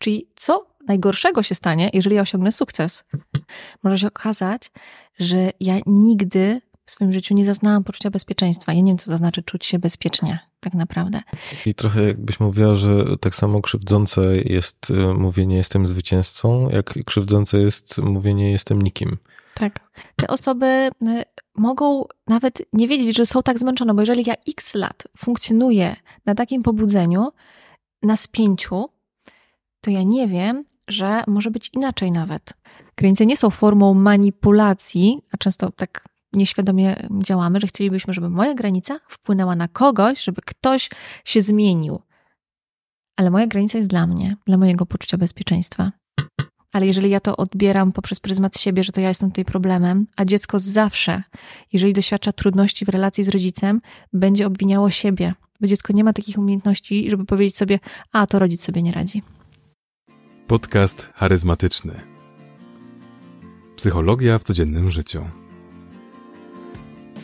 Czyli co najgorszego się stanie, jeżeli ja osiągnę sukces? Może się okazać, że ja nigdy w swoim życiu nie zaznałam poczucia bezpieczeństwa. Ja nie wiem, co to znaczy czuć się bezpiecznie, tak naprawdę. I trochę jakbyś mówiła, że tak samo krzywdzące jest y, mówienie jestem zwycięzcą, jak krzywdzące jest mówienie jestem nikim. Tak. Te osoby y, mogą nawet nie wiedzieć, że są tak zmęczone, bo jeżeli ja x lat funkcjonuję na takim pobudzeniu, na spięciu, to ja nie wiem, że może być inaczej nawet. Granice nie są formą manipulacji, a często tak nieświadomie działamy, że chcielibyśmy, żeby moja granica wpłynęła na kogoś, żeby ktoś się zmienił. Ale moja granica jest dla mnie, dla mojego poczucia bezpieczeństwa. Ale jeżeli ja to odbieram poprzez pryzmat siebie, że to ja jestem tutaj problemem, a dziecko zawsze, jeżeli doświadcza trudności w relacji z rodzicem, będzie obwiniało siebie, bo dziecko nie ma takich umiejętności, żeby powiedzieć sobie, a to rodzic sobie nie radzi. Podcast charyzmatyczny. Psychologia w codziennym życiu.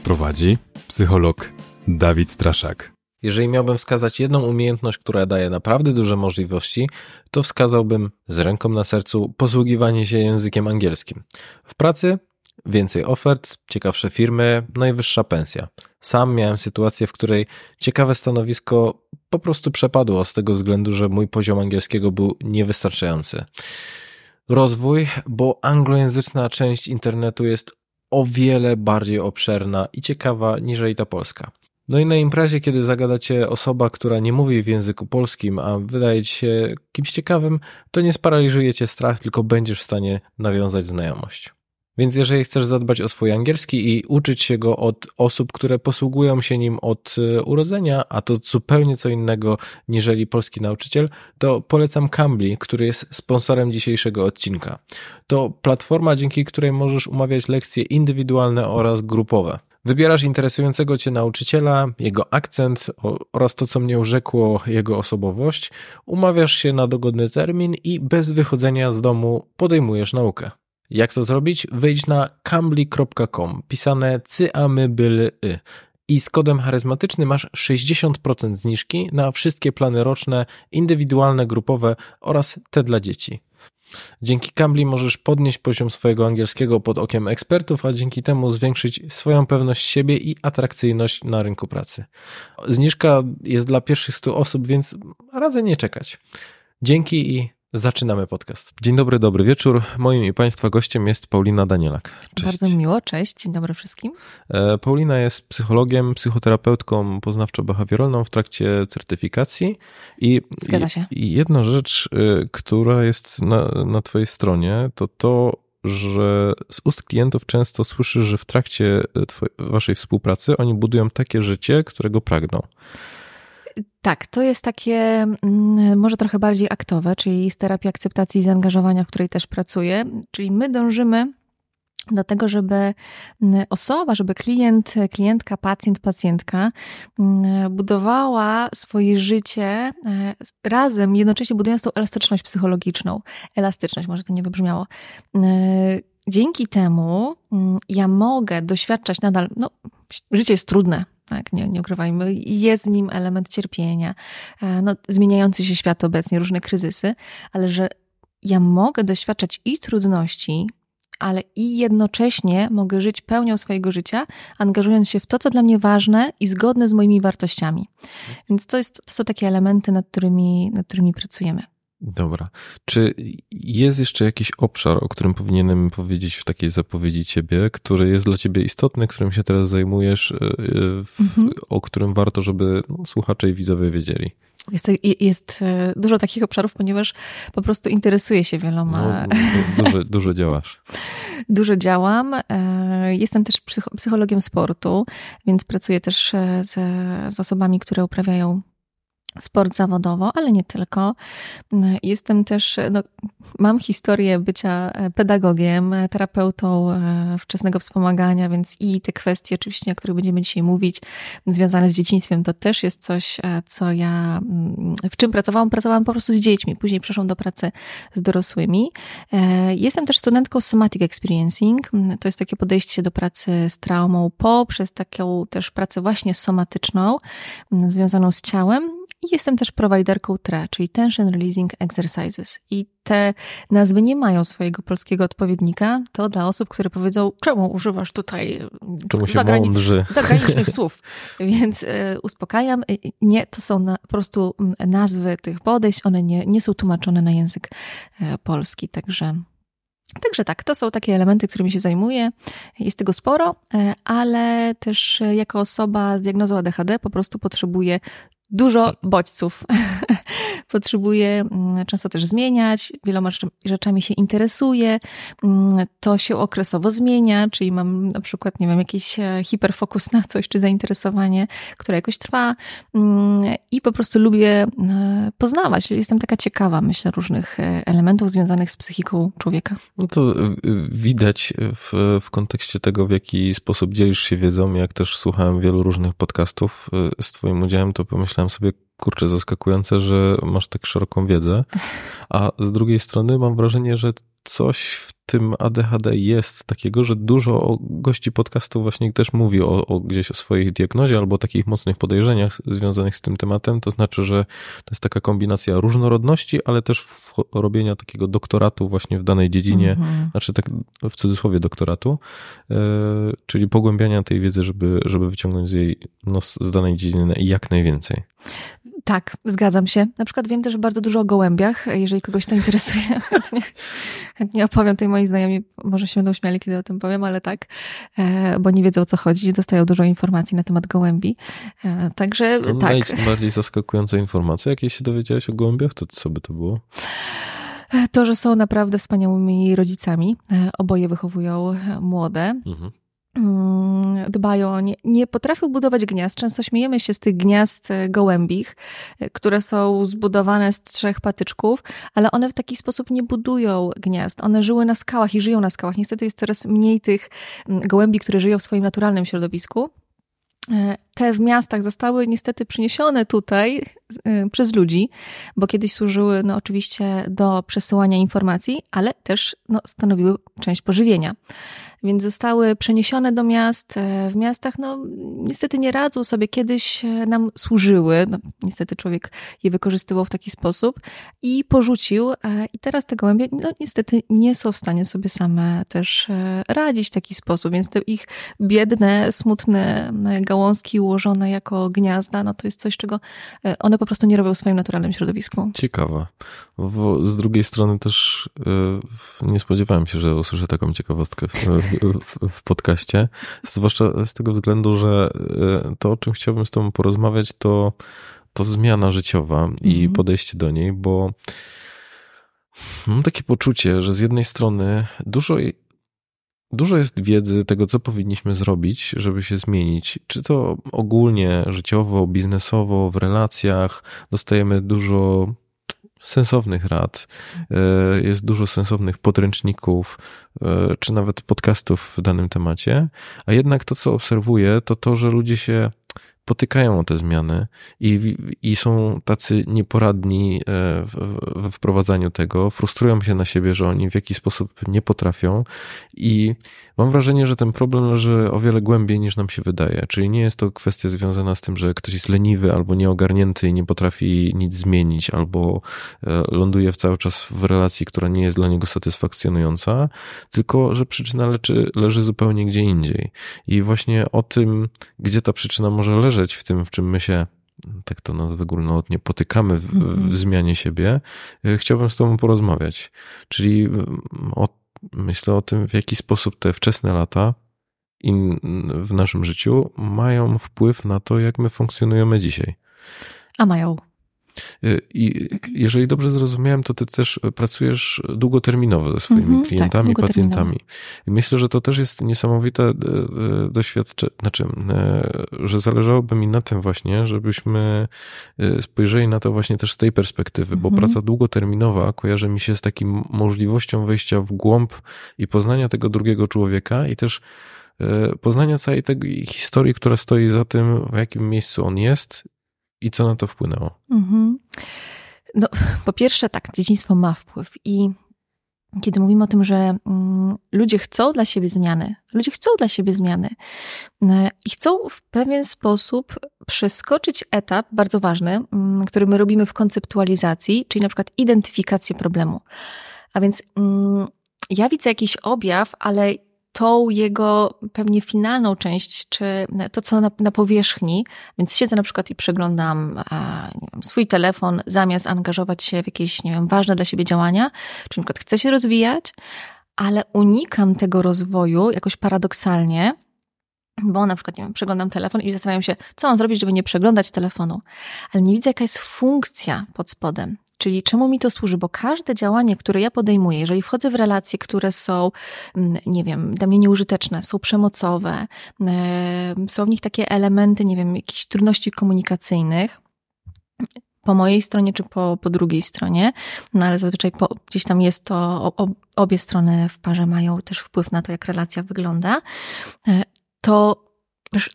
Prowadzi psycholog Dawid Straszak. Jeżeli miałbym wskazać jedną umiejętność, która daje naprawdę duże możliwości, to wskazałbym z ręką na sercu posługiwanie się językiem angielskim. W pracy więcej ofert, ciekawsze firmy, najwyższa pensja. Sam miałem sytuację, w której ciekawe stanowisko po prostu przepadło z tego względu, że mój poziom angielskiego był niewystarczający. Rozwój, bo anglojęzyczna część internetu jest o wiele bardziej obszerna i ciekawa niżeli ta polska. No i na imprezie, kiedy zagada cię osoba, która nie mówi w języku polskim, a wydaje ci się kimś ciekawym, to nie sparaliżuje cię strach, tylko będziesz w stanie nawiązać znajomość. Więc jeżeli chcesz zadbać o swój angielski i uczyć się go od osób, które posługują się nim od e, urodzenia, a to zupełnie co innego niżeli polski nauczyciel, to polecam Cambly, który jest sponsorem dzisiejszego odcinka. To platforma, dzięki której możesz umawiać lekcje indywidualne oraz grupowe. Wybierasz interesującego cię nauczyciela, jego akcent oraz to, co mnie urzekło, jego osobowość, umawiasz się na dogodny termin i bez wychodzenia z domu podejmujesz naukę. Jak to zrobić? Wejdź na cambly.com, pisane cyamybyly i z kodem charyzmatyczny masz 60% zniżki na wszystkie plany roczne, indywidualne, grupowe oraz te dla dzieci. Dzięki Cambly możesz podnieść poziom swojego angielskiego pod okiem ekspertów, a dzięki temu zwiększyć swoją pewność siebie i atrakcyjność na rynku pracy. Zniżka jest dla pierwszych 100 osób, więc radzę nie czekać. Dzięki i Zaczynamy podcast. Dzień dobry, dobry wieczór. Moim i Państwa gościem jest Paulina Danielak. Cześć. Bardzo miło, cześć, dzień dobry wszystkim. E, Paulina jest psychologiem, psychoterapeutką poznawczo-behawioralną w trakcie certyfikacji. I, Zgadza się. I jedna rzecz, y, która jest na, na Twojej stronie, to to, że z ust klientów często słyszysz, że w trakcie y, Waszej współpracy oni budują takie życie, którego pragną. Tak, to jest takie mm, może trochę bardziej aktowe, czyli z terapii akceptacji i zaangażowania, w której też pracuję. Czyli my dążymy do tego, żeby mm, osoba, żeby klient, klientka, pacjent, pacjentka mm, budowała swoje życie e, razem, jednocześnie budując tą elastyczność psychologiczną. Elastyczność, może to nie wybrzmiało. E, dzięki temu ja mogę doświadczać nadal, no, życie jest trudne, tak, nie, nie ukrywajmy, jest w nim element cierpienia, e, no, zmieniający się świat obecnie, różne kryzysy, ale że ja mogę doświadczać i trudności, ale i jednocześnie mogę żyć pełnią swojego życia, angażując się w to, co dla mnie ważne i zgodne z moimi wartościami. Więc to, jest, to są takie elementy, nad którymi, nad którymi pracujemy. Dobra. Czy jest jeszcze jakiś obszar, o którym powinienem powiedzieć w takiej zapowiedzi ciebie, który jest dla ciebie istotny, którym się teraz zajmujesz, e, w, mhm. o którym warto, żeby słuchacze i widzowie wiedzieli? Jest, jest e, dużo takich obszarów, ponieważ po prostu interesuję się wieloma. No, dużo, dużo działasz. Dużo działam. E, jestem też psychologiem sportu, więc pracuję też z, z osobami, które uprawiają sport zawodowo, ale nie tylko. Jestem też, no, mam historię bycia pedagogiem, terapeutą e, wczesnego wspomagania, więc i te kwestie oczywiście, o których będziemy dzisiaj mówić, związane z dzieciństwem, to też jest coś, e, co ja, mm, w czym pracowałam, pracowałam po prostu z dziećmi, później przeszłam do pracy z dorosłymi. E, jestem też studentką Somatic Experiencing, to jest takie podejście do pracy z traumą poprzez taką też pracę właśnie somatyczną, związaną z ciałem I jestem też prowajderką TRE, czyli Tension Releasing Exercises. I te nazwy nie mają swojego polskiego odpowiednika. To dla osób, które powiedzą, czemu używasz tutaj czemu zagrani zagranicznych słów. Więc y, uspokajam. Nie, to są na, po prostu nazwy tych podejść. One nie, nie są tłumaczone na język polski. Także Także tak, to są takie elementy, którymi się zajmuję. Jest tego sporo, ale też jako osoba z diagnozą ADHD po prostu potrzebuję dużo bodźców. Potrzebuję mm, często też zmieniać, wieloma rzeczami się interesuję. Mm, to się okresowo zmienia, czyli mam na przykład, nie wiem, jakiś e, hiperfokus na coś, czy zainteresowanie, które jakoś trwa mm, i po prostu lubię e, poznawać. Jestem taka ciekawa, myślę, różnych e, elementów związanych z psychiką człowieka. No to widać w, w kontekście tego, w jaki sposób dzielisz się wiedzą. Jak też słuchałem wielu różnych podcastów z Twoim udziałem, to pomyślałem, pomyślałem sobie, kurczę, zaskakujące, że masz tak szeroką wiedzę, a z drugiej strony mam wrażenie, że coś w tym ADHD jest takiego, że dużo gości podcastu właśnie też mówi o, o, gdzieś o swojej diagnozie albo takich mocnych podejrzeniach związanych z tym tematem. To znaczy, że to jest taka kombinacja różnorodności, ale też robienia takiego doktoratu właśnie w danej dziedzinie, mm-hmm. znaczy tak w cudzysłowie doktoratu, yy, czyli pogłębiania tej wiedzy, żeby, żeby wyciągnąć z jej no, z danej dziedziny jak najwięcej. Tak, zgadzam się. Na przykład wiem też bardzo dużo o gołębiach, jeżeli kogoś to interesuje. chętnie, chętnie opowiem tej moi znajomi, może się będą śmiali, kiedy o tym powiem, ale tak, e, bo nie wiedzą o co chodzi, dostają dużo informacji na temat gołębi. E, także to tak. Najbardziej zaskakująca informacja, jakie się dowiedziałeś o gołębiach, to co by to było? E, to, że są naprawdę wspaniałymi rodzicami. Oboje wychowują młode. Mhm. Mm, dbają, nie, nie potrafią budować gniazd. Często śmiejemy się z tych gniazd e, gołębich, e, które są zbudowane z trzech patyczków, ale one w taki sposób nie budują gniazd. One żyły na skałach i żyją na skałach. Niestety jest coraz mniej tych mm, gołębi, które żyją w swoim naturalnym środowisku. E, te w miastach zostały niestety przyniesione tutaj przez ludzi, bo kiedyś służyły no, oczywiście do przesyłania informacji, ale też no, stanowiły część pożywienia więc zostały przeniesione do miast. E, w miastach, no, niestety nie radzą sobie, kiedyś e, nam służyły. No, niestety człowiek je wykorzystywał w taki sposób i porzucił. E, I teraz te gołębie, no, niestety nie są w stanie sobie same też radzić w taki sposób, więc te ich biedne, smutne gałązki ułożone jako gniazda, no to jest coś, czego one po prostu nie robią w swoim naturalnym środowisku. Ciekawe. Z drugiej strony też nie spodziewałem się, że usłyszę taką ciekawostkę w, w podcaście. Zwłaszcza z tego względu, że e, to, o czym chciałbym z Tobą porozmawiać, to, to zmiana życiowa i mhm. podejście do niej, bo mam takie poczucie, że z jednej strony dużo Dużo jest wiedzy tego, co powinniśmy zrobić, żeby się zmienić. Czy to ogólnie, życiowo, biznesowo, w relacjach. Dostajemy dużo sensownych rad, e, jest dużo sensownych podręczników, e, czy nawet podcastów w danym temacie, a jednak to, co obserwuję, to to, że ludzie się potykają o te zmiany i, i są tacy nieporadni we wprowadzaniu tego, frustrują się na siebie, że oni w jakiś sposób nie potrafią i mam wrażenie, że ten problem leży o wiele głębiej niż nam się wydaje. Czyli nie jest to kwestia związana z tym, że ktoś jest leniwy albo nieogarnięty i nie potrafi nic zmienić, albo e, ląduje cały czas w relacji, która nie jest dla niego satysfakcjonująca, tylko że przyczyna leczy, leży zupełnie gdzie indziej. I właśnie o tym, gdzie ta przyczyna może leżeć, w tym, w czym my się, tak to nazwę górnolotnie, potykamy w, w zmianie siebie, e, chciałbym z Tobą porozmawiać. Czyli o, myślę o tym, w jaki sposób te wczesne lata in, w naszym życiu mają wpływ na to, jak my funkcjonujemy dzisiaj. A mają. Y, I jeżeli dobrze zrozumiałem, to ty też pracujesz długoterminowo ze swoimi mm -hmm, klientami, tak, pacjentami. Myślę, że to też jest niesamowite e, e, doświadczenie, znaczy, e, że zależałoby mi na tym właśnie, żebyśmy spojrzeli na to właśnie też z tej perspektywy, bo mhm. praca długoterminowa kojarzy mi się z takim możliwością wejścia w głąb i poznania tego drugiego człowieka i też poznania całej tej historii, która stoi za tym, w jakim miejscu on jest i co na to wpłynęło? Mhm. No, po pierwsze, tak, dzieciństwo ma wpływ i kiedy mówimy o tym, że mm, ludzie chcą dla siebie zmiany, ludzie chcą dla siebie zmiany e, i chcą w pewien sposób przeskoczyć etap bardzo ważny, mm, który my robimy w konceptualizacji, czyli na przykład identyfikację problemu. A więc mm, ja widzę jakiś objaw, ale tą jego pewnie finalną część, czy to, co na, na powierzchni, więc siedzę na przykład i przeglądam a, wiem, swój telefon, zamiast angażować się w jakieś, nie wiem, ważne dla siebie działania, czy na przykład chcę się rozwijać, ale unikam tego rozwoju jakoś paradoksalnie, bo na przykład, nie wiem, przeglądam telefon i zastanawiam się, co mam zrobić, żeby nie przeglądać telefonu, ale nie widzę, jaka jest funkcja pod spodem. Czyli czemu mi to służy? Bo każde działanie, które ja podejmuję, jeżeli wchodzę w relacje, które są, mm, nie wiem, dla mnie nieużyteczne, są przemocowe, są w nich takie elementy, nie wiem, jakichś trudności komunikacyjnych, po mojej stronie czy po, po drugiej stronie, no ale zazwyczaj po, gdzieś tam jest to, obie strony w parze mają też wpływ na to, jak relacja wygląda, e, to,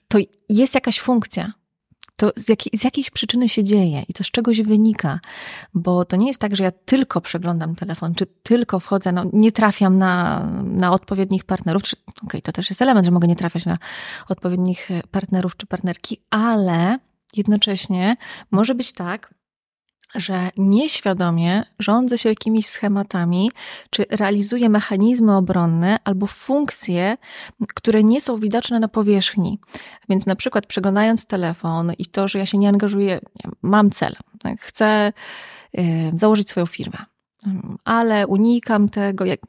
to jest jakaś funkcja to z, z jakiejś przyczyny się dzieje i to z czegoś wynika, bo to nie jest tak, że ja tylko przeglądam telefon, czy tylko wchodzę, no nie trafiam na, na odpowiednich partnerów, czy okej, okay, to też jest element, że mogę nie trafiać na odpowiednich partnerów czy partnerki, ale jednocześnie może być tak, że nieświadomie rządzę się jakimiś schematami, czy realizuję mechanizmy obronne albo funkcje, które nie są widoczne na powierzchni. Więc na przykład przeglądając telefon i to, że ja się nie angażuję, mam cel, tak, chcę y, założyć swoją firmę, ale unikam tego, jak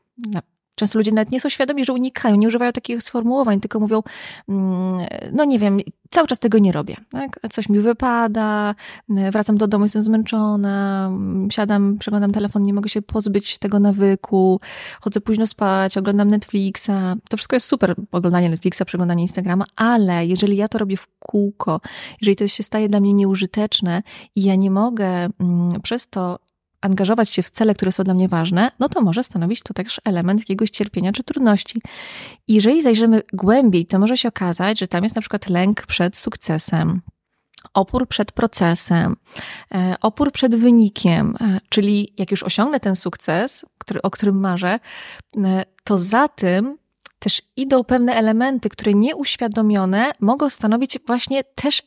Często ludzie nawet nie są świadomi, że unikają, nie używają takich sformułowań, tylko mówią, mm, no nie wiem, cały czas tego nie robię. Tak? Coś mi wypada, wracam do domu, jestem zmęczona, siadam, przeglądam telefon, nie mogę się pozbyć tego nawyku, chodzę późno spać, oglądam Netflixa. To wszystko jest super, oglądanie Netflixa, przeglądanie Instagrama, ale jeżeli ja to robię w kółko, jeżeli to się staje dla mnie nieużyteczne i ja nie mogę mm, przez to angażować się w cele, które są dla mnie ważne, no to może stanowić to też element jakiegoś cierpienia czy trudności. I jeżeli zajrzymy głębiej, to może się okazać, że tam jest na przykład lęk przed sukcesem, opór przed procesem, e, opór przed wynikiem, e, czyli jak już osiągnę ten sukces, który, o którym marzę, e, to za tym też idą pewne elementy, które nieuświadomione mogą stanowić właśnie też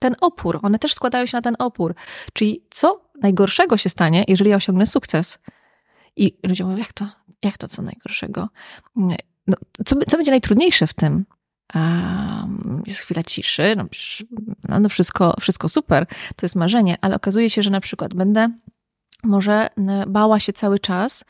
ten opór. One też składają się na ten opór. Czyli co najgorszego się stanie, jeżeli ja osiągnę sukces? I ludzie mówią, jak to? Jak to co najgorszego? No, co, co będzie najtrudniejsze w tym? Um, jest chwila ciszy, no, no wszystko, wszystko super, to jest marzenie, ale okazuje się, że na przykład będę może bała się cały czas,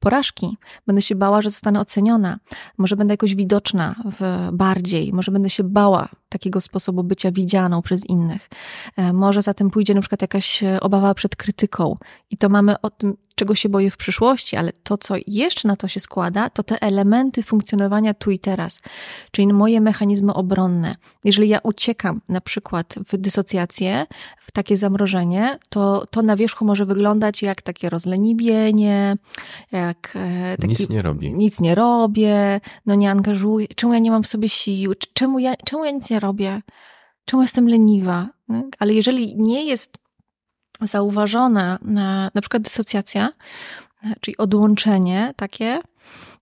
porażki. Będę się bała, że zostanę oceniona. Może będę jakoś widoczna w bardziej, może będę się bała takiego sposobu bycia widzianą przez innych. E, może za tym pójdzie na przykład jakaś e, obawa przed krytyką. I to mamy o tym, czego się boję w przyszłości, ale to, co jeszcze na to się składa, to te elementy funkcjonowania tu i teraz, czyli moje mechanizmy obronne. Jeżeli ja uciekam na przykład w dysocjację, w takie zamrożenie, to to na wierzchu może wyglądać jak takie rozleniwienie, jak e, taki, nic nie robi. Nic nie robię, no nie angażuję, czemu ja nie mam w sobie sił, czemu ja, czemu ja nic nie robię, czemu jestem leniwa. Tak? Ale jeżeli nie jest zauważona na, na przykład dysocjacja, czyli odłączenie takie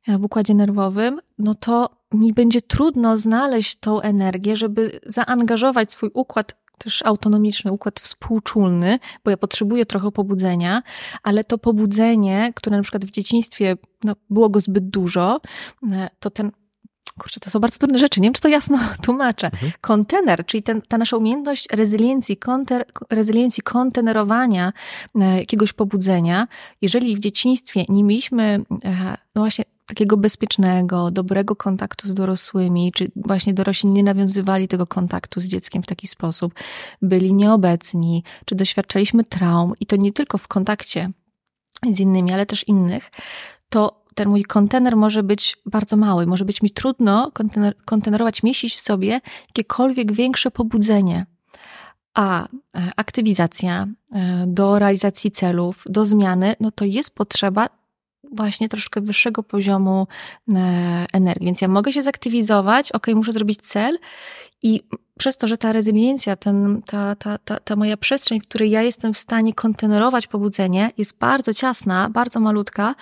e, w układzie nerwowym, no to mi będzie trudno znaleźć tą energię, żeby zaangażować swój układ też autonomiczny, układ współczulny, bo ja potrzebuję trochę pobudzenia, ale to pobudzenie, które na przykład w dzieciństwie no, było go zbyt dużo, e, to ten Kurczę, to są bardzo trudne rzeczy. Nie wiem, czy to jasno tłumaczę. Mhm. Kontener, czyli ten, ta nasza umiejętność rezyliencji, konter, rezyliencji, kontenerowania e, jakiegoś pobudzenia. Jeżeli w dzieciństwie nie mieliśmy, e, no właśnie, takiego bezpiecznego, dobrego kontaktu z dorosłymi, czy właśnie dorośli nie nawiązywali tego kontaktu z dzieckiem w taki sposób, byli nieobecni, czy doświadczaliśmy traum, i to nie tylko w kontakcie z innymi, ale też innych, to ten mój kontener może być bardzo mały, może być mi trudno kontener, kontenerować, mieścić w sobie jakiekolwiek większe pobudzenie. A e, aktywizacja e, do realizacji celów, do zmiany, no to jest potrzeba właśnie troszkę wyższego poziomu e, energii. Więc ja mogę się zaktywizować, ok, muszę zrobić cel i przez to, że ta rezyliencja, ten, ta, ta, ta, ta moja przestrzeń, w której ja jestem w stanie kontenerować pobudzenie, jest bardzo ciasna, bardzo malutka,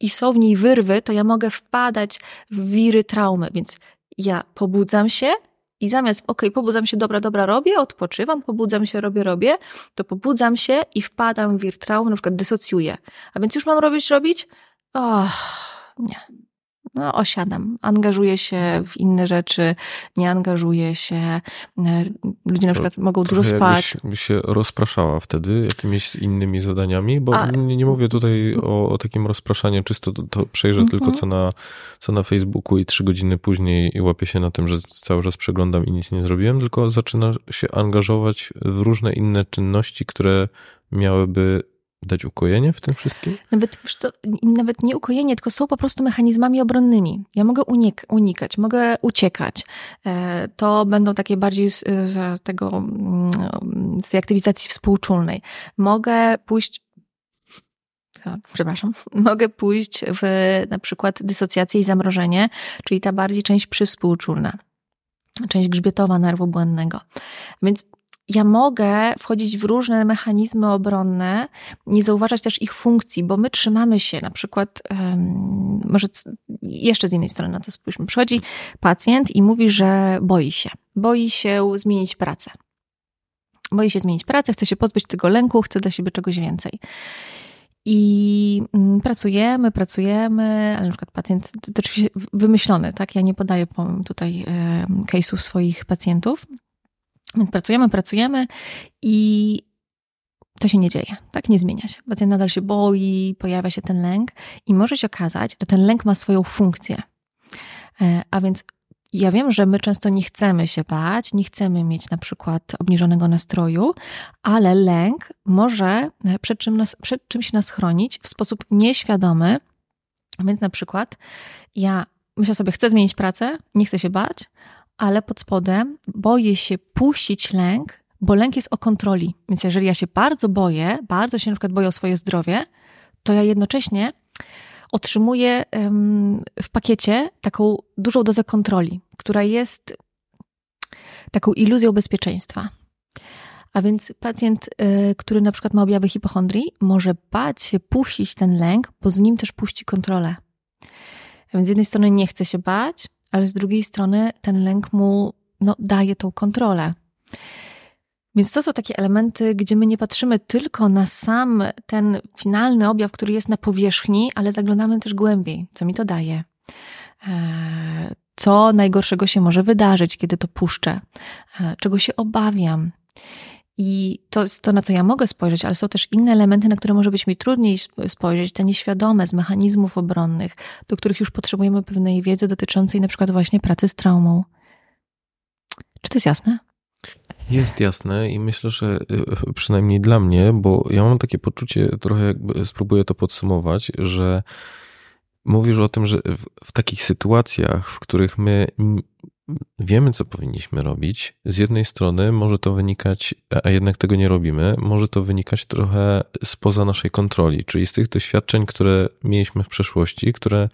i są w niej wyrwy, to ja mogę wpadać w wiry traumy, więc ja pobudzam się i zamiast, ok, pobudzam się, dobra, dobra, robię, odpoczywam, pobudzam się, robię, robię, to pobudzam się i wpadam w wir traumy, na przykład dysocjuję. A więc już mam robić, robić? Och, nie no, osiadam, angażuję się w inne rzeczy, nie angażuję się. E, ludzie na przykład mogą dużo spać. Jakbyś się rozpraszała wtedy jakimiś innymi zadaniami, bo A, nie, nie, mówię tutaj o, o, takim rozpraszaniu, czysto to, to przejrzę mm -hmm. tylko co na, co na Facebooku i trzy godziny później łapię się na tym, że cały czas przeglądam i nic nie zrobiłem, tylko zaczyna się angażować w różne inne czynności, które miałyby dać ukojenie w tym wszystkim? Nawet, nawet nie ukojenie, tylko są po prostu mechanizmami obronnymi. Ja mogę unik unikać, mogę uciekać. E, to będą takie bardziej z, z tego, mm, z tej aktywizacji współczulnej. Mogę pójść przepraszam, mogę pójść w na przykład dysocjację i zamrożenie, czyli ta bardziej część przywspółczulna, część grzbietowa nerwu błędnego. Więc ja mogę wchodzić w różne mechanizmy obronne, nie zauważać też ich funkcji, bo my trzymamy się na przykład, um, może jeszcze z innej strony na to spójrzmy. Przychodzi pacjent i mówi, że boi się. Boi się zmienić pracę. Boi się zmienić pracę, chce się pozbyć tego lęku, chce dla siebie czegoś więcej. I mm, pracujemy, pracujemy, ale na przykład pacjent, to oczywiście wymyślony, tak? Ja nie podaję tutaj case'ów swoich pacjentów, więc pracujemy, pracujemy i to się nie dzieje, tak? Nie zmienia się. Pacjent nadal się boi, pojawia się ten lęk i może się okazać, że ten lęk ma swoją funkcję. E, a więc ja wiem, że my często nie chcemy się bać, nie chcemy mieć na przykład obniżonego nastroju, ale lęk może e, przed, czym nas, przed czymś nas chronić w sposób nieświadomy. Więc na przykład ja myślę sobie, chcę zmienić pracę, nie chcę się bać, ale pod spodem boję się puścić lęk, bo lęk jest o kontroli. Więc jeżeli ja się bardzo boję, bardzo się na przykład boję o swoje zdrowie, to ja jednocześnie otrzymuję w pakiecie taką dużą dozę kontroli, która jest taką iluzją bezpieczeństwa. A więc pacjent, y, który na przykład ma objawy hipochondrii, może bać się puścić ten lęk, bo z nim też puści kontrolę. A więc z jednej strony nie chce się bać, ale z drugiej strony ten lęk mu no, daje tą kontrolę. Więc to są takie elementy, gdzie my nie patrzymy tylko na sam ten finalny objaw, który jest na powierzchni, ale zaglądamy też głębiej. Co mi to daje? E, co najgorszego się może wydarzyć, kiedy to puszczę? E, czego się obawiam? I to jest to, na co ja mogę spojrzeć, ale są też inne elementy, na które może być mi trudniej spojrzeć, te nieświadome z mechanizmów obronnych, do których już potrzebujemy pewnej wiedzy dotyczącej na przykład właśnie pracy z traumą. Czy to jest jasne? Jest jasne i myślę, że y, przynajmniej dla mnie, bo ja mam takie poczucie, trochę jakby spróbuję to podsumować, że mówisz o tym, że w, w takich sytuacjach, w których my wiemy, co powinniśmy robić. Z jednej strony może to wynikać, a jednak tego nie robimy, może to wynikać trochę spoza naszej kontroli, czyli z tych doświadczeń, które mieliśmy w przeszłości, które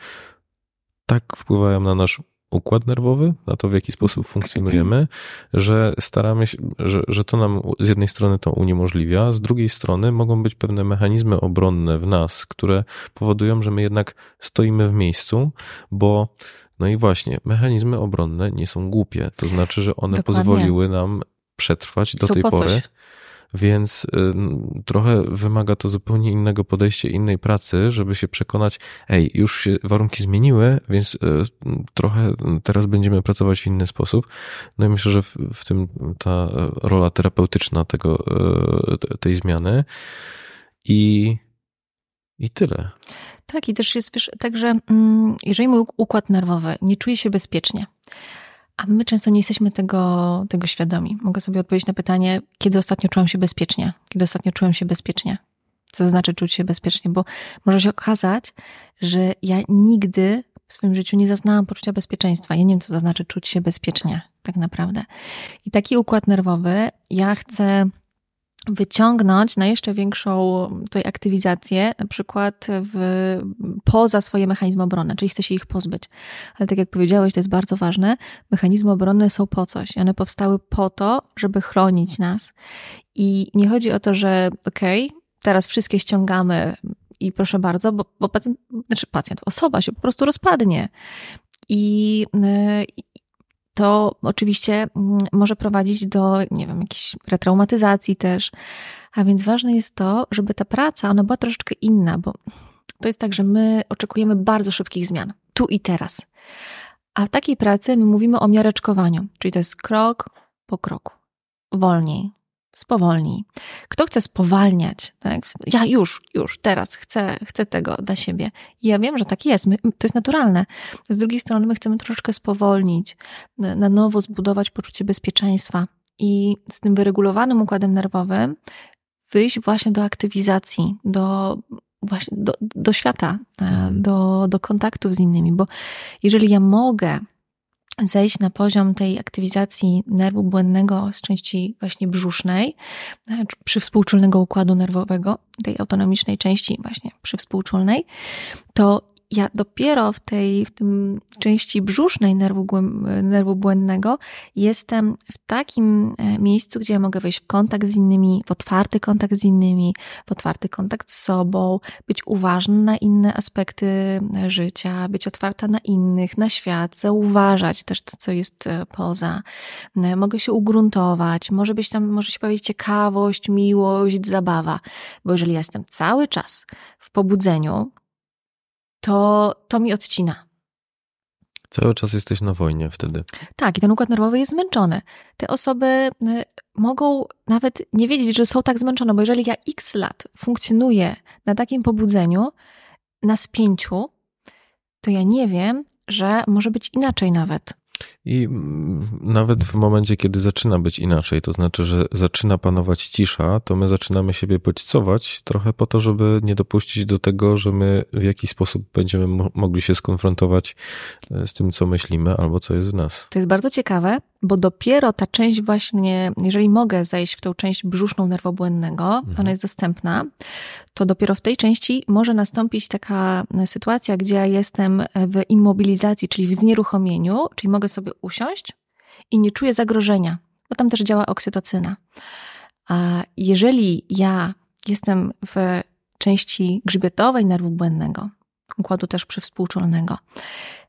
tak wpływają na nasz układ nerwowy, na to, w jaki sposób funkcjonujemy, że staramy się, że, że to nam z jednej strony to uniemożliwia, z drugiej strony mogą być pewne mechanizmy obronne w nas, które powodują, że my jednak stoimy w miejscu, bo no i właśnie, mechanizmy obronne nie są głupie. To znaczy, że one Dokładnie. pozwoliły nam przetrwać do są tej pory. Coś. Więc y, trochę wymaga to zupełnie innego podejścia, innej pracy, żeby się przekonać, ej, już się warunki zmieniły, więc y, trochę teraz będziemy pracować w inny sposób. No i myślę, że w, w tym ta rola terapeutyczna tego, y, tej zmiany i, i tyle. Tak, i też jest wiesz, tak, że mm, jeżeli mój układ nerwowy nie czuje się bezpiecznie, a my często nie jesteśmy tego, tego świadomi. Mogę sobie odpowiedzieć na pytanie, kiedy ostatnio czułam się bezpiecznie? Kiedy ostatnio czułam się bezpiecznie? Co to znaczy czuć się bezpiecznie? Bo może się okazać, że ja nigdy w swoim życiu nie zaznałam poczucia bezpieczeństwa. Ja nie wiem, co to znaczy czuć się bezpiecznie, tak naprawdę. I taki układ nerwowy ja chcę wyciągnąć na jeszcze większą tutaj aktywizację, na przykład w, poza swoje mechanizmy obronne, czyli chce się ich pozbyć. Ale tak jak powiedziałeś, to jest bardzo ważne, mechanizmy obronne są po coś. One powstały po to, żeby chronić nas. I nie chodzi o to, że okej, okay, teraz wszystkie ściągamy i proszę bardzo, bo, bo pacjent, znaczy pacjent, osoba się po prostu rozpadnie. I to oczywiście mm, może prowadzić do, nie wiem, jakiejś retraumatyzacji też. A więc ważne jest to, żeby ta praca, ona była troszeczkę inna, bo to jest tak, że my oczekujemy bardzo szybkich zmian, tu i teraz. A w takiej pracy my mówimy o miareczkowaniu, czyli to jest krok po kroku, wolniej, spowolnij. Kto chce spowalniać, tak? Ja już, już, teraz chcę, chcę tego dla siebie. I ja wiem, że tak jest, my, to jest naturalne. Z drugiej strony my chcemy troszeczkę spowolnić, na nowo zbudować poczucie bezpieczeństwa i z tym wyregulowanym układem nerwowym wyjść właśnie do aktywizacji, do właśnie do, do świata, e, mhm. do, do kontaktów z innymi, bo jeżeli ja mogę zejść na poziom tej aktywizacji nerwu błędnego z części właśnie brzusznej, e, przywspółczulnego układu nerwowego, tej autonomicznej części właśnie przywspółczulnej, to ja dopiero w tej w tym części brzusznej nerwu, nerwu błędnego jestem w takim e, miejscu, gdzie ja mogę wejść w kontakt z innymi, w otwarty kontakt z innymi, w otwarty kontakt z sobą, być uważny na inne aspekty e, życia, być otwarta na innych, na świat, zauważać też to, co jest e, poza. Mogę się ugruntować, może być tam, może się pojawić ciekawość, miłość, zabawa, bo jeżeli ja jestem cały czas w pobudzeniu, to, to mi odcina. Cały czas jesteś na wojnie wtedy. Tak, i ten układ nerwowy jest zmęczony. Te osoby y, mogą nawet nie wiedzieć, że są tak zmęczone, bo jeżeli ja x lat funkcjonuję na takim pobudzeniu, na spięciu, to ja nie wiem, że może być inaczej nawet. I nawet w momencie, kiedy zaczyna być inaczej, to znaczy, że zaczyna panować cisza, to my zaczynamy siebie bodźcować trochę po to, żeby nie dopuścić do tego, że my w jakiś sposób będziemy mogli się skonfrontować e, z tym, co myślimy albo co jest w nas. To jest bardzo ciekawe, bo dopiero ta część właśnie, jeżeli mogę zejść w tą część brzuszną nerwobłędnego, mhm. ona jest dostępna, to dopiero w tej części może nastąpić taka sytuacja, gdzie ja jestem w immobilizacji, czyli w znieruchomieniu, czyli mogę sobie usiąść i nie czuję zagrożenia, bo tam też działa oksytocyna. A jeżeli ja jestem w części grzbietowej nerwu błędnego, układu też przywspółczulnego,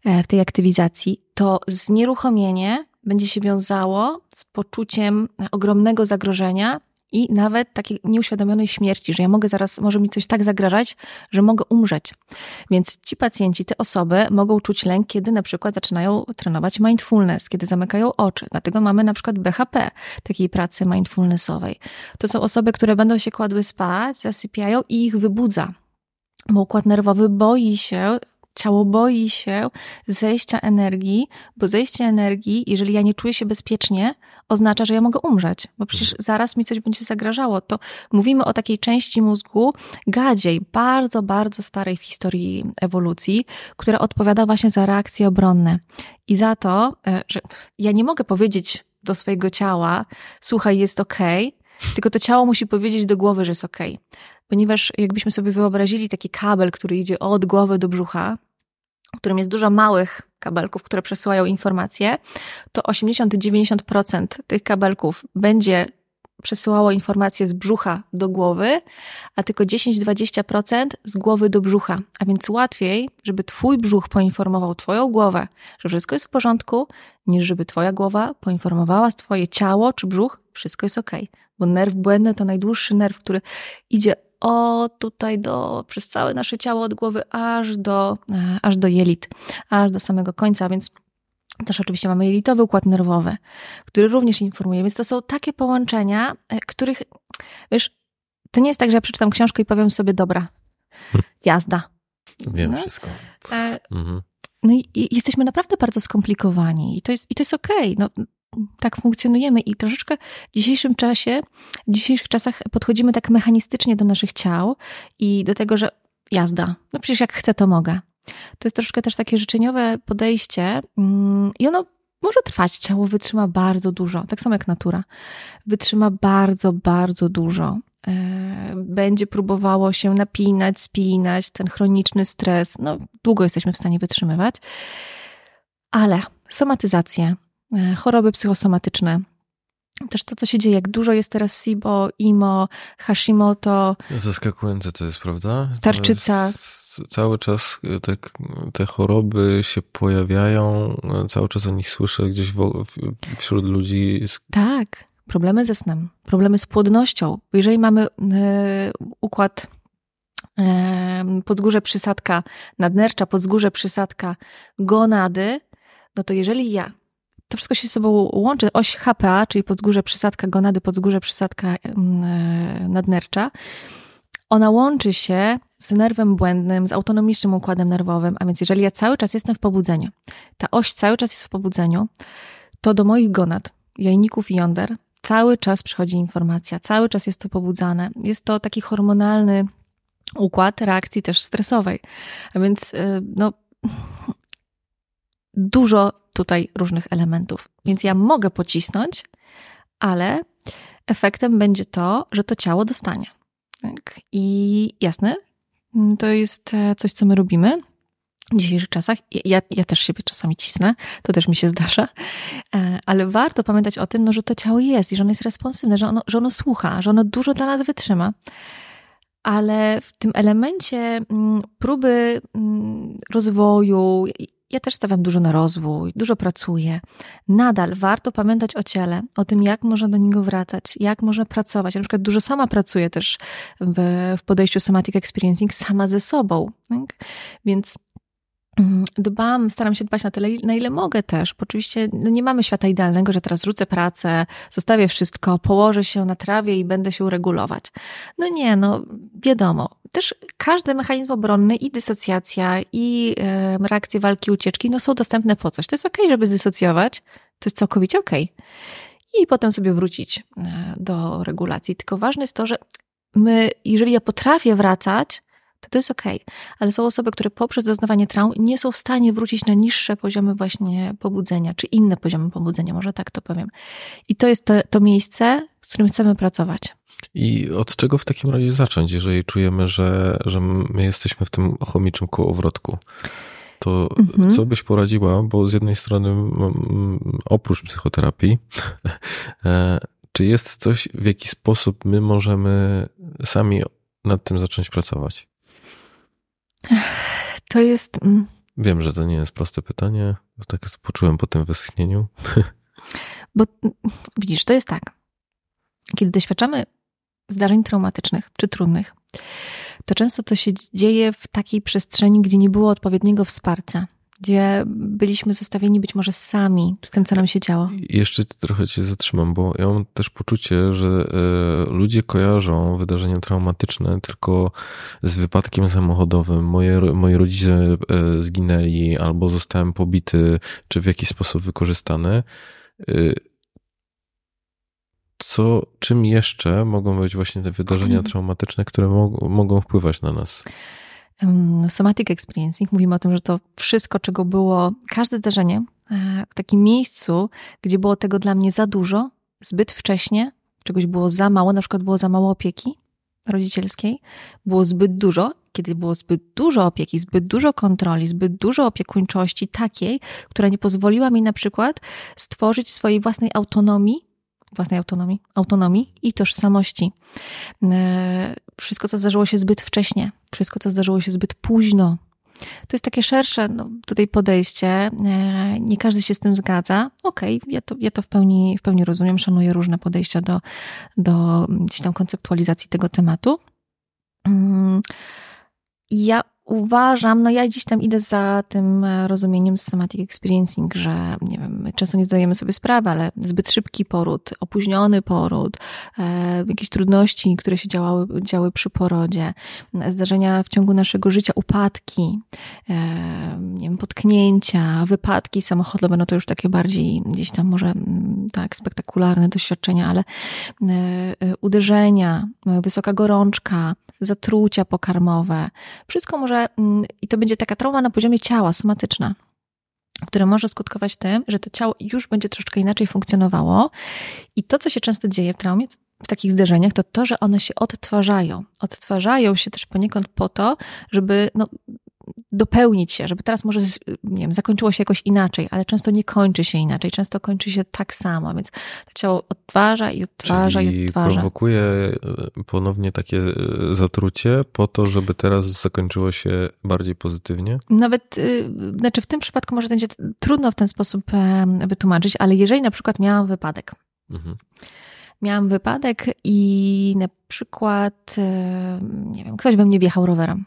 e, w tej aktywizacji, to znieruchomienie będzie się wiązało z poczuciem ogromnego zagrożenia i nawet takiej nieuświadomionej śmierci, że ja mogę zaraz, może mi coś tak zagrażać, że mogę umrzeć. Więc ci pacjenci, te osoby mogą czuć lęk, kiedy na przykład zaczynają trenować mindfulness, kiedy zamykają oczy. Dlatego mamy na przykład BHP, takiej pracy mindfulnessowej. To są osoby, które będą się kładły spać, zasypiają i ich wybudza. Bo układ nerwowy boi się Ciało boi się zejścia energii, bo zejście energii, jeżeli ja nie czuję się bezpiecznie, oznacza, że ja mogę umrzeć, bo przecież mhm. zaraz mi coś będzie zagrażało. To mówimy o takiej części mózgu gadziej, bardzo, bardzo starej w historii ewolucji, która odpowiada właśnie za reakcje obronne. I za to, e, że ja nie mogę powiedzieć do swojego ciała, słuchaj, jest okej, okay, tylko to ciało musi powiedzieć do głowy, że jest okej. Okay ponieważ jakbyśmy sobie wyobrazili taki kabel, który idzie od głowy do brzucha, w którym jest dużo małych kabelków, które przesyłają informacje, to 80-90% tych kabelków będzie przesyłało informacje z brzucha do głowy, a tylko 10-20% z głowy do brzucha. A więc łatwiej, żeby Twój brzuch poinformował Twoją głowę, że wszystko jest w porządku, niż żeby Twoja głowa poinformowała Twoje ciało czy brzuch, wszystko jest ok. Bo nerw błędny to najdłuższy nerw, który idzie o tutaj do, przez całe nasze ciało od głowy aż do, e, aż do jelit, aż do samego końca, więc też oczywiście mamy jelitowy układ nerwowy, który również informuje, więc to są takie połączenia, e, których, wiesz, to nie jest tak, że ja przeczytam książkę i powiem sobie, dobra, jazda. Wiem no? wszystko. E, mhm. No i, i, jesteśmy naprawdę bardzo skomplikowani i to jest, i to jest okej. Okay. No, tak funkcjonujemy i troszeczkę w dzisiejszym czasie, w dzisiejszych czasach podchodzimy tak mechanistycznie do naszych ciał i do tego, że jazda, no przecież jak chcę, to mogę. To jest troszeczkę też takie życzeniowe podejście mm, i ono może trwać. Ciało wytrzyma bardzo dużo, tak samo jak natura. Wytrzyma bardzo, bardzo dużo. E, będzie próbowało się napinać, spinać, ten chroniczny stres. No, długo jesteśmy w stanie wytrzymywać. Ale somatyzację, choroby psychosomatyczne, też to, co się dzieje, jak dużo jest teraz SIBO, IMO, Hashimoto. Zaskakujące to jest, prawda? Tarczyca. cały czas te, te choroby się pojawiają, cały czas o nich słyszę gdzieś w, wśród ludzi. Tak, problemy ze snem, problemy z płodnością. Jeżeli mamy y, układ podzgórze przysadka nadnercza, podzgórze przysadka gonady, no to jeżeli ja to wszystko się ze sobą łączy. Oś HPA, czyli podgórze przysadka gonady, podgórze przysadka mm, e, nadnercza, ona łączy się z nerwem błędnym, z autonomicznym układem nerwowym, a więc jeżeli ja cały czas jestem w pobudzeniu, ta oś cały czas jest w pobudzeniu, to do moich gonad, jajników i jąder cały czas przychodzi informacja, cały czas jest to pobudzane. Jest to taki hormonalny układ reakcji też stresowej. A więc e, no, dużo tutaj różnych elementów. Więc ja mogę pocisnąć, ale efektem będzie to, że to ciało dostanie. Tak? I jasne, to jest e, coś, co my robimy w dzisiejszych czasach. Ja, ja też siebie czasami cisnę, to też mi się zdarza, e, ale warto pamiętać o tym, no, że to ciało jest i że ono jest responsywne, że ono, że ono słucha, że ono dużo dla nas wytrzyma. Ale w tym elemencie mm, próby mm, rozwoju, ja też stawiam dużo na rozwój, dużo pracuję. Nadal warto pamiętać o ciele, o tym, jak można do niego wracać, jak można pracować. Ja na przykład dużo sama pracuję też w, w podejściu somatic experiencing sama ze sobą. Tak? Więc. Dbam, staram się dbać na tyle, na ile mogę też. Bo oczywiście no nie mamy świata idealnego, że teraz rzucę pracę, zostawię wszystko, położę się na trawie i będę się uregulować. No nie, no wiadomo. Też każdy mechanizm obronny i dysocjacja i e, reakcje walki, ucieczki, no są dostępne po coś. To jest okej, okay, żeby dysocjować. To jest całkowicie okej. Okay. I potem sobie wrócić e, do regulacji. Tylko ważne jest to, że my, jeżeli ja potrafię wracać, to to jest ok. Ale są osoby, które poprzez doznawanie traum nie są w stanie wrócić na niższe poziomy właśnie pobudzenia, czy inne poziomy pobudzenia, może tak to powiem. I to jest to, to miejsce, z którym chcemy pracować. I od czego w takim razie zacząć, jeżeli czujemy, że, że my jesteśmy w tym chomiczym kołowrotku? To mhm. co byś poradziła? Bo z jednej strony, oprócz psychoterapii, e, czy jest coś, w jaki sposób my możemy sami nad tym zacząć pracować? To jest. Mm, Wiem, że to nie jest proste pytanie, bo tak poczułem po tym wyschnieniu. Bo mm, widzisz, to jest tak. Kiedy doświadczamy zdarzeń traumatycznych czy trudnych, to często to się dzieje w takiej przestrzeni, gdzie nie było odpowiedniego wsparcia gdzie byliśmy zostawieni być może sami z tym, co nam się działo. Jeszcze trochę cię zatrzymam, bo ja mam też poczucie, że e, ludzie kojarzą wydarzenia traumatyczne tylko z wypadkiem samochodowym. Moje, moi rodzice e, zginęli albo zostałem pobity, czy w jakiś sposób wykorzystany. E, co, czym jeszcze mogą być właśnie te wydarzenia traumatyczne, które mogą wpływać na nas? Somatic experiencing, mówimy o tym, że to wszystko, czego było, każde zdarzenie e, w takim miejscu, gdzie było tego dla mnie za dużo, zbyt wcześnie, czegoś było za mało, na przykład było za mało opieki rodzicielskiej, było zbyt dużo, kiedy było zbyt dużo opieki, zbyt dużo kontroli, zbyt dużo opiekuńczości takiej, która nie pozwoliła mi na przykład stworzyć swojej własnej autonomii własnej autonomii, autonomii i tożsamości. E, wszystko, co zdarzyło się zbyt wcześnie, wszystko, co zdarzyło się zbyt późno. To jest takie szersze no, tutaj podejście. E, nie każdy się z tym zgadza. Okej, okay, ja, to, ja to w pełni, w pełni rozumiem, szanuję różne podejścia do, do gdzieś tam konceptualizacji tego tematu. Mm, ja uważam, no ja gdzieś tam idę za tym e, rozumieniem somatic experiencing, że nie wiem, często nie zdajemy sobie sprawy, ale zbyt szybki poród, opóźniony poród, e, jakieś trudności, które się działały, działy przy porodzie, zdarzenia w ciągu naszego życia, upadki, e, nie wiem, potknięcia, wypadki samochodowe, no to już takie bardziej gdzieś tam może mm, tak spektakularne doświadczenia, ale e, e uderzenia, wysoka gorączka, zatrucia pokarmowe, wszystko może może, mm, i to będzie taka trauma na poziomie ciała, somatyczna, które może skutkować tym, że to ciało już będzie troszeczkę inaczej funkcjonowało. I to, co się często dzieje w traumie, w takich zderzeniach, to to, że one się odtwarzają. Odtwarzają się też poniekąd po to, żeby no, dopełnić się, żeby teraz może, nie wiem, zakończyło się jakoś inaczej, ale często nie kończy się inaczej, często kończy się tak samo, więc to ciało odtwarza i odtwarza Czyli i odtwarza. prowokuje e, ponownie takie e, zatrucie po to, żeby teraz zakończyło się bardziej pozytywnie? Nawet, y, znaczy w tym przypadku może będzie trudno w ten sposób wytłumaczyć, ale jeżeli na przykład miałam wypadek, mhm miałam wypadek i na przykład, e, nie wiem, ktoś we mnie wjechał rowerem.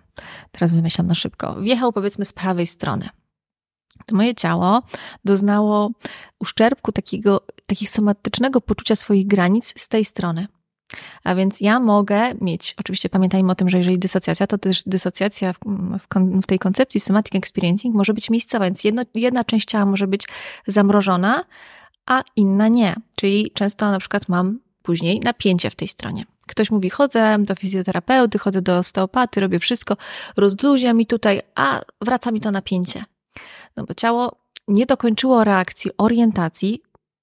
Teraz wymyślam na szybko. Wjechał powiedzmy z prawej strony. To moje ciało doznało uszczerbku takiego, takiego somatycznego poczucia swoich granic z tej strony. A więc ja mogę mieć, oczywiście pamiętajmy o tym, że jeżeli dysocjacja, to też dysocjacja w, w, w tej koncepcji somatic experiencing może być miejscowa, więc jedno, jedna część ciała może być zamrożona, a inna nie. Czyli często na przykład mam później napięcie w tej stronie. Ktoś mówi, chodzę do fizjoterapeuty, chodzę do osteopaty, robię wszystko, rozluzia mi tutaj, a wraca mi to napięcie. No bo ciało nie dokończyło reakcji, orientacji,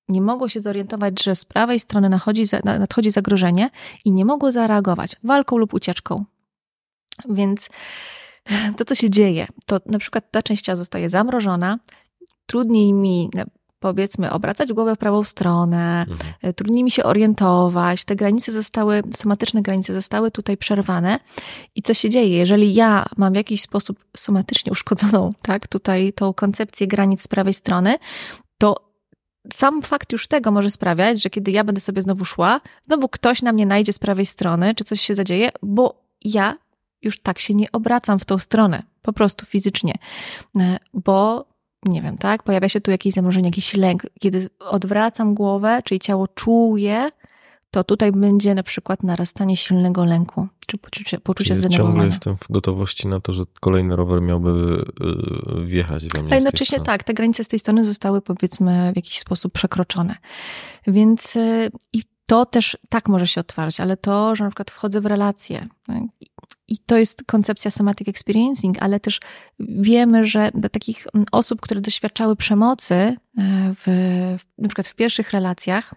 nie mogło się zorientować, że z prawej strony nadchodzi, nadchodzi zagrożenie i nie mogło zareagować walką lub ucieczką. Więc to, co się dzieje, to na przykład ta część ciała zostaje zamrożona, trudniej mi powiedzmy, obracać głowę w prawą stronę, mhm. E, trudniej mi się orientować. Te granice zostały, somatyczne granice zostały tutaj przerwane. I co się dzieje? Jeżeli ja mam w jakiś sposób somatycznie uszkodzoną, tak, tutaj tą koncepcję granic z prawej strony, to sam fakt już tego może sprawiać, że kiedy ja będę sobie znowu szła, znowu ktoś na mnie najdzie z prawej strony, czy coś się zadzieje, bo ja już tak się nie obracam w tą stronę, po prostu fizycznie, e, bo nie wiem, tak? Pojawia się tu jakieś zamrożenie, jakiś lęk. Kiedy odwracam głowę, czyli ciało czuje, to tutaj będzie na przykład narastanie silnego lęku, czy poczucie, poczucie zdenerwowania. Ciągle jestem w gotowości na to, że kolejny rower miałby y, wjechać we mnie. A jednocześnie tak, te granice z tej strony zostały powiedzmy w jakiś sposób przekroczone. Więc y, i to też tak może się otwarć, ale to, że na przykład wchodzę w relacje tak? I to jest koncepcja somatic experiencing, ale też wiemy, że dla takich osób, które doświadczały przemocy e, w, na przykład w pierwszych relacjach,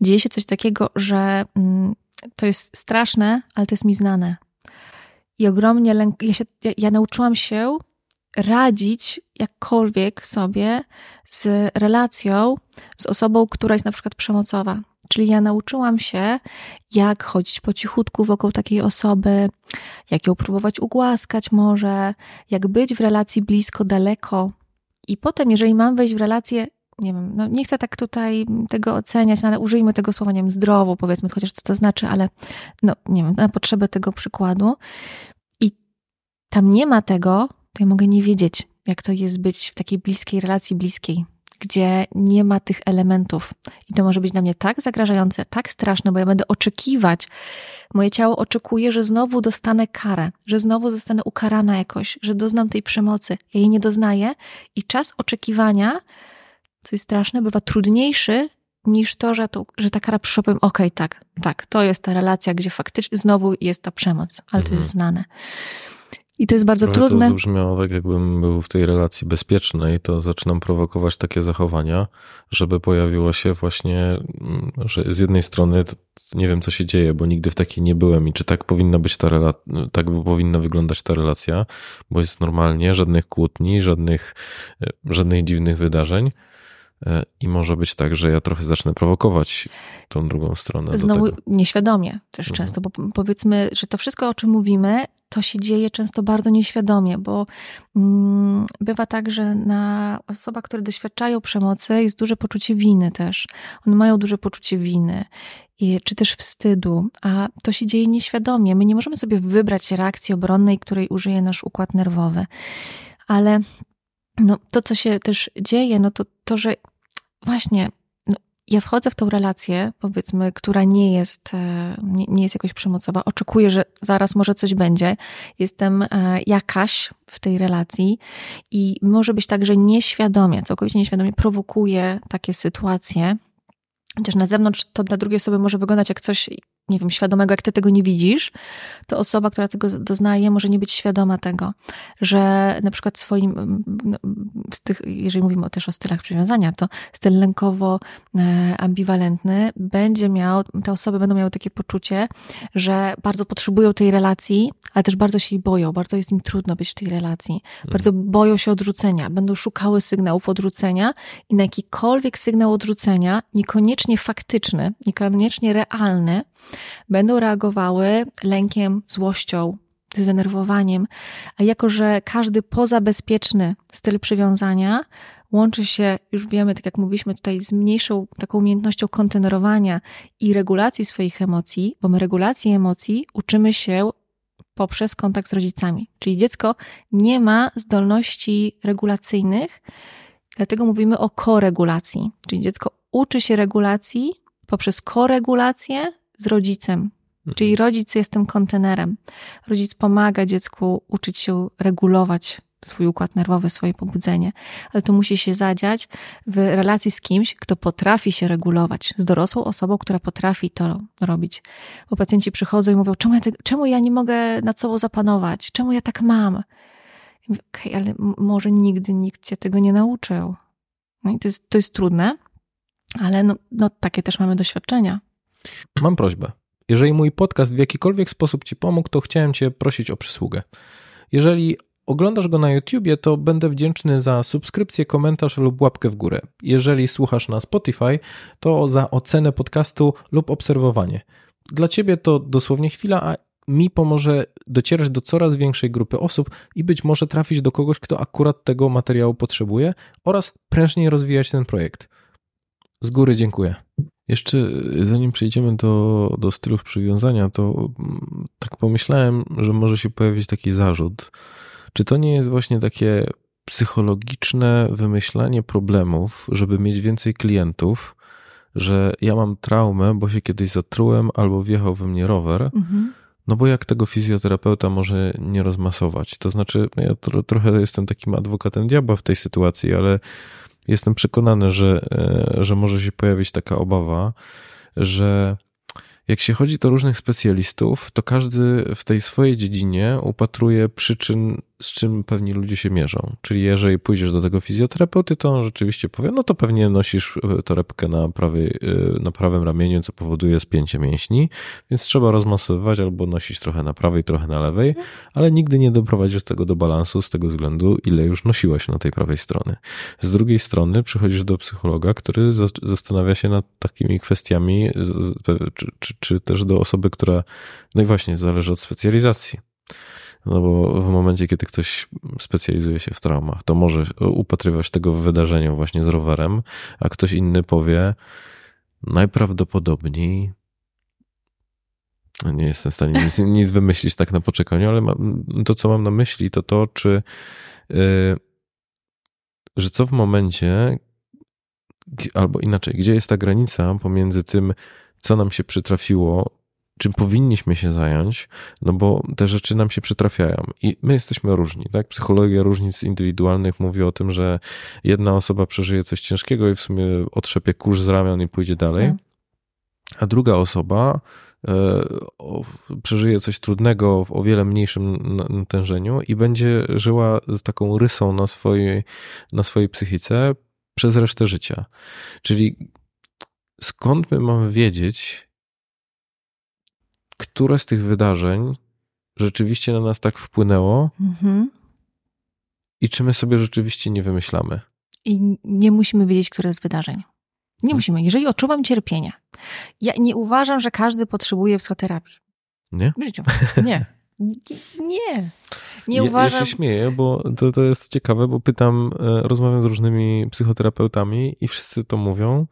dzieje się coś takiego, że mm, to jest straszne, ale to jest mi znane. I ogromnie lęk, ja, się, ja, ja nauczyłam się radzić jakkolwiek sobie z relacją z osobą, która jest na przykład przemocowa. Czyli ja nauczyłam się, jak chodzić po cichutku wokół takiej osoby, jak ją próbować ugłaskać może, jak być w relacji blisko, daleko. I potem, jeżeli mam wejść w relację, nie wiem, no nie chcę tak tutaj tego oceniać, no ale użyjmy tego słowa, nie wiem, zdrową, powiedzmy, chociaż co to znaczy, ale no nie wiem, na potrzebę tego przykładu. I tam nie ma tego, to ja mogę nie wiedzieć, jak to jest być w takiej bliskiej relacji, bliskiej, gdzie nie ma tych elementów. I to może być dla mnie tak zagrażające, tak straszne, bo ja będę oczekiwać, moje ciało oczekuje, że znowu dostanę karę, że znowu zostanę ukarana jakoś, że doznam tej przemocy. Ja jej nie doznaję i czas oczekiwania, co jest straszne, bywa trudniejszy niż to, że, to, że ta kara przyszła, powiem, okej, okay, tak, tak, to jest ta relacja, gdzie faktycznie znowu jest ta przemoc, ale to jest mhm. znane. I to jest bardzo Trochę trudne. To zabrzmiało tak, jakbym był w tej relacji bezpiecznej, to zaczynam prowokować takie zachowania, żeby pojawiło się właśnie, mm, że z jednej strony nie wiem, co się dzieje, bo nigdy w takiej nie byłem i czy tak powinna być ta relacja, tak powinna wyglądać ta relacja, bo jest normalnie, żadnych kłótni, żadnych, e, żadnych dziwnych wydarzeń. I może być tak, że ja trochę zacznę prowokować tą drugą stronę. Znowu nieświadomie też mhm. często, bo powiedzmy, że to wszystko, o czym mówimy, to się dzieje często bardzo nieświadomie, bo mm, bywa tak, że na osobach, które doświadczają przemocy, jest duże poczucie winy też. One mają duże poczucie winy, i, czy też wstydu, a to się dzieje nieświadomie. My nie możemy sobie wybrać reakcji obronnej, której użyje nasz układ nerwowy. Ale no, to, co się też dzieje, no to to, że właśnie no, ja wchodzę w tą relację, powiedzmy, która nie jest, e, nie, nie jest jakoś przemocowa, oczekuję, że zaraz może coś będzie, jestem e, jakaś w tej relacji i może być tak, że nieświadomie, całkowicie nieświadomie prowokuje takie sytuacje, Chociaż na zewnątrz to dla drugiej osoby może wyglądać jak coś nie wiem, świadomego, jak ty tego nie widzisz, to osoba, która tego doznaje, może nie być świadoma tego, że na przykład swoim, no, tych, jeżeli mówimy też o stylach przywiązania, to styl lękowo-ambiwalentny będzie miał, te osoby będą miały takie poczucie, że bardzo potrzebują tej relacji, ale też bardzo się jej boją, bardzo jest im trudno być w tej relacji, bardzo mhm. boją się odrzucenia, będą szukały sygnałów odrzucenia i na jakikolwiek sygnał odrzucenia, niekoniecznie faktyczny, niekoniecznie realny, będą reagowały lękiem, złością, zdenerwowaniem, a jako, że każdy pozabezpieczny styl przywiązania łączy się, już wiemy, tak jak mówiliśmy tutaj, z mniejszą taką umiejętnością kontenerowania i regulacji swoich emocji, bo my regulacji emocji uczymy się poprzez kontakt z rodzicami. Czyli dziecko nie ma zdolności regulacyjnych, dlatego mówimy o koregulacji. Czyli dziecko uczy się regulacji poprzez koregulację z rodzicem. Mhm. Czyli rodzic jest tym kontenerem. Rodzic pomaga dziecku uczyć się regulować swój układ nerwowy, swoje pobudzenie, ale to musi się zadziać w relacji z kimś, kto potrafi się regulować, z dorosłą osobą, która potrafi to robić. Bo pacjenci przychodzą i mówią, czemu ja, te, czemu ja nie mogę nad sobą zapanować? Czemu ja tak mam? Okej, okay, ale może nigdy nikt cię tego nie nauczył. No i to jest, to jest trudne, ale no, no takie też mamy doświadczenia. Mam prośbę. Jeżeli mój podcast w jakikolwiek sposób Ci pomógł, to chciałem Cię prosić o przysługę. Jeżeli oglądasz go na YouTubie, to będę wdzięczny za subskrypcję, komentarz lub łapkę w górę. Jeżeli słuchasz na Spotify, to za ocenę podcastu lub obserwowanie. Dla Ciebie to dosłownie chwila, a mi pomoże docierać do coraz większej grupy osób i być może trafić do kogoś, kto akurat tego materiału potrzebuje oraz prężniej rozwijać ten projekt. Z góry dziękuję. Jeszcze y, zanim przejdziemy do, do stylów przywiązania, to mm, tak pomyślałem, że może się pojawić taki zarzut. Czy to nie jest właśnie takie psychologiczne wymyślanie problemów, żeby mieć więcej klientów, że ja mam traumę, bo się kiedyś zatrułem albo wjechał we mnie rower, mhm. no bo jak tego fizjoterapeuta może nie rozmasować? To znaczy, ja trochę jestem takim adwokatem diabła w tej sytuacji, ale Jestem przekonany, że, e, że może się pojawić taka obawa, że jak się chodzi do różnych specjalistów, to każdy w tej swojej dziedzinie upatruje przyczyn z czym pewni ludzie się mierzą. Czyli jeżeli pójdziesz do tego fizjoterapeuty, to on rzeczywiście powie, no to pewnie nosisz e, torebkę na, prawej, e, na prawym ramieniu, co powoduje spięcie mięśni, więc trzeba rozmasowywać albo nosić trochę na prawej, trochę na lewej, ale nigdy nie doprowadzisz tego do balansu z tego względu, ile już nosiłaś na tej prawej strony. Z drugiej strony przychodzisz do psychologa, który zastanawia się nad takimi kwestiami, czy, czy, czy też do osoby, która, no i właśnie, zależy od specjalizacji. No bo w momencie, kiedy ktoś specjalizuje się w traumach, to może upatrywać tego w wydarzeniu właśnie z rowerem, a ktoś inny powie, najprawdopodobniej nie jestem w stanie nic, nic wymyślić tak na poczekaniu, ale to, co mam na myśli, to to, czy yy, że co w momencie, albo inaczej, gdzie jest ta granica pomiędzy tym, co nam się przytrafiło czym powinniśmy się zająć, no bo te rzeczy nam się przytrafiają i my jesteśmy różni, tak? Psychologia różnic indywidualnych mówi o tym, że jedna osoba przeżyje coś ciężkiego i w sumie otrzepie kurz z ramion i pójdzie dalej, tak. a druga osoba e, przeżyje coś trudnego w o wiele mniejszym natężeniu i będzie żyła z taką rysą na swojej, na swojej psychice przez resztę życia. Czyli skąd my mamy wiedzieć, które z tych wydarzeń rzeczywiście na nas tak wpłynęło mhm. i czy my sobie rzeczywiście nie wymyślamy. I nie musimy wiedzieć, które z wydarzeń. Nie hmm. musimy. Jeżeli odczuwam cierpienie, ja nie uważam, że każdy potrzebuje psychoterapii. Nie? W życiu. Nie. Nie. Nie ja, uważam. Ja się śmieję, bo to, to jest ciekawe, bo pytam, e, rozmawiam z różnymi psychoterapeutami i wszyscy to mówią,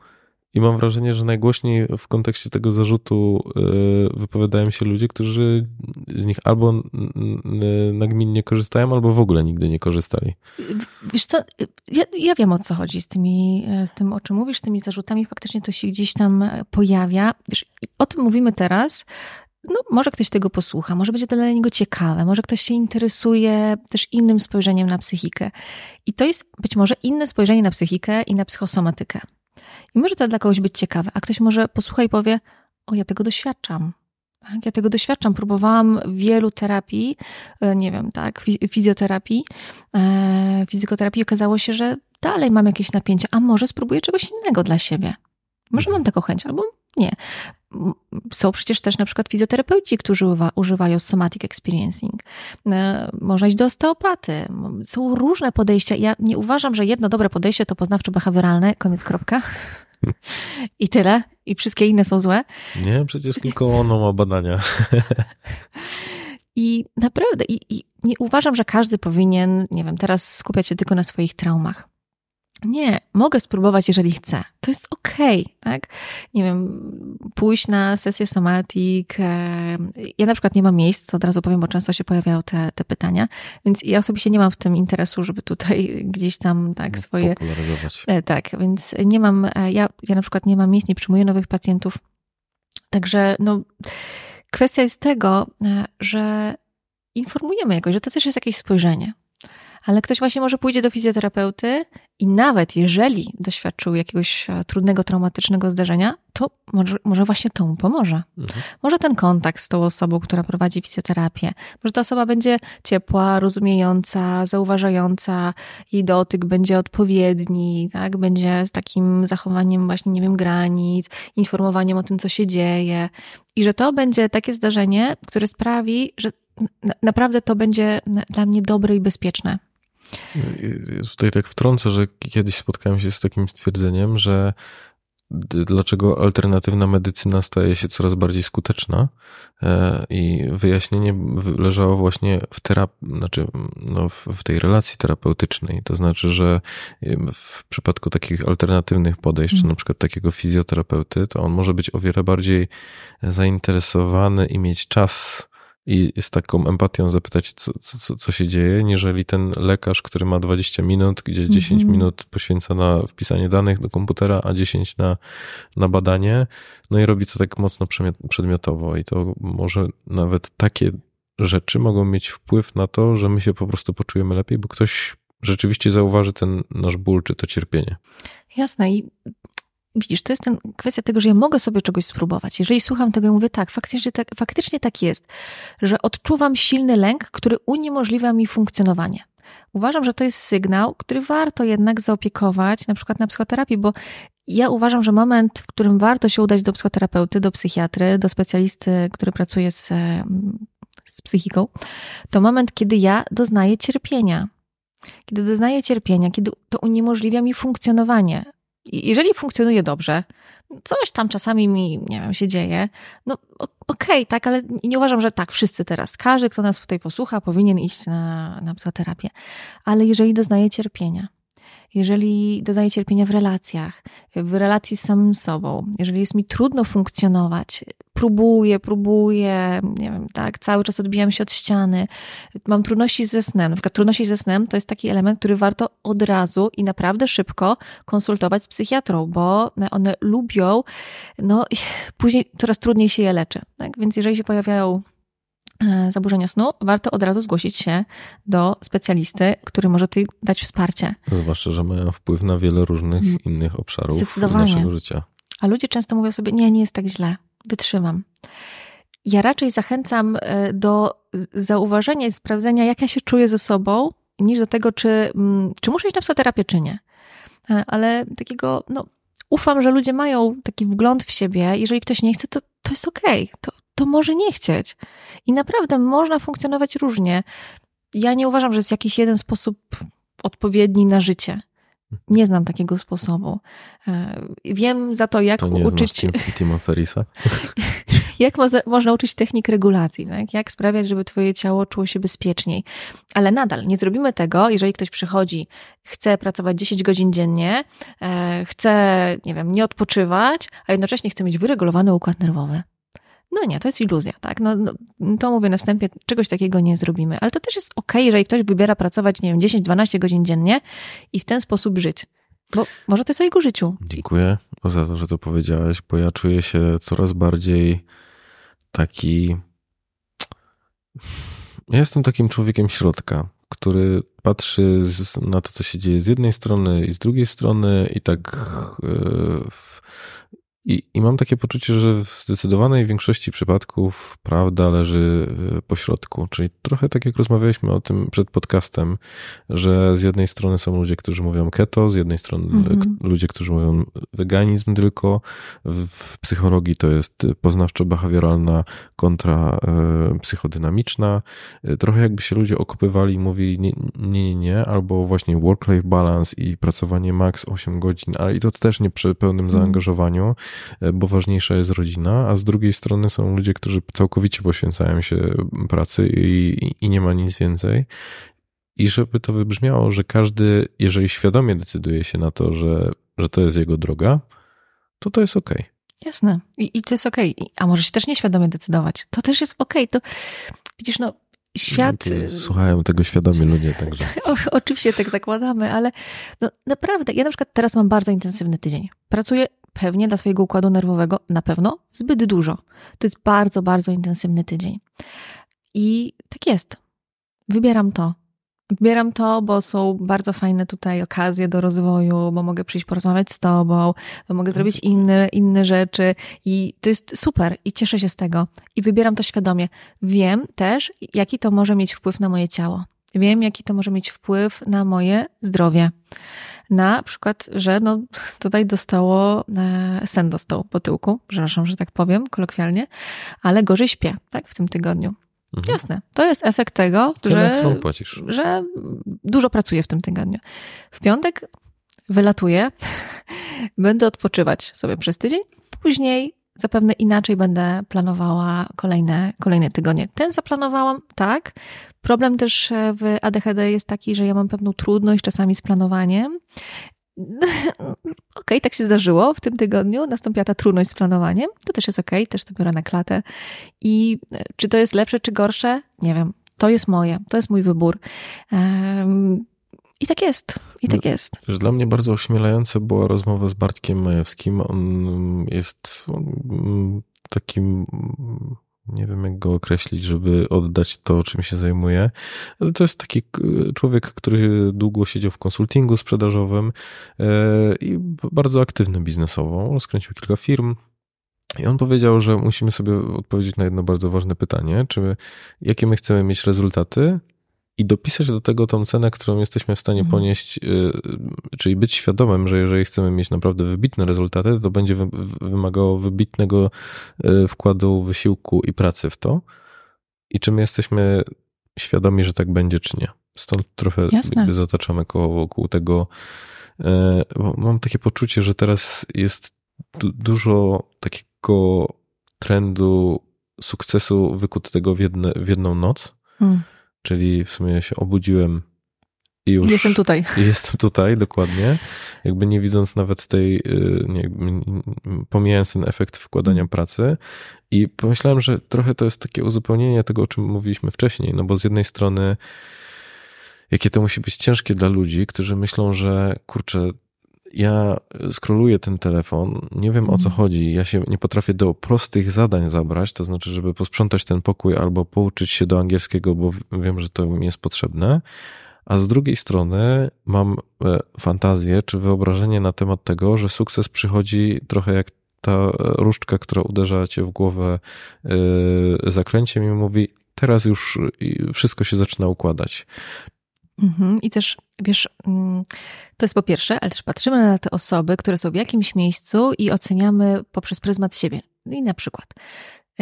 i mam wrażenie, że najgłośniej w kontekście tego zarzutu y, wypowiadają się ludzie, którzy z nich albo nagminnie korzystają, albo w ogóle nigdy nie korzystali. Wiesz co, ja, ja wiem o co chodzi z, tymi, z tym, o czym mówisz, z tymi zarzutami. Faktycznie to się gdzieś tam pojawia. Wiesz, o tym mówimy teraz, no, może ktoś tego posłucha, może będzie to dla niego ciekawe, może ktoś się interesuje też innym spojrzeniem na psychikę. I to jest być może inne spojrzenie na psychikę i na psychosomatykę. I może to dla kogoś być ciekawe, a ktoś może posłucha i powie: O, ja tego doświadczam. Tak? Ja tego doświadczam. Próbowałam wielu terapii, e, nie wiem, tak, fizjoterapii, e, fizykoterapii. Okazało się, że dalej mam jakieś napięcie, a może spróbuję czegoś innego dla siebie. Może mam taką chęć, albo nie. Są przecież też na przykład fizjoterapeuci, którzy używają somatic experiencing. E, można iść do osteopaty. Są różne podejścia. Ja nie uważam, że jedno dobre podejście to poznawczo-behawioralne, koniec kropka. I tyle. I wszystkie inne są złe. Nie, przecież tylko ono ma badania. I naprawdę, i, i nie uważam, że każdy powinien, nie wiem, teraz skupiać się tylko na swoich traumach. Nie, mogę spróbować, jeżeli chcę. To jest okej, okay, tak? Nie wiem, pójść na sesję somatic. E, ja na przykład nie mam miejsc, to od razu powiem, bo często się pojawiają te, te pytania, więc ja osobiście nie mam w tym interesu, żeby tutaj gdzieś tam tak no, swoje... Popularyzować. E, tak, więc nie mam, e, ja, ja na przykład nie mam miejsc, nie przyjmuję nowych pacjentów. Także no, kwestia jest tego, że informujemy jakoś, że to też jest jakieś spojrzenie ale ktoś właśnie może pójdzie do fizjoterapeuty i nawet jeżeli doświadczył jakiegoś e, trudnego, traumatycznego zdarzenia, to może, może właśnie to mu pomoże. Mhm. Może ten kontakt z tą osobą, która prowadzi fizjoterapię, może ta osoba będzie ciepła, rozumiejąca, zauważająca, jej dotyk będzie odpowiedni, tak? będzie z takim zachowaniem właśnie, nie wiem, granic, informowaniem o tym, co się dzieje i że to będzie takie zdarzenie, które sprawi, że naprawdę to będzie dla mnie dobre i bezpieczne. Tutaj tak wtrącę, że kiedyś spotkałem się z takim stwierdzeniem, że dlaczego alternatywna medycyna staje się coraz bardziej skuteczna e, i wyjaśnienie leżało właśnie w terapii, znaczy no w, w tej relacji terapeutycznej. To znaczy, że w przypadku takich alternatywnych podejść, czy mm. na przykład takiego fizjoterapeuty, to on może być o wiele bardziej zainteresowany i mieć czas i z taką empatią zapytać, co, co, co się dzieje, niżeli ten lekarz, który ma 20 minut, gdzie 10 mm -hmm. minut poświęca na wpisanie danych do komputera, a 10 na, na badanie. No i robi to tak mocno przedmiotowo i to może nawet takie rzeczy mogą mieć wpływ na to, że my się po prostu poczujemy lepiej, bo ktoś rzeczywiście zauważy ten nasz ból czy to cierpienie. Jasne i widzisz, to jest ten, kwestia tego, że ja mogę sobie czegoś spróbować. Jeżeli słucham tego i mówię, tak faktycznie, tak, faktycznie tak jest, że odczuwam silny lęk, który uniemożliwia mi funkcjonowanie. Uważam, że to jest sygnał, który warto jednak zaopiekować, na przykład na psychoterapii, bo ja uważam, że moment, w którym warto się udać do psychoterapeuty, do psychiatry, do specjalisty, który pracuje z, z psychiką, to moment, kiedy ja doznaję cierpienia. Kiedy doznaję cierpienia, kiedy to uniemożliwia mi funkcjonowanie, jeżeli funkcjonuje dobrze, coś tam czasami mi, nie wiem, się dzieje, no okej, okay, tak, ale nie uważam, że tak, wszyscy teraz, każdy, kto nas tutaj posłucha, powinien iść na, na psychoterapię. Ale jeżeli doznaje cierpienia, jeżeli doznaję cierpienia w relacjach, w relacji z samym sobą, jeżeli jest mi trudno funkcjonować, próbuję, próbuję, nie wiem, tak, cały czas odbijam się od ściany, mam trudności ze snem. Na przykład trudności ze snem to jest taki element, który warto od razu i naprawdę szybko konsultować z psychiatrą, bo one lubią, no później coraz trudniej się je leczy. Tak? Więc jeżeli się pojawiają E, zaburzenia snu, warto od razu zgłosić się do specjalisty, który może tutaj dać wsparcie. Zwłaszcza, że mają wpływ na wiele różnych mm. innych obszarów naszego życia. A ludzie często mówią sobie, nie, nie jest tak źle, wytrzymam. Ja raczej zachęcam e, do zauważenia i sprawdzenia, jak ja się czuję ze sobą, niż do tego, czy, mm, czy muszę iść na psychoterapię, czy nie. E, ale takiego, no, ufam, że ludzie mają taki wgląd w siebie. Jeżeli ktoś nie chce, to, to jest okej. Okay. To, to może nie chcieć. I naprawdę można funkcjonować różnie. Ja nie uważam, że jest jakiś jeden sposób odpowiedni na życie. Nie znam takiego sposobu. E, wiem za to, jak to nie uczyć. Tima Ferisa. jak mo można uczyć technik regulacji, tak? jak sprawiać, żeby Twoje ciało czuło się bezpieczniej. Ale nadal nie zrobimy tego, jeżeli ktoś przychodzi, chce pracować 10 godzin dziennie, e, chce, nie wiem, nie odpoczywać, a jednocześnie chce mieć wyregulowany układ nerwowy. No nie, to jest iluzja, tak? No, no, to mówię na wstępie, czegoś takiego nie zrobimy. Ale to też jest ok, jeżeli ktoś wybiera pracować, nie wiem, 10-12 godzin dziennie i w ten sposób żyć. Bo może to jest o jego życiu. Dziękuję za to, że to powiedziałeś, bo ja czuję się coraz bardziej taki. Ja jestem takim człowiekiem środka, który patrzy na to, co się dzieje z jednej strony i z drugiej strony, i tak e, w, I, I mam takie poczucie, że w zdecydowanej większości przypadków prawda leży e, po środku. Czyli trochę tak jak rozmawialiśmy o tym przed podcastem, że z jednej strony są ludzie, którzy mówią keto, z jednej strony mhm. ludzie, którzy mówią weganizm tylko. W psychologii to jest poznawczo-behawioralna kontra e, psychodynamiczna. E, trochę jakby się ludzie okopywali i mówili nie, nie, nie, nie albo właśnie work-life balance i pracowanie max 8 godzin, ale i to też nie przy pełnym mhm. zaangażowaniu. E, bo ważniejsza jest rodzina, a z drugiej strony są ludzie, którzy całkowicie poświęcają się pracy i, i nie ma nic więcej. I żeby to wybrzmiało, że każdy, jeżeli świadomie decyduje się na to, że, że to jest jego droga, to to jest ok. Jasne. I, i to jest ok. A może się też nieświadomie decydować. To też jest ok. To widzisz, no świat. Słuchają tego świadomi ludzie także. O, oczywiście tak zakładamy, ale no, naprawdę, ja na przykład teraz mam bardzo intensywny tydzień. Pracuję pewnie dla Twojego układu nerwowego na pewno zbyt dużo. To jest bardzo, bardzo intensywny tydzień. I tak jest. Wybieram to. Wybieram to, bo są bardzo fajne tutaj okazje do rozwoju, bo mogę przyjść porozmawiać z Tobą, bo mogę zrobić inne, inne rzeczy i to jest super i cieszę się z tego. I wybieram to świadomie. Wiem też, jaki to może mieć wpływ na moje ciało. Wiem, jaki to może mieć wpływ na moje zdrowie na przykład, że no, tutaj dostało, e, sen dostał po tyłku, przepraszam, że tak powiem kolokwialnie, ale gorzej śpię, tak, w tym tygodniu. Mhm. Jasne, to jest efekt tego, że, że dużo pracuję w tym tygodniu. W piątek wylatuję, będę odpoczywać sobie przez tydzień, później zapewne inaczej będę planowała kolejne, kolejne tygodnie. Ten zaplanowałam, tak. Problem też e, w ADHD jest taki, że ja mam pewną trudność czasami z planowaniem. Okej, okay, tak się zdarzyło w tym tygodniu. Nastąpiła ta trudność z planowaniem. To też jest okej, okay, też to biorę na klatę. I e, czy to jest lepsze, czy gorsze? Nie wiem. To jest moje, to jest mój wybór. Um, i tak jest, i tak no, jest. Że dla mnie bardzo ośmielające była rozmowa z Bartkiem Majewskim. On jest takim, nie wiem jak go określić, żeby oddać to, czym się zajmuje. Ale to jest taki człowiek, który długo siedział w konsultingu sprzedażowym e, i bardzo aktywny biznesowo. Rozkręcił kilka firm, i on powiedział, że musimy sobie odpowiedzieć na jedno bardzo ważne pytanie, czy jakie my chcemy mieć rezultaty i dopisać do tego tą cenę, którą jesteśmy w stanie mhm. ponieść, y, czyli być świadomym, że jeżeli chcemy mieć naprawdę wybitne rezultaty, to będzie wymagało wybitnego y, wkładu wysiłku i pracy w to. I czy my jesteśmy świadomi, że tak będzie, czy nie. Stąd trochę jakby zataczamy koło wokół tego, y, bo mam takie poczucie, że teraz jest dużo takiego trendu sukcesu wykutego w, jedne, w jedną noc. Hmm Czyli w sumie się obudziłem i już. Jestem tutaj. Jestem tutaj, dokładnie. Jakby nie widząc nawet tej, y, nie, pomijając ten efekt wkładania pracy. I pomyślałem, że trochę to jest takie uzupełnienie tego, o czym mówiliśmy wcześniej. No bo z jednej strony, jakie to musi być ciężkie dla ludzi, którzy myślą, że kurczę, ja skroluję ten telefon, nie wiem o co mhm. chodzi, ja się nie potrafię do prostych zadań zabrać, to znaczy, żeby posprzątać ten pokój albo pouczyć się do angielskiego, bo wiem, że to mi jest potrzebne. A z drugiej strony mam e, fantazję czy wyobrażenie na temat tego, że sukces przychodzi trochę jak ta różdżka, która uderza cię w głowę e, zakręciem i mówi: Teraz już wszystko się zaczyna układać. Mhm. I też, wiesz, mm, to jest po pierwsze, ale też patrzymy na te osoby, które są w jakimś miejscu i oceniamy poprzez pryzmat siebie. I na przykład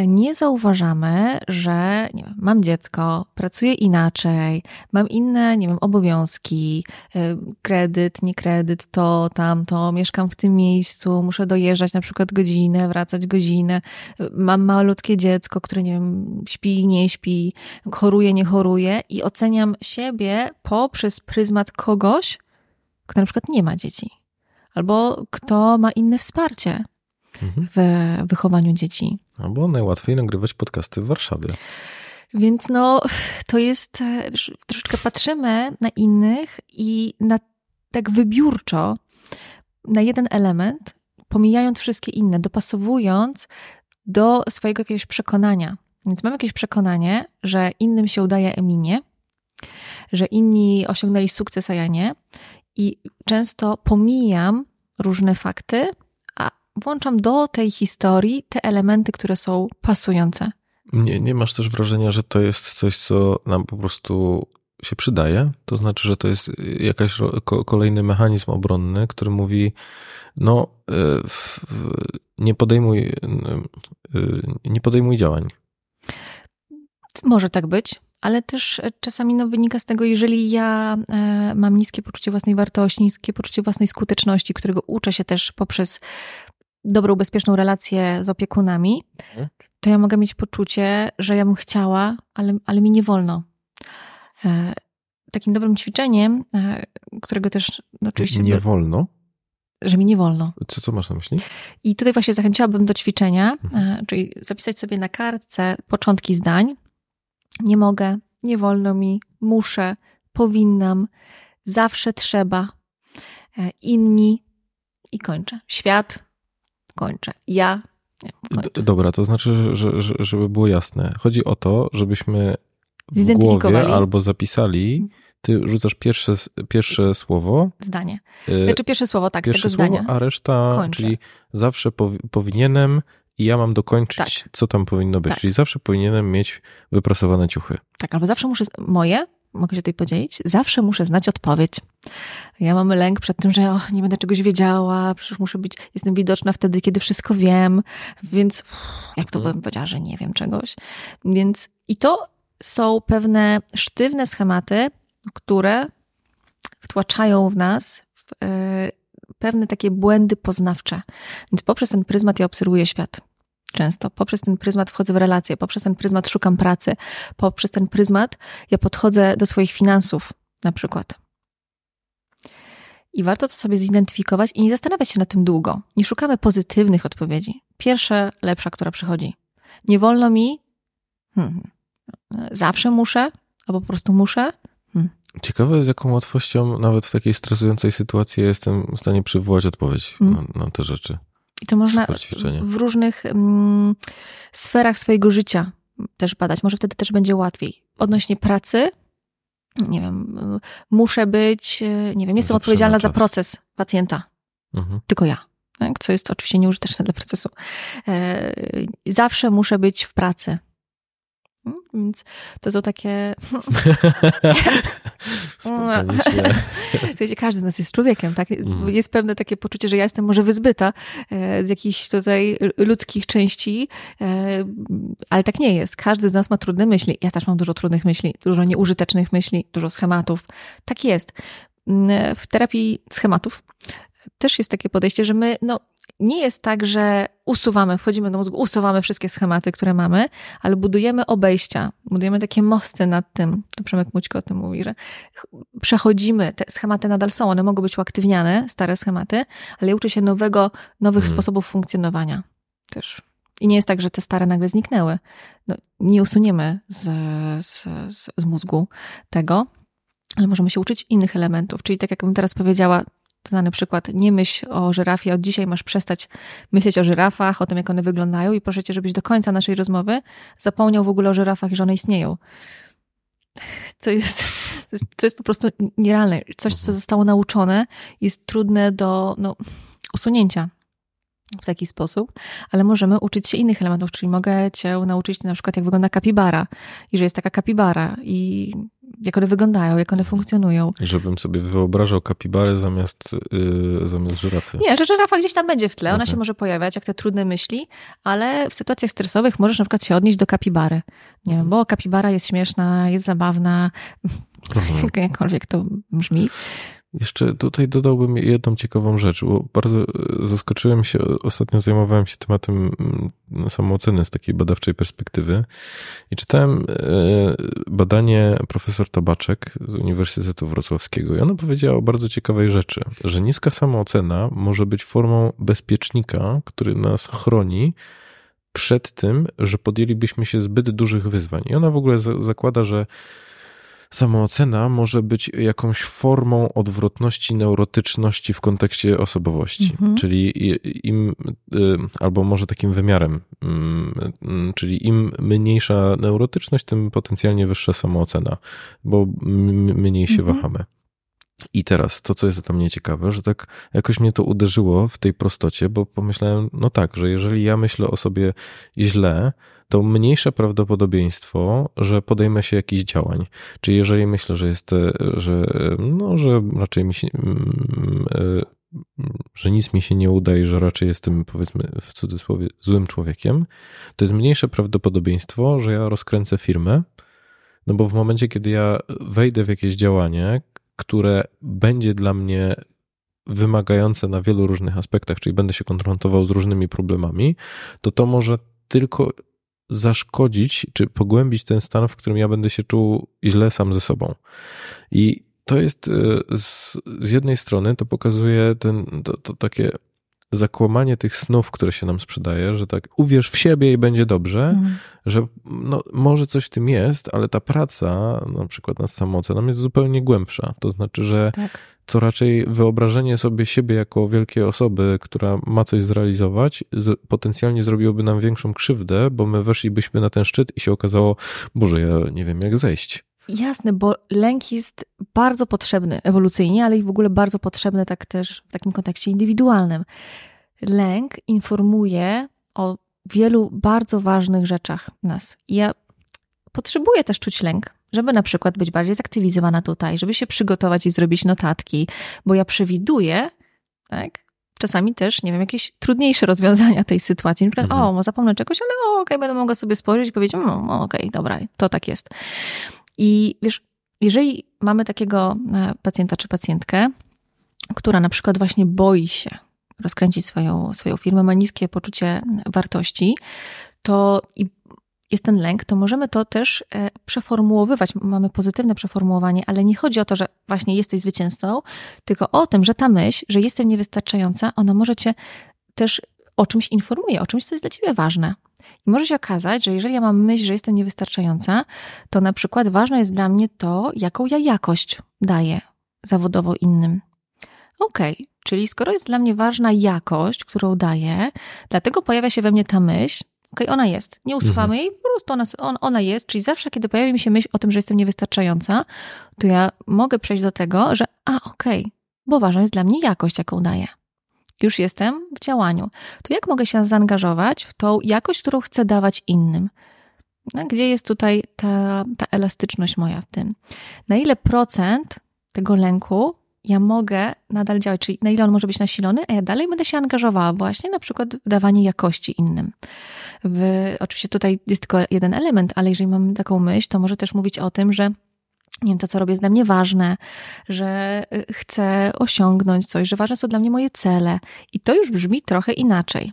nie zauważamy, że nie wiem, mam dziecko, pracuję inaczej, mam inne, nie wiem, obowiązki, y, kredyt, nie kredyt, to, tamto, mieszkam w tym miejscu, muszę dojeżdżać na przykład godzinę, wracać godzinę, mam malutkie dziecko, które, nie wiem, śpi, nie śpi, choruje, nie choruje i oceniam siebie poprzez pryzmat kogoś, kto na przykład nie ma dzieci. Albo kto ma inne wsparcie, w wychowaniu dzieci. Albo najłatwiej nagrywać podcasty w Warszawie. Więc no, to jest, e, troszeczkę patrzymy na innych i na tak wybiórczo na jeden element, pomijając wszystkie inne, dopasowując do swojego jakiegoś przekonania. Więc mam jakieś przekonanie, że innym się udaje Eminie, że inni osiągnęli sukces, a ja nie. I często pomijam różne fakty, włączam do tej historii te elementy, które są pasujące. Nie, nie masz też wrażenia, że to jest coś, co nam po prostu się przydaje? To znaczy, że to jest jakaś kolejny mechanizm obronny, który mówi, no, e, nie podejmuj, e, nie podejmuj działań. Może tak być, ale też czasami no, wynika z tego, jeżeli ja e, mam niskie poczucie własnej wartości, niskie poczucie własnej skuteczności, którego uczę się też poprzez dobrą, bezpieczną relację z opiekunami, mhm. to ja mogę mieć poczucie, że ja bym chciała, ale, ale mi nie wolno. E, takim dobrym ćwiczeniem, e, którego też no, oczywiście. Nie wolno? Że mi nie wolno. Co, co masz na myśli? I tutaj właśnie zachęciłabym do ćwiczenia, mhm. czyli zapisać sobie na kartce początki zdań, nie mogę, nie wolno mi, muszę, powinnam, zawsze trzeba, e, inni i kończę. Świat, kończę. Ja. Kończę. Dobra, to znaczy, że, że, żeby było jasne. Chodzi o to, żebyśmy w głowie albo zapisali, ty rzucasz pierwsze, pierwsze słowo. Zdanie. E, znaczy pierwsze słowo, tak, pierwsze tego słowo, zdania. a reszta, Kończę. czyli zawsze powinienem, i ja mam dokończyć, tak. co tam powinno być. Tak. Czyli zawsze powinienem mieć wyprasowane ciuchy. Tak, albo zawsze muszę, moje, mogę się tutaj podzielić, zawsze muszę znać odpowiedź. Ja mam lęk przed tym, że nie będę czegoś wiedziała, przecież muszę być, jestem widoczna wtedy, kiedy wszystko wiem, więc uff, jak to hmm. bym powiedziała, że nie wiem czegoś. Więc i to są pewne sztywne schematy, które wtłaczają w nas w, e, pewne takie błędy poznawcze. Więc poprzez ten pryzmat ja obserwuję świat często. Poprzez ten pryzmat wchodzę w relacje, poprzez ten pryzmat szukam pracy, poprzez ten pryzmat ja podchodzę do swoich finansów, na przykład. I warto to sobie zidentyfikować i nie zastanawiać się nad tym długo. Nie szukamy pozytywnych odpowiedzi. Pierwsza, lepsza, która przychodzi. Nie wolno mi, hmm, zawsze muszę, albo po prostu muszę. Hmm. Ciekawe z jaką łatwością nawet w takiej stresującej sytuacji jestem w stanie przywołać odpowiedź hmm. na, na te rzeczy. I to można w różnych mm, sferach swojego życia też badać. Może wtedy też będzie łatwiej. Odnośnie pracy, nie wiem, muszę być, nie wiem, jestem odpowiedzialna za proces pacjenta. Mhm. Tylko ja. Tak? Co jest oczywiście nieużyteczne dla procesu. E, zawsze muszę być w pracy. Hmm? Więc to są takie. Słuchajcie, każdy z nas jest człowiekiem, tak? Mm. Jest pewne takie poczucie, że ja jestem może wyzbyta e, z jakichś tutaj ludzkich części, e, ale tak nie jest. Każdy z nas ma trudne myśli. Ja też mam dużo trudnych myśli, dużo nieużytecznych myśli, dużo schematów. Tak jest. Mm, w terapii schematów też jest takie podejście, że my, no, nie jest tak, że usuwamy, wchodzimy do mózgu, usuwamy wszystkie schematy, które mamy, ale budujemy obejścia, budujemy takie mosty nad tym. To Przemek Mućko o tym mówi, że przechodzimy, te schematy nadal są, one mogą być uaktywniane, stare schematy, ale uczy się nowego, nowych hmm. sposobów funkcjonowania też. I nie jest tak, że te stare nagle zniknęły. No, nie usuniemy z, z, z, z mózgu tego, ale możemy się uczyć innych elementów. Czyli tak jak bym teraz powiedziała, znany przykład, nie myśl o żyrafie, od dzisiaj masz przestać myśleć o żyrafach, o tym, jak one wyglądają i proszę cię, żebyś do końca naszej rozmowy zapomniał w ogóle o żyrafach i że one istnieją. Co jest, co jest po prostu nierealne. Coś, co zostało nauczone, jest trudne do no, usunięcia w taki sposób, ale możemy uczyć się innych elementów, czyli mogę cię nauczyć na przykład, jak wygląda kapibara i że jest taka kapibara i jak one wyglądają, jak one funkcjonują. Żebym sobie wyobrażał kapibarę zamiast, yy, zamiast żyrafy. Nie, że żyrafa gdzieś tam będzie w tle, ona okay. się może pojawiać, jak te trudne myśli, ale w sytuacjach stresowych możesz na przykład się odnieść do kapibary. Nie wiem, mhm. bo kapibara jest śmieszna, jest zabawna, mhm. jakkolwiek to brzmi. Jeszcze tutaj dodałbym jedną ciekawą rzecz, bo bardzo e, zaskoczyłem się, ostatnio zajmowałem się tematem mm, samooceny z takiej badawczej perspektywy i czytałem e, badanie profesor Tabaczek z Uniwersytetu Wrocławskiego i ona powiedziała o bardzo ciekawej rzeczy, że niska samoocena może być formą bezpiecznika, który nas chroni przed tym, że podjęlibyśmy się zbyt dużych wyzwań. I ona w ogóle zakłada, że samoocena może być jakąś formą odwrotności neurotyczności w kontekście osobowości, mhm. czyli im, y, albo może takim wymiarem, mm, mm, czyli im mniejsza neurotyczność, tym potencjalnie wyższa samoocena, bo mniej się mhm. wahamy. I teraz to, co jest dla mnie ciekawe, że tak jakoś mnie to uderzyło w tej prostocie, bo pomyślałem, no tak, że jeżeli ja myślę o sobie źle, to mniejsze prawdopodobieństwo, że podejmę się jakichś działań. Czyli jeżeli myślę, że jest, że, no, że raczej mi się, mm, że nic mi się nie udaje, że raczej jestem, powiedzmy, w cudzysłowie, złym człowiekiem, to jest mniejsze prawdopodobieństwo, że ja rozkręcę firmę, no bo w momencie, kiedy ja wejdę w jakieś działanie, które będzie dla mnie wymagające na wielu różnych aspektach, czyli będę się konfrontował z różnymi problemami, to to może tylko zaszkodzić, czy pogłębić ten stan, w którym ja będę się czuł źle sam ze sobą. I to jest e, z, z jednej strony, to pokazuje ten, to, to takie zakłamanie tych snów, które się nam sprzedaje, że tak uwierz w siebie i będzie dobrze, mhm. że no, może coś w tym jest, ale ta praca, na przykład nad samooceną, jest zupełnie głębsza. To znaczy, że tak. to raczej wyobrażenie sobie siebie jako wielkiej osoby, która ma coś zrealizować, z, potencjalnie zrobiłoby nam większą krzywdę, bo my weszlibyśmy na ten szczyt i się okazało, Boże, ja nie wiem jak zejść. Jasne, bo lęk jest bardzo potrzebny ewolucyjnie, ale i w ogóle bardzo potrzebny tak też w takim kontekście indywidualnym. Lęk informuje o wielu bardzo ważnych rzeczach nas. ja potrzebuję też czuć lęk, żeby na przykład być bardziej zaktywizowana tutaj, żeby się przygotować i zrobić notatki, bo ja przewiduję, tak, czasami też, nie wiem, jakieś trudniejsze rozwiązania tej sytuacji. Na przykład, mhm. o, zapomnę czegoś, ale okej, okay, będę mogła sobie spojrzeć i powiedzieć, mm, okej, okay, dobra, to tak jest. I wiesz, jeżeli mamy takiego e, pacjenta czy pacjentkę, która na przykład właśnie boi się rozkręcić swoją, swoją firmę, ma niskie poczucie wartości, to jest ten lęk, to możemy to też e, przeformułowywać. Mamy pozytywne przeformułowanie, ale nie chodzi o to, że właśnie jesteś zwycięzcą, tylko o tym, że ta myśl, że jestem niewystarczająca, ona może cię też o czymś informuje, o czymś, co jest dla ciebie ważne. I może się okazać, że jeżeli ja mam myśl, że jestem niewystarczająca, to na przykład ważne jest dla mnie to, jaką ja jakość daję zawodowo innym. Okej, okay, czyli skoro jest dla mnie ważna jakość, którą daję, dlatego pojawia się we mnie ta myśl, okej, okay, ona jest, nie usuwamy mhm. jej, po prostu ona, on, ona jest, czyli zawsze, kiedy pojawia mi się myśl o tym, że jestem niewystarczająca, to ja mogę przejść do tego, że a, okej, okay, bo ważna jest dla mnie jakość, jaką daję już jestem w działaniu, to jak mogę się zaangażować w tą jakość, którą chcę dawać innym? No, gdzie jest tutaj ta, ta elastyczność moja w tym? Na ile procent tego lęku ja mogę nadal działać, czyli na ile on może być nasilony, a ja dalej będę się angażowała właśnie na przykład w dawanie jakości innym. W, oczywiście tutaj jest tylko jeden element, ale jeżeli mam taką myśl, to może też mówić o tym, że nie wiem, to co robię jest dla mnie ważne, że y, chcę osiągnąć coś, że ważne są dla mnie moje cele. I to już brzmi trochę inaczej.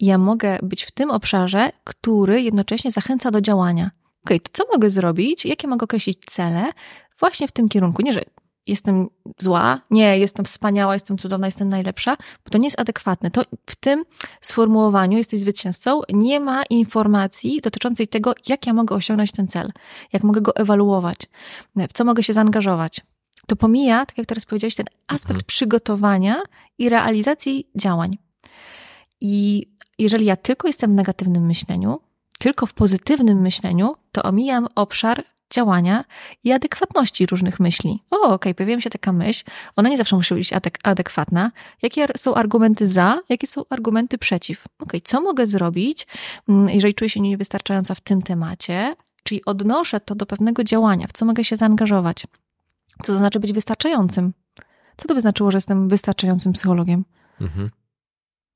Ja mogę być w tym obszarze, który jednocześnie zachęca do działania. Okej, okay, to co mogę zrobić? Jakie mogę określić cele właśnie w tym kierunku? Nie, że jestem zła, nie, jestem wspaniała, jestem cudowna, jestem najlepsza, bo to nie jest adekwatne. To w tym sformułowaniu jesteś zwycięzcą, nie ma informacji dotyczącej tego, jak ja mogę osiągnąć ten cel, jak mogę go ewaluować, w co mogę się zaangażować. To pomija, tak jak teraz powiedziałeś, ten aspekt mhm. przygotowania i realizacji działań. I jeżeli ja tylko jestem w negatywnym myśleniu, tylko w pozytywnym myśleniu, to omijam obszar działania i adekwatności różnych myśli. O, okej, okay, pojawiła się taka myśl, ona nie zawsze musi być adek adekwatna. Jakie są argumenty za, jakie są argumenty przeciw? Okej, okay, co mogę zrobić, mm, jeżeli czuję się niewystarczająca w tym temacie, czyli odnoszę to do pewnego działania, w co mogę się zaangażować? Co to znaczy być wystarczającym? Co to by znaczyło, że jestem wystarczającym psychologiem? Mhm.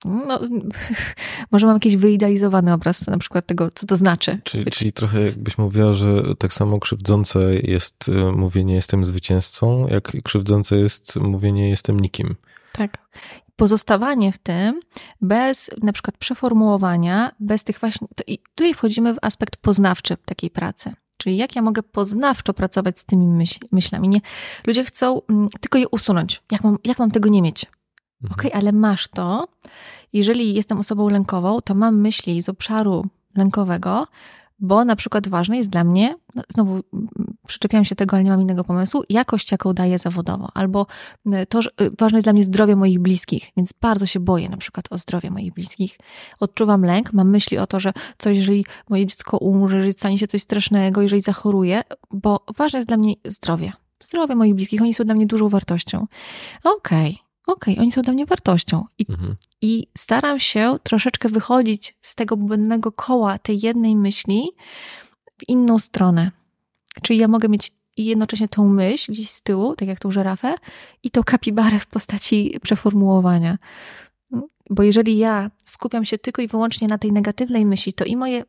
No, może mam jakiś wyidealizowany obraz na przykład tego, co to znaczy. Czyli, czyli trochę jakbyś mówiła, że tak samo krzywdzące jest y, mówienie jestem zwycięzcą, jak krzywdzące jest mówienie jestem nikim. Tak. Pozostawanie w tym bez na przykład przeformułowania, bez tych właśnie. I tutaj wchodzimy w aspekt poznawczy takiej pracy. Czyli jak ja mogę poznawczo pracować z tymi myśl, myślami. Nie, ludzie chcą mm, tylko je usunąć. Jak mam, jak mam tego nie mieć? Mhm. Okej, okay, ale masz to. Jeżeli jestem osobą lękową, to mam myśli z obszaru lękowego, bo na przykład ważne jest dla mnie, no znowu przyczepiam się tego, ale nie mam innego pomysłu, jakość, jaką daję zawodowo, albo y, to, że y, ważne jest dla mnie zdrowie moich bliskich, więc bardzo się boję na przykład o zdrowie moich bliskich. Odczuwam lęk, mam myśli o to, że coś, jeżeli moje dziecko umrze, jeżeli stanie się coś strasznego, jeżeli zachoruje, bo ważne jest dla mnie zdrowie, zdrowie moich bliskich, oni są dla mnie dużą wartością. Okej, okay, okej, okay, oni są dla mnie wartością. I, mhm. I staram się troszeczkę wychodzić z tego błędnego koła tej jednej myśli w inną stronę. Czyli ja mogę mieć jednocześnie tą myśl gdzieś z tyłu, tak jak tą żerafę, i tą kapibarę w postaci przeformułowania. Bo jeżeli ja skupiam się tylko i wyłącznie na tej negatywnej myśli, to i moje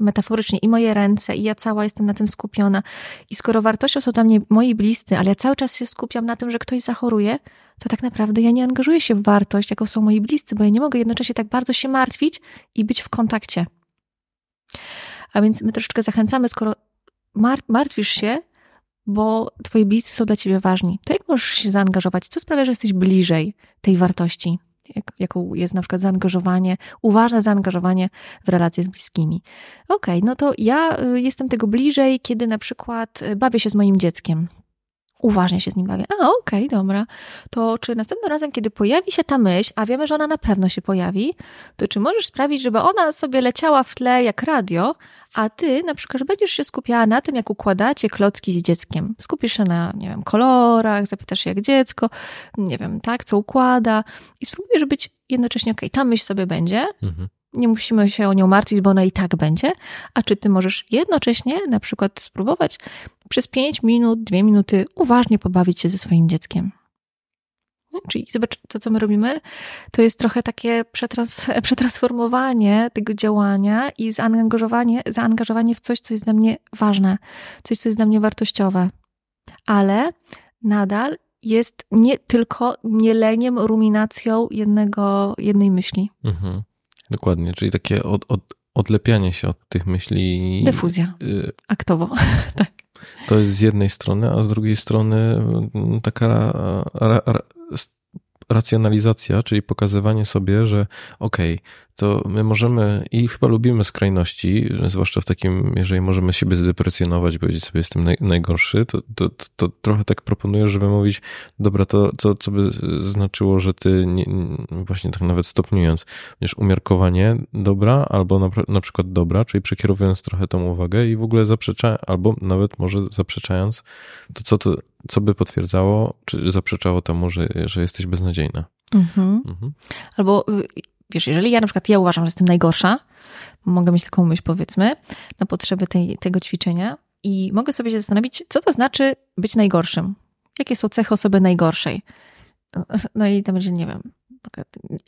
metaforycznie i moje ręce, i ja cała jestem na tym skupiona. I skoro wartością są dla mnie moi bliscy, ale ja cały czas się skupiam na tym, że ktoś zachoruje, to tak naprawdę ja nie angażuję się w wartość, jaką są moi bliscy, bo ja nie mogę jednocześnie tak bardzo się martwić i być w kontakcie. A więc my troszeczkę zachęcamy, skoro martwisz się, bo twoi bliscy są dla ciebie ważni, to jak możesz się zaangażować? Co sprawia, że jesteś bliżej tej wartości? Jak, jaką jest na przykład zaangażowanie, uważne zaangażowanie w relacje z bliskimi. Okej, okay, no to ja y, jestem tego bliżej, kiedy na przykład y, bawię się z moim dzieckiem uważnie się z nim bawię. A, okej, okay, dobra. To czy następnym razem, kiedy pojawi się ta myśl, a wiemy, że ona na pewno się pojawi, to czy możesz sprawić, żeby ona sobie leciała w tle jak radio, a ty na przykład będziesz się skupiała na tym, jak układacie klocki z dzieckiem. Skupisz się na, nie wiem, kolorach, zapytasz się jak dziecko, nie wiem, tak, co układa i spróbujesz być jednocześnie, okej, okay, ta myśl sobie będzie, mhm nie musimy się o nią martwić, bo ona i tak będzie. A czy ty możesz jednocześnie na przykład spróbować przez 5 minut, 2 minuty uważnie pobawić się ze swoim dzieckiem? Czyli zobacz, to co my robimy, to jest trochę takie przetrans przetransformowanie tego działania i zaangażowanie, zaangażowanie w coś, co jest dla mnie ważne, coś, co jest dla mnie wartościowe. Ale nadal jest nie tylko mieleniem, ruminacją jednego, jednej myśli. Mhm. Dokładnie, czyli takie od, od, odlepianie się od tych myśli. Dyfuzja. Y Aktowo, tak. To jest z jednej strony, a z drugiej strony mm, taka ra, ra, racjonalizacja, czyli pokazywanie sobie, że okej, okay, to my możemy i chyba lubimy skrajności, zwłaszcza w takim, jeżeli możemy siebie zdeprecjonować, powiedzieć sobie jestem naj, najgorszy, to, to, to, to, trochę tak proponuję, żeby mówić, dobra, to co, co by znaczyło, że ty nie, właśnie tak nawet stopniując, wiesz, umiarkowanie dobra albo na, na przykład dobra, czyli przekierowując trochę tą uwagę i w ogóle zaprzeczając, albo nawet może zaprzeczając to, co, to, co by potwierdzało, czy zaprzeczało temu, że, że jesteś beznadziejna. Mhm. Mhm. Albo y, wiesz, jeżeli ja na przykład ja uważam, że jestem najgorsza, mogę mieć taką myśl powiedzmy, na potrzeby tej, tego ćwiczenia i mogę sobie się zastanowić, co to znaczy być najgorszym. Jakie są cechy osoby najgorszej? No i tam będzie, nie wiem,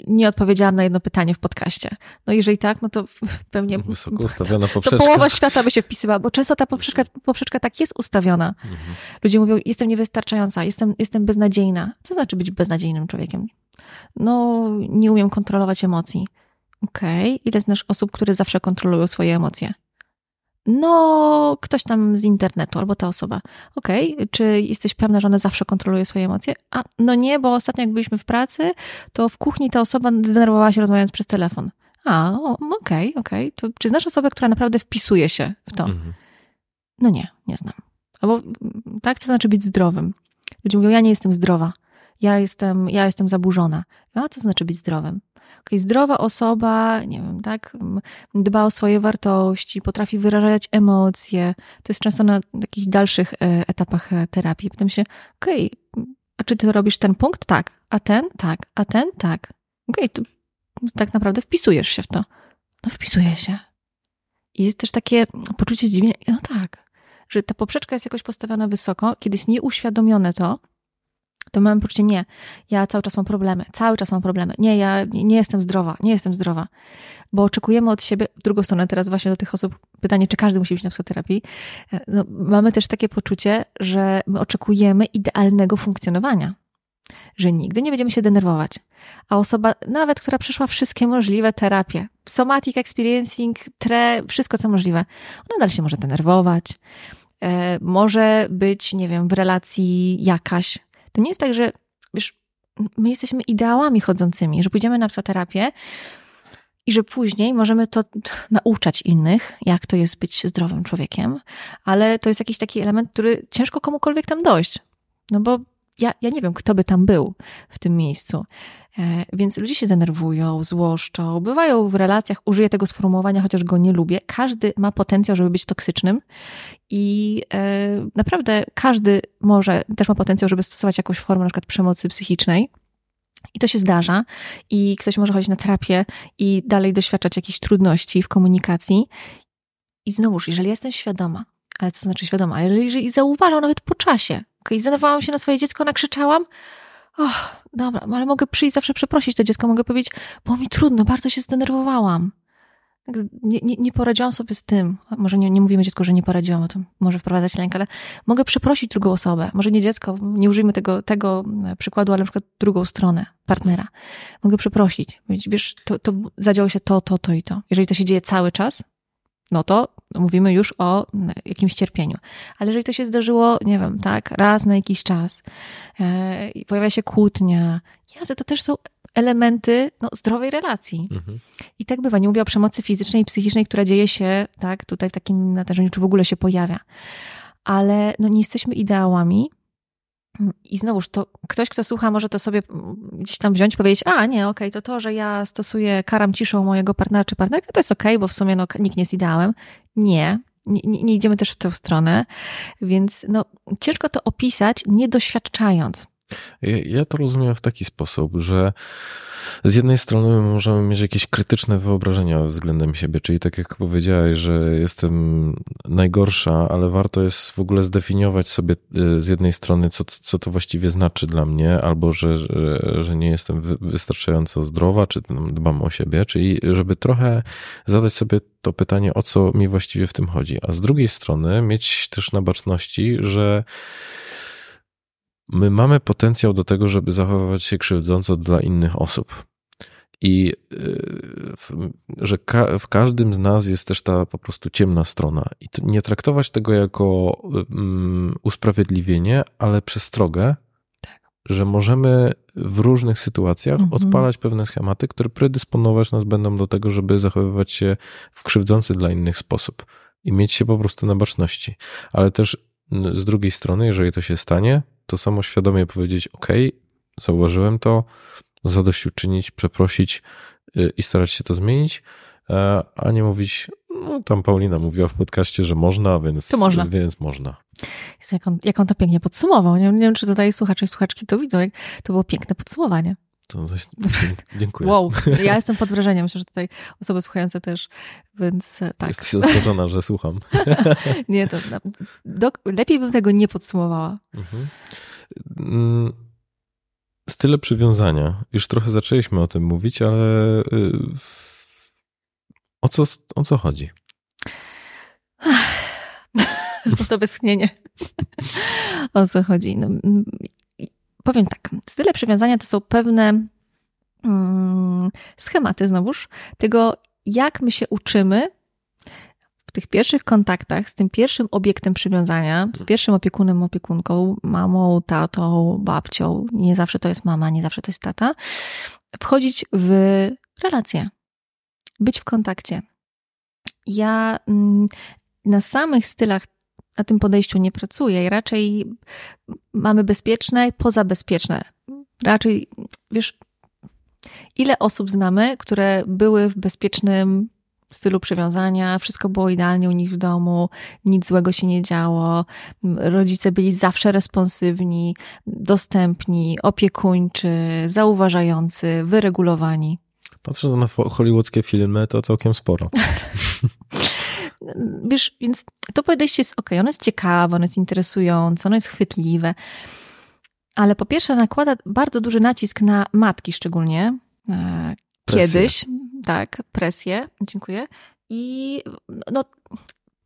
nie odpowiedziałam na jedno pytanie w podcaście. No jeżeli tak, no to pewnie... Wysoko ustawiona poprzeczka. To połowa świata by się wpisywała, bo często ta poprzeczka, poprzeczka tak jest ustawiona. Mhm. Ludzie mówią, jestem niewystarczająca, jestem, jestem beznadziejna. Co znaczy być beznadziejnym człowiekiem? No, nie umiem kontrolować emocji. Okej, okay. ile znasz osób, które zawsze kontrolują swoje emocje? No, ktoś tam z internetu albo ta osoba. Okej, okay. czy jesteś pewna, że ona zawsze kontroluje swoje emocje? A, no nie, bo ostatnio jak byliśmy w pracy, to w kuchni ta osoba zdenerwowała się rozmawiając przez telefon. A, okej, okej. Okay. czy znasz osobę, która naprawdę wpisuje się w to? Mhm. No nie, nie znam. Albo tak, co znaczy być zdrowym? Ludzie mówią, ja nie jestem zdrowa ja jestem, ja jestem zaburzona. A co znaczy być zdrowym? Okay, zdrowa osoba, nie wiem, tak, dba o swoje wartości, potrafi wyrażać emocje. To jest często na takich dalszych e, etapach e, terapii. Pytam się, okej, okay, a czy ty robisz ten punkt? Tak. A ten? Tak. A ten? Tak. Okej, okay, to tak naprawdę wpisujesz się w to. No wpisuję się. I jest też takie poczucie zdziwienia, no tak, że ta poprzeczka jest jakoś postawiona wysoko, kiedy jest nieuświadomione to, to mamy poczucie, nie, ja cały czas mam problemy, cały czas mam problemy, nie, ja nie, nie jestem zdrowa, nie jestem zdrowa, bo oczekujemy od siebie, w drugą stronę teraz właśnie do tych osób, pytanie, czy każdy musi być na psychoterapii, e, no, mamy też takie poczucie, że my oczekujemy idealnego funkcjonowania, że nigdy nie będziemy się denerwować, a osoba, nawet która przeszła wszystkie możliwe terapie, somatic experiencing, tre, wszystko co możliwe, ona dalej się może denerwować, e, może być, nie wiem, w relacji jakaś, to nie jest tak, że wiesz, my jesteśmy ideałami chodzącymi, że pójdziemy na psychoterapię i że później możemy to nauczać innych, jak to jest być zdrowym człowiekiem, ale to jest jakiś taki element, który ciężko komukolwiek tam dojść. No bo ja, ja nie wiem, kto by tam był w tym miejscu. E, więc ludzie się denerwują, złoszczą, bywają w relacjach, użyję tego sformułowania, chociaż go nie lubię. Każdy ma potencjał, żeby być toksycznym i e, naprawdę każdy może, też ma potencjał, żeby stosować jakąś formę na przykład przemocy psychicznej. I to się zdarza, i ktoś może chodzić na terapię i dalej doświadczać jakichś trudności w komunikacji. I znowuż, jeżeli jestem świadoma, ale co znaczy świadoma, jeżeli zauważam nawet po czasie, okay, zdenerwowałam się na swoje dziecko, nakrzyczałam, oh, dobra, ale mogę przyjść zawsze przeprosić to dziecko, mogę powiedzieć, bo mi trudno, bardzo się zdenerwowałam. Tak, nie, nie, nie poradziłam sobie z tym. Może nie, nie mówimy dziecku, że nie poradziłam, o tym może wprowadzać lęk, ale mogę przeprosić drugą osobę. Może nie dziecko, nie użyjmy tego, tego przykładu, ale na przykład drugą stronę, partnera. Mogę przeprosić. Wiesz, to, to zadziało się to, to, to i to. Jeżeli to się dzieje cały czas, no to mówimy już o jakimś cierpieniu. Ale jeżeli to się zdarzyło, nie wiem, tak, raz na jakiś czas, e, pojawia się kłótnia, jasne, to też są elementy no, zdrowej relacji. Mhm. I tak bywa. Nie mówię o przemocy fizycznej i psychicznej, która dzieje się tak tutaj w takim natężeniu, czy w ogóle się pojawia. Ale no, nie jesteśmy ideałami. I znowuż, to ktoś, kto słucha, może to sobie gdzieś tam wziąć, powiedzieć, a nie, okej, okay, to to, że ja stosuję, karam ciszą mojego partnera czy partnerkę, to jest okej, okay, bo w sumie no, nikt nie jest ideałem. Nie, nie, nie, idziemy też w tę stronę, więc no, ciężko to opisać, nie doświadczając. Ja, to rozumiem w taki sposób, że z jednej strony możemy mieć jakieś krytyczne wyobrażenia względem siebie, czyli tak jak powiedziałeś, że jestem najgorsza, ale warto jest w ogóle zdefiniować sobie y, z jednej strony, co, co to właściwie znaczy dla mnie, albo że, że, że nie jestem wystarczająco zdrowa, czy dbam o siebie, czyli żeby trochę zadać sobie to pytanie, o co mi właściwie w tym chodzi. A z drugiej strony mieć też na baczności, że my mamy potencjał do tego, żeby zachowywać się krzywdząco dla innych osób. I y, że w każdym z nas jest też ta po prostu ciemna strona. I nie traktować tego jako mm, usprawiedliwienie, ale przestrogę, tak. że możemy w różnych sytuacjach mhm. odpalać pewne schematy, które predysponować nas będą do tego, żeby zachowywać się w krzywdzący dla innych sposób i mieć się po prostu na baczności. Ale też z drugiej strony, jeżeli to się stanie, to samo świadomie powiedzieć: OK, zauważyłem to, zadośćuczynić, przeprosić y, i starać się to zmienić, e, a nie mówić, no tam Paulina mówiła w podcaście, że można, więc to można. Więc można. Jak on, jak on to pięknie podsumował. Nie, nie wiem, czy tutaj słuchacze i słuchaczki to widzą. Jak to było piękne podsumowanie. To coś, dziękuję. Wow, ja jestem pod wrażeniem. Myślę, że tutaj osoby słuchające też, więc e, tak. Jesteś zaskoczona, że słucham. nie, to do, lepiej bym tego nie podsumowała. Mhm. Mm, style przywiązania. Już trochę zaczęliśmy o tym mówić, ale y, o co, o co chodzi? Co to wyschnienie. o co chodzi? No, powiem tak, style przywiązania to są pewne mm, schematy znowuż tego, jak my się uczymy w tych pierwszych kontaktach z tym pierwszym obiektem przywiązania, z pierwszym opiekunem, opiekunką, mamą, tatą, babcią, nie zawsze to jest mama, nie zawsze to jest tata, wchodzić w relacje, być w kontakcie. Ja mm, na samych stylach na tym podejściu nie pracuję i raczej mamy bezpieczne, pozabezpieczne. Raczej, wiesz, ile osób znamy, które były w bezpiecznym stylu przywiązania, wszystko było idealnie u nich w domu, nic złego się nie działo, rodzice byli zawsze responsywni, dostępni, opiekuńczy, zauważający, wyregulowani. Patrząc na hollywoodzkie filmy, to całkiem sporo. wiesz, więc to podejście jest ok, ono jest ciekawe, ono jest interesujące, ono jest chwytliwe, ale po pierwsze nakłada bardzo duży nacisk na matki szczególnie, e, presję. kiedyś, tak, presję, dziękuję, i no,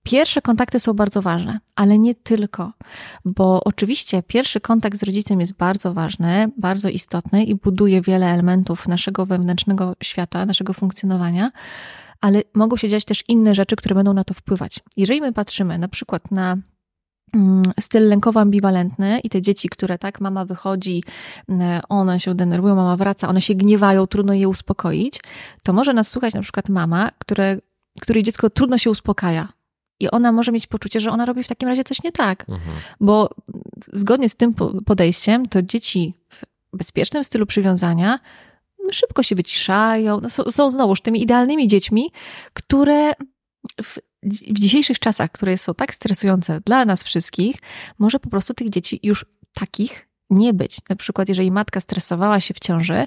Pierwsze kontakty są bardzo ważne, ale nie tylko, bo oczywiście pierwszy kontakt z rodzicem jest bardzo ważny, bardzo istotny i buduje wiele elementów naszego wewnętrznego świata, naszego funkcjonowania, ale mogą się dziać też inne rzeczy, które będą na to wpływać. Jeżeli my patrzymy na przykład na mm, styl lękowo-ambiwalentny i te dzieci, które tak, mama wychodzi, mm, one się denerwują, mama wraca, one się gniewają, trudno je uspokoić, to może nas słuchać na przykład mama, które, której dziecko trudno się uspokaja. I ona może mieć poczucie, że ona robi w takim razie coś nie tak, mhm. bo zgodnie z tym podejściem, to dzieci w bezpiecznym stylu przywiązania szybko się wyciszają, no są, są znowuż tymi idealnymi dziećmi, które w, w dzisiejszych czasach, które są tak stresujące dla nas wszystkich, może po prostu tych dzieci już takich nie być. Na przykład, jeżeli matka stresowała się w ciąży,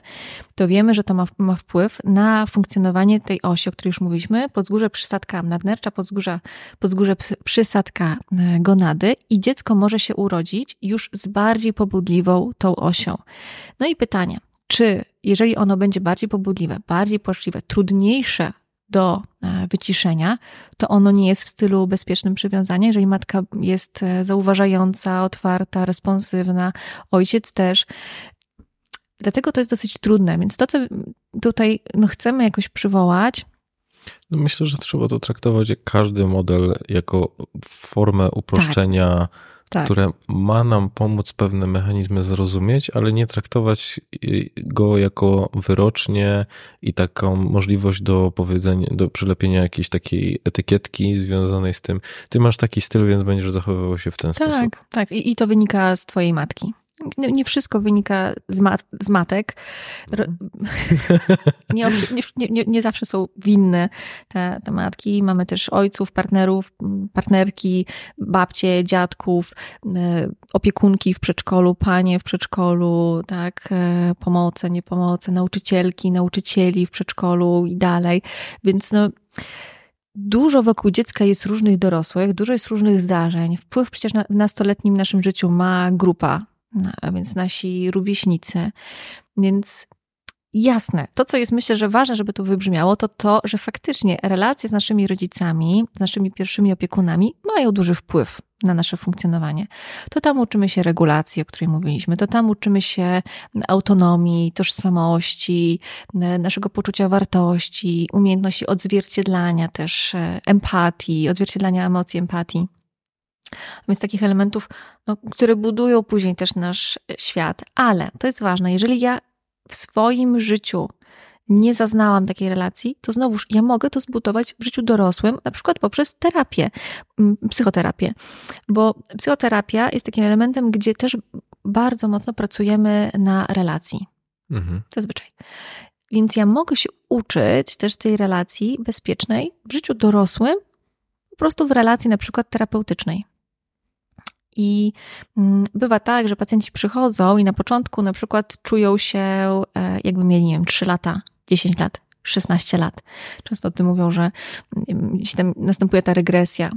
to wiemy, że to ma, ma wpływ na funkcjonowanie tej osi, o której już mówiliśmy, podzgórze przysadka nadnercza, podzgórze, podzgórze przysadka e, gonady i dziecko może się urodzić już z bardziej pobudliwą tą osią. No i pytanie, czy jeżeli ono będzie bardziej pobudliwe, bardziej płaczliwe, trudniejsze do e, wyciszenia, to ono nie jest w stylu bezpiecznym przywiązania. Jeżeli matka jest e, zauważająca, otwarta, responsywna, ojciec też. Dlatego to jest dosyć trudne, więc to, co tutaj no, chcemy jakoś przywołać, no myślę, że trzeba to traktować jak każdy model, jako formę uproszczenia tak tak. które ma nam pomóc pewne mechanizmy zrozumieć, ale nie traktować go jako wyrocznie i taką możliwość do powiedzenia, do przylepienia jakiejś takiej etykietki związanej z tym. Ty masz taki styl, więc będziesz zachowywał się w ten tak, sposób. Tak, tak. I to wynika z twojej matki nie wszystko wynika z, mat, z matek. Mhm. Nie, nie, nie, nie, zawsze są winne te, te matki. Mamy też ojców, partnerów, partnerki, babcie, dziadków, e, opiekunki w przedszkolu, panie w przedszkolu, tak, e, pomoce, niepomoce, nauczycielki, nauczycieli w przedszkolu i dalej. Więc no, Dużo wokół dziecka jest różnych dorosłych, dużo jest różnych zdarzeń. Wpływ przecież na, w nastoletnim naszym życiu ma grupa, no, a więc nasi rówieśnicy. Więc jasne, to co jest myślę, że ważne, żeby to wybrzmiało, to to, że faktycznie relacje z naszymi rodzicami, z naszymi pierwszymi opiekunami mają duży wpływ na nasze funkcjonowanie. To tam uczymy się regulacji, o której mówiliśmy, to tam uczymy się autonomii, tożsamości, naszego poczucia wartości, umiejętności odzwierciedlania też e, empatii, odzwierciedlania emocji, empatii. Więc takich elementów, no, które budują później też nasz świat. Ale to jest ważne, jeżeli ja w swoim życiu nie zaznałam takiej relacji, to znowuż ja mogę to zbudować w życiu dorosłym, na przykład poprzez terapię, psychoterapię. Bo psychoterapia jest takim elementem, gdzie też bardzo mocno pracujemy na relacji. Mhm. Zazwyczaj. Więc ja mogę się uczyć też tej relacji bezpiecznej w życiu dorosłym, po prostu w relacji na przykład terapeutycznej. I mm, bywa tak, że pacjenci przychodzą i na początku na przykład czują się, e, jakby mieli, nie wiem, 3 lata, 10 lat, 16 lat. Często o tym mówią, że mm, następuje ta regresja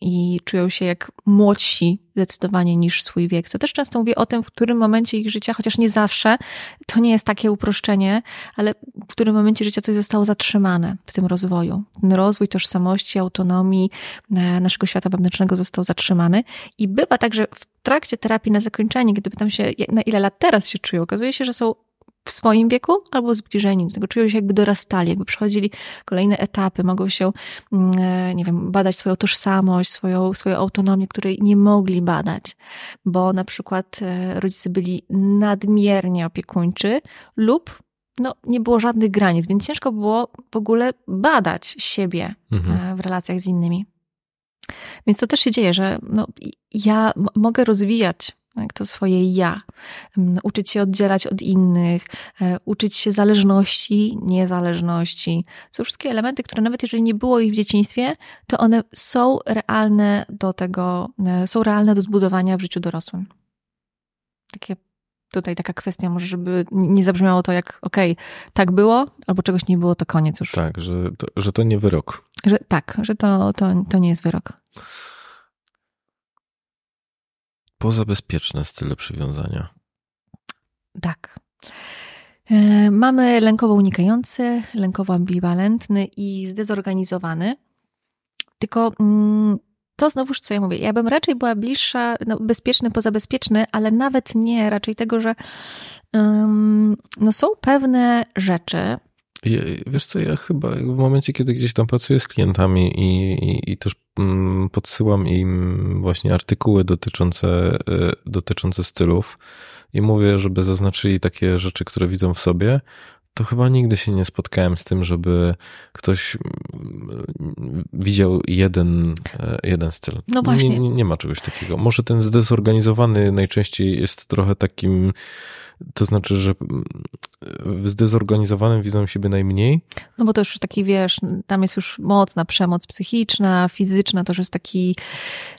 i czują się jak młodsi zdecydowanie niż swój wiek. Co też często mówię o tym, w którym momencie ich życia, chociaż nie zawsze, to nie jest takie uproszczenie, ale w którym momencie życia coś zostało zatrzymane w tym rozwoju. Ten rozwój tożsamości, autonomii e, naszego świata wewnętrznego został zatrzymany i bywa tak, że w trakcie terapii na zakończenie, gdy pytam się, na ile lat teraz się czują, okazuje się, że są w swoim wieku albo zbliżeni do tego, czują się jakby dorastali, jakby przechodzili kolejne etapy, mogą się, mm, e, nie wiem, badać swoją tożsamość, swoją, swoją autonomię, której nie mogli badać, bo na przykład e, rodzice byli nadmiernie opiekuńczy lub no, nie było żadnych granic, więc ciężko było w ogóle badać siebie mhm. E, w relacjach z innymi. Więc to też się dzieje, że no, ja mogę rozwijać tak, to swoje ja, mm, uczyć się oddzielać od innych, e, uczyć się zależności, niezależności. Są wszystkie elementy, które nawet jeżeli nie było ich w dzieciństwie, to one są realne do tego, e, są realne do zbudowania w życiu dorosłym. Takie tutaj taka kwestia, może żeby nie zabrzmiało to jak okej, okay, tak było, albo czegoś nie było, to koniec już. Tak, że to, że to nie wyrok. Że, tak, że to, to, to nie jest wyrok pozabezpieczne style przywiązania. Tak. E, mamy lękowo unikający, lękowo ambiwalentny i zdezorganizowany. Tylko mm, to znowuż, co ja mówię, ja bym raczej była bliższa, no, bezpieczny, pozabezpieczny, ale nawet nie raczej tego, że um, no, są pewne rzeczy, ja, wiesz co, ja chyba w momencie, kiedy gdzieś tam pracuję z klientami i, i, i też podsyłam im właśnie artykuły dotyczące, y, dotyczące stylów i mówię, żeby zaznaczyli takie rzeczy, które widzą w sobie, to chyba nigdy się nie spotkałem z tym, żeby ktoś mm, widział jeden, e, jeden styl. No właśnie. Nie, nie, nie ma czegoś takiego. Może ten zdezorganizowany najczęściej jest trochę takim to znaczy, że mm, zdezorganizowanym widzą siebie najmniej? No bo to już taki, wiesz, tam jest już mocna przemoc psychiczna, fizyczna, to już jest taki...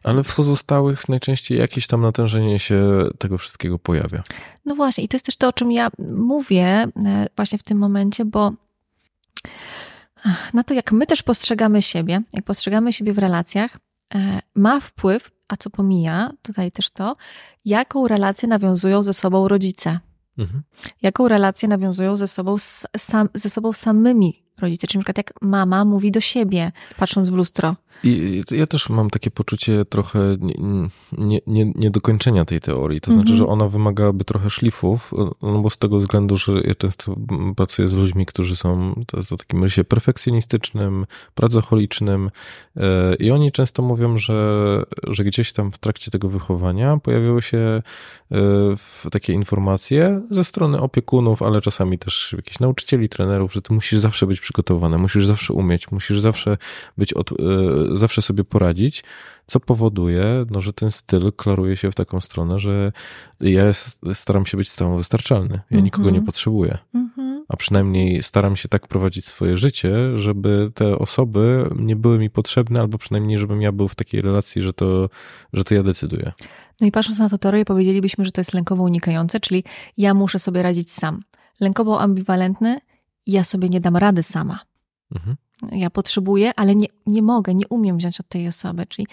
Ale w pozostałych najczęściej jakieś tam natężenie się tego wszystkiego pojawia. No właśnie i to jest też to, o czym ja mówię e, właśnie w tym momencie, bo na to, jak my też postrzegamy siebie, jak postrzegamy siebie w relacjach, e, ma wpływ, a co pomija, tutaj też to, jaką relację nawiązują ze sobą rodzice. Mhm. Jaką relację nawiązują ze sobą, sam, ze sobą samymi rodzice? Czyli na przykład jak mama mówi do siebie, patrząc w lustro. I ja też mam takie poczucie trochę niedokończenia nie, nie, nie tej teorii. To znaczy, mm -hmm. że ona wymagałaby trochę szlifów, no bo z tego względu, że ja często pracuję z ludźmi, którzy są to jest o takim rysie perfekcjonistycznym, pracocholicznym e, i oni często mówią, że, że gdzieś tam w trakcie tego wychowania pojawiały się e, takie informacje ze strony opiekunów, ale czasami też jakichś nauczycieli, trenerów, że ty musisz zawsze być przygotowany, musisz zawsze umieć, musisz zawsze być od, e, zawsze sobie poradzić, co powoduje, no, że ten styl klaruje się w taką stronę, że ja staram się być samowystarczalny. Ja -hmm. nikogo nie potrzebuję. -hmm. A przynajmniej staram się tak prowadzić swoje życie, żeby te osoby nie były mi potrzebne, albo przynajmniej, żebym ja był w takiej relacji, że to, że to ja decyduję. No i patrząc na to teorię, powiedzielibyśmy, że to jest lękowo unikające, czyli ja muszę sobie radzić sam. Lękowo ambiwalentny, ja sobie nie dam rady sama. Mhm ja potrzebuję, ale nie, nie mogę, nie umiem wziąć od tej osoby. Czyli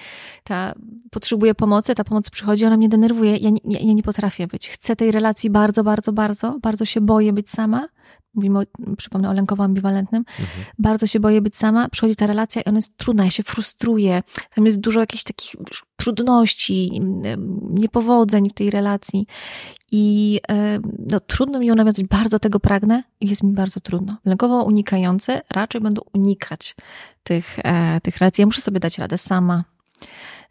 ta potrzebuję pomocy, ta pomoc przychodzi, ona mnie denerwuje. Ja nie, ja nie potrafię być. Chcę tej relacji bardzo, bardzo, bardzo. Bardzo się boję być sama. Mówimy, o, przypomnę, o lękowo-ambiwalentnym. Mhm. Bardzo się boję być sama. Przychodzi ta relacja i ona jest trudna, ja się frustruję. Tam jest dużo jakichś takich trudności, niepowodzeń w tej relacji. I no, trudno mi ją nawiązać, bardzo tego pragnę i jest mi bardzo trudno. Lękowo unikające raczej będą unikać tych, e, tych relacji. Ja muszę sobie dać radę sama.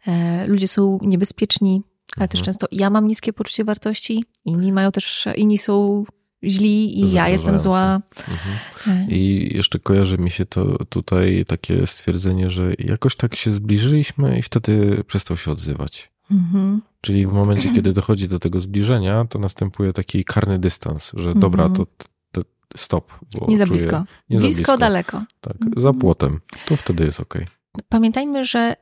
E, ludzie są niebezpieczni, ale też mhm. często ja mam niskie poczucie wartości, inni mają też, inni są źli i ja jestem zła. Mhm. E. I jeszcze kojarzy mi się to tutaj takie stwierdzenie, że jakoś tak się zbliżyliśmy i wtedy przestał się odzywać. Mhm. Czyli w momencie, kiedy dochodzi do tego zbliżenia, to następuje taki karny dystans, że mhm. dobra, to, to stop. nie za blisko. Nie blisko, za blisko, daleko. Tak, mhm. za płotem. To wtedy jest ok. Pamiętajmy, że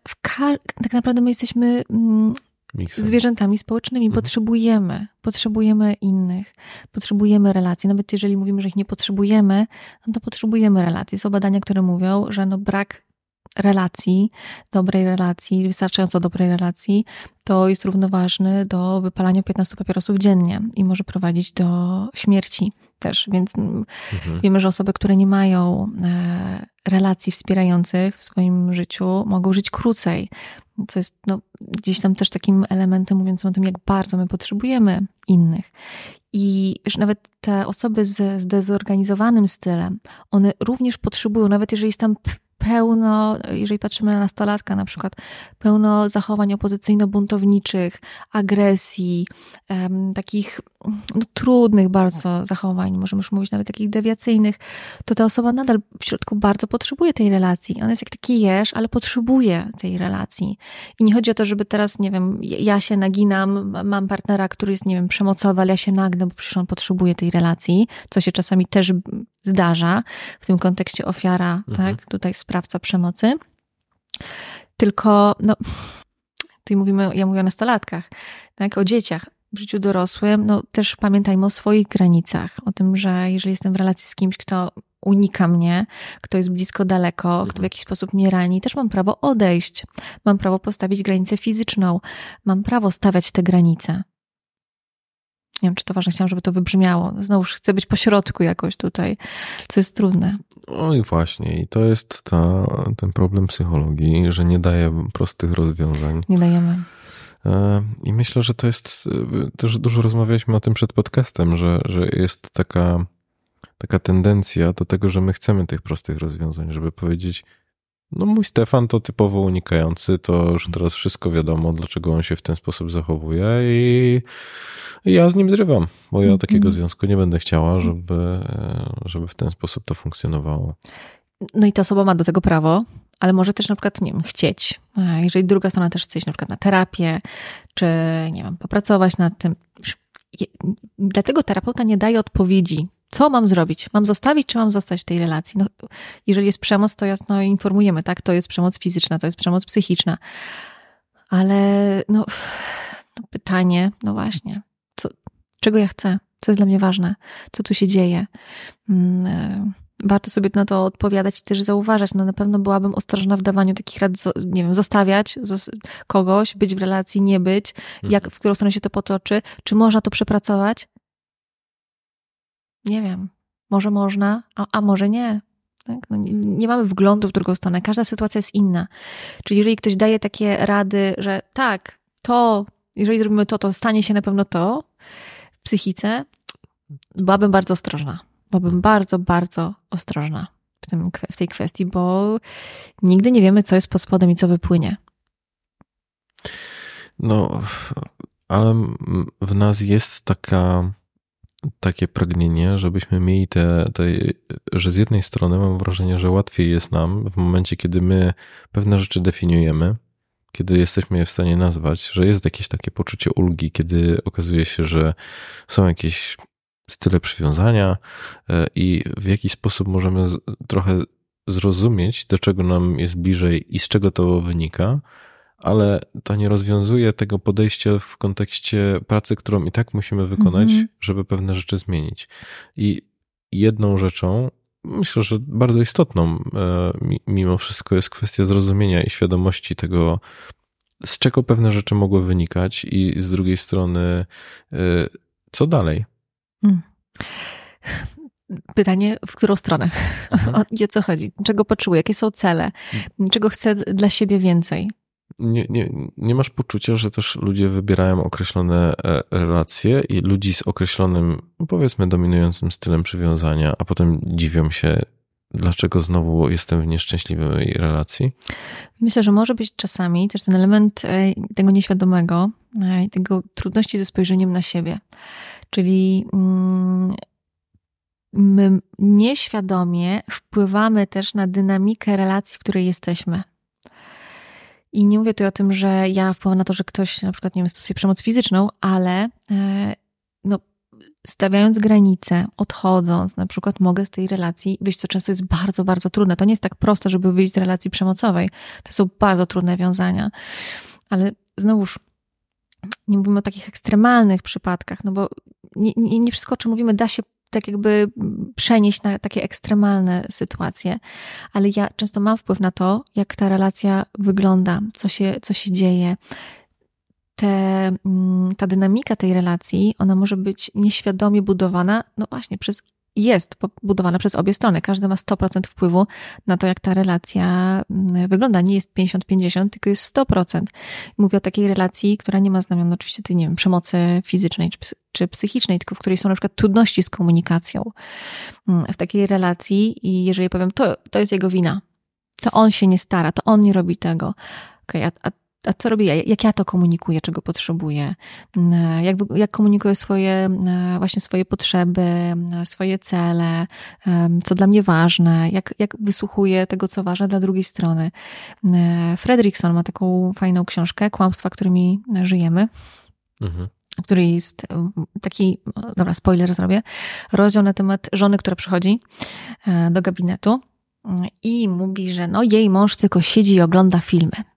tak naprawdę my jesteśmy mm, Miksem. zwierzętami społecznymi. Mhm. Potrzebujemy, potrzebujemy innych, potrzebujemy relacji. Nawet jeżeli mówimy, że ich nie potrzebujemy, no to potrzebujemy relacji. Są badania, które mówią, że no brak relacji, dobrej relacji, wystarczająco dobrej relacji, to jest równoważny do wypalania 15 papierosów dziennie i może prowadzić do śmierci też. Więc mhm. wiemy, że osoby, które nie mają e, relacji wspierających w swoim życiu, mogą żyć krócej. Co jest no, gdzieś tam też takim elementem mówiącym o tym, jak bardzo my potrzebujemy innych. I że nawet te osoby z zdezorganizowanym stylem, one również potrzebują, nawet jeżeli jest tam pełno, jeżeli patrzymy na nastolatka na przykład, pełno zachowań opozycyjno-buntowniczych, agresji, um, takich no, trudnych bardzo zachowań, możemy już mówić nawet takich dewiacyjnych, to ta osoba nadal w środku bardzo potrzebuje tej relacji. Ona jest jak taki jesz, ale potrzebuje tej relacji. I nie chodzi o to, żeby teraz, nie wiem, ja się naginam, mam partnera, który jest, nie wiem, przemocowy, ale ja się nagnę, bo przecież on potrzebuje tej relacji, co się czasami też zdarza, w tym kontekście ofiara, mhm. tak, tutaj sprawca przemocy. Tylko, no, tutaj mówimy, ja mówię o nastolatkach, tak, o dzieciach. W życiu dorosłym, no też pamiętajmy o swoich granicach, o tym, że jeżeli jestem w relacji z kimś, kto unika mnie, kto jest blisko, daleko, mhm. kto w jakiś sposób mnie rani, też mam prawo odejść. Mam prawo postawić granicę fizyczną. Mam prawo stawiać te granice. Nie wiem, czy to ważne, chciałam, żeby to wybrzmiało. Znowu chcę być pośrodku jakoś tutaj, co jest trudne. No i właśnie, i to jest ta, ten problem psychologii, że nie daje prostych rozwiązań. Nie dajemy. E, I myślę, że to jest, e, też dużo rozmawialiśmy o tym przed podcastem, że, że jest taka, taka tendencja do tego, że my chcemy tych prostych rozwiązań, żeby powiedzieć, No mój Stefan to typowo unikający, to już teraz wszystko wiadomo, dlaczego on się w ten sposób zachowuje i ja z nim zrywam, bo ja takiego mm. związku nie będę chciała, żeby, żeby w ten sposób to funkcjonowało. No i ta osoba ma do tego prawo, ale może też na przykład, nie wiem, chcieć. Jeżeli druga strona też chce iść na przykład na terapię, czy nie wiem, popracować nad tym. Dlatego terapeuta nie daje odpowiedzi co mam zrobić? Mam zostawić, czy mam zostać w tej relacji? No, jeżeli jest przemoc, to jasno informujemy, tak? To jest przemoc fizyczna, to jest przemoc psychiczna. Ale no, no pytanie, no właśnie, co, czego ja chcę? Co jest dla mnie ważne? Co tu się dzieje? Mm, e, warto sobie na to odpowiadać i też zauważać. No na pewno byłabym ostrożna w dawaniu takich rad, nie wiem, zostawiać kogoś, być w relacji, nie być, jak, w którą stronę się to potoczy, czy można to przepracować, nie wiem, może można, a, a może nie. Tak? No nie, nie, mamy wglądu w drugą stronę. Każda sytuacja jest inna. Czyli jeżeli ktoś daje takie rady, że tak, to, jeżeli zrobimy to, to stanie się na pewno to w psychice, byłabym bardzo ostrożna. Byłabym bardzo, bardzo ostrożna w, tym, w tej kwestii, bo nigdy nie wiemy, co jest pod spodem i co wypłynie. No, ale w nas jest taka takie pragnienie, żebyśmy mieli te, te, że z jednej strony mam wrażenie, że łatwiej jest nam w momencie, kiedy my pewne rzeczy definiujemy, kiedy jesteśmy je w stanie nazwać, że jest jakieś takie poczucie ulgi, kiedy okazuje się, że są jakieś style przywiązania e, i w jaki sposób możemy trochę zrozumieć, do czego nam jest bliżej i z czego to wynika, ale to nie rozwiązuje tego podejścia w kontekście pracy, którą i tak musimy wykonać, mm -hmm. żeby pewne rzeczy zmienić. I jedną rzeczą, myślę, że bardzo istotną e, mimo wszystko jest kwestia zrozumienia i świadomości tego, z czego pewne rzeczy mogły wynikać, i z drugiej strony, e, co dalej. Mm. Pytanie, w którą stronę? Mhm. O co chodzi? Czego potrzebuję? Jakie są cele? Mm. Czego chcę dla siebie więcej? Nie, nie, nie masz poczucia, że też ludzie wybierają określone e, relacje i ludzi z określonym, powiedzmy, dominującym stylem przywiązania, a potem dziwią się, dlaczego znowu jestem w nieszczęśliwej relacji? Myślę, że może być czasami też ten element e, tego nieświadomego e, i tego trudności ze spojrzeniem na siebie. Czyli mm, my nieświadomie wpływamy też na dynamikę relacji, w której jesteśmy. I nie mówię tu o tym, że ja wpływam na to, że ktoś na przykład, nie wiem, stosuje przemoc fizyczną, ale e, no, stawiając granice, odchodząc, na przykład mogę z tej relacji wyjść, co często jest bardzo, bardzo trudne. To nie jest tak proste, żeby wyjść z relacji przemocowej. To są bardzo trudne wiązania. Ale znowuż, nie mówimy o takich ekstremalnych przypadkach, no bo nie, nie, nie wszystko, o czym mówimy, da się tak jakby przenieść na takie ekstremalne sytuacje, ale ja często mam wpływ na to, jak ta relacja wygląda, co się, co się dzieje. Te, mm, ta dynamika tej relacji, ona może być nieświadomie budowana, no właśnie, przez jest budowana przez obie strony. Każdy ma 100% wpływu na to, jak ta relacja mm, wygląda. Nie jest 50-50, tylko jest 100%. Mówię o takiej relacji, która nie ma znamion oczywiście tej, nie wiem, przemocy fizycznej czy, czy psychicznej, tylko w której są na przykład trudności z komunikacją. Mm, w takiej relacji i jeżeli powiem, to, to jest jego wina, to on się nie stara, to on nie robi tego. Okay, a, a a co robię ja? Jak ja to komunikuję, czego potrzebuję? Mm, jak, jak komunikuję swoje, mm, właśnie swoje potrzeby, mm, swoje cele, co dla mnie ważne? Jak, jak wysłuchuję tego, co ważne dla drugiej strony? Fredrickson ma taką fajną książkę, Kłamstwa, którymi żyjemy. Mhm który jest taki, dobra, spoiler zrobię, rozdział na temat żony, która przychodzi e, do gabinetu i mówi, że no jej mąż tylko siedzi i ogląda filmy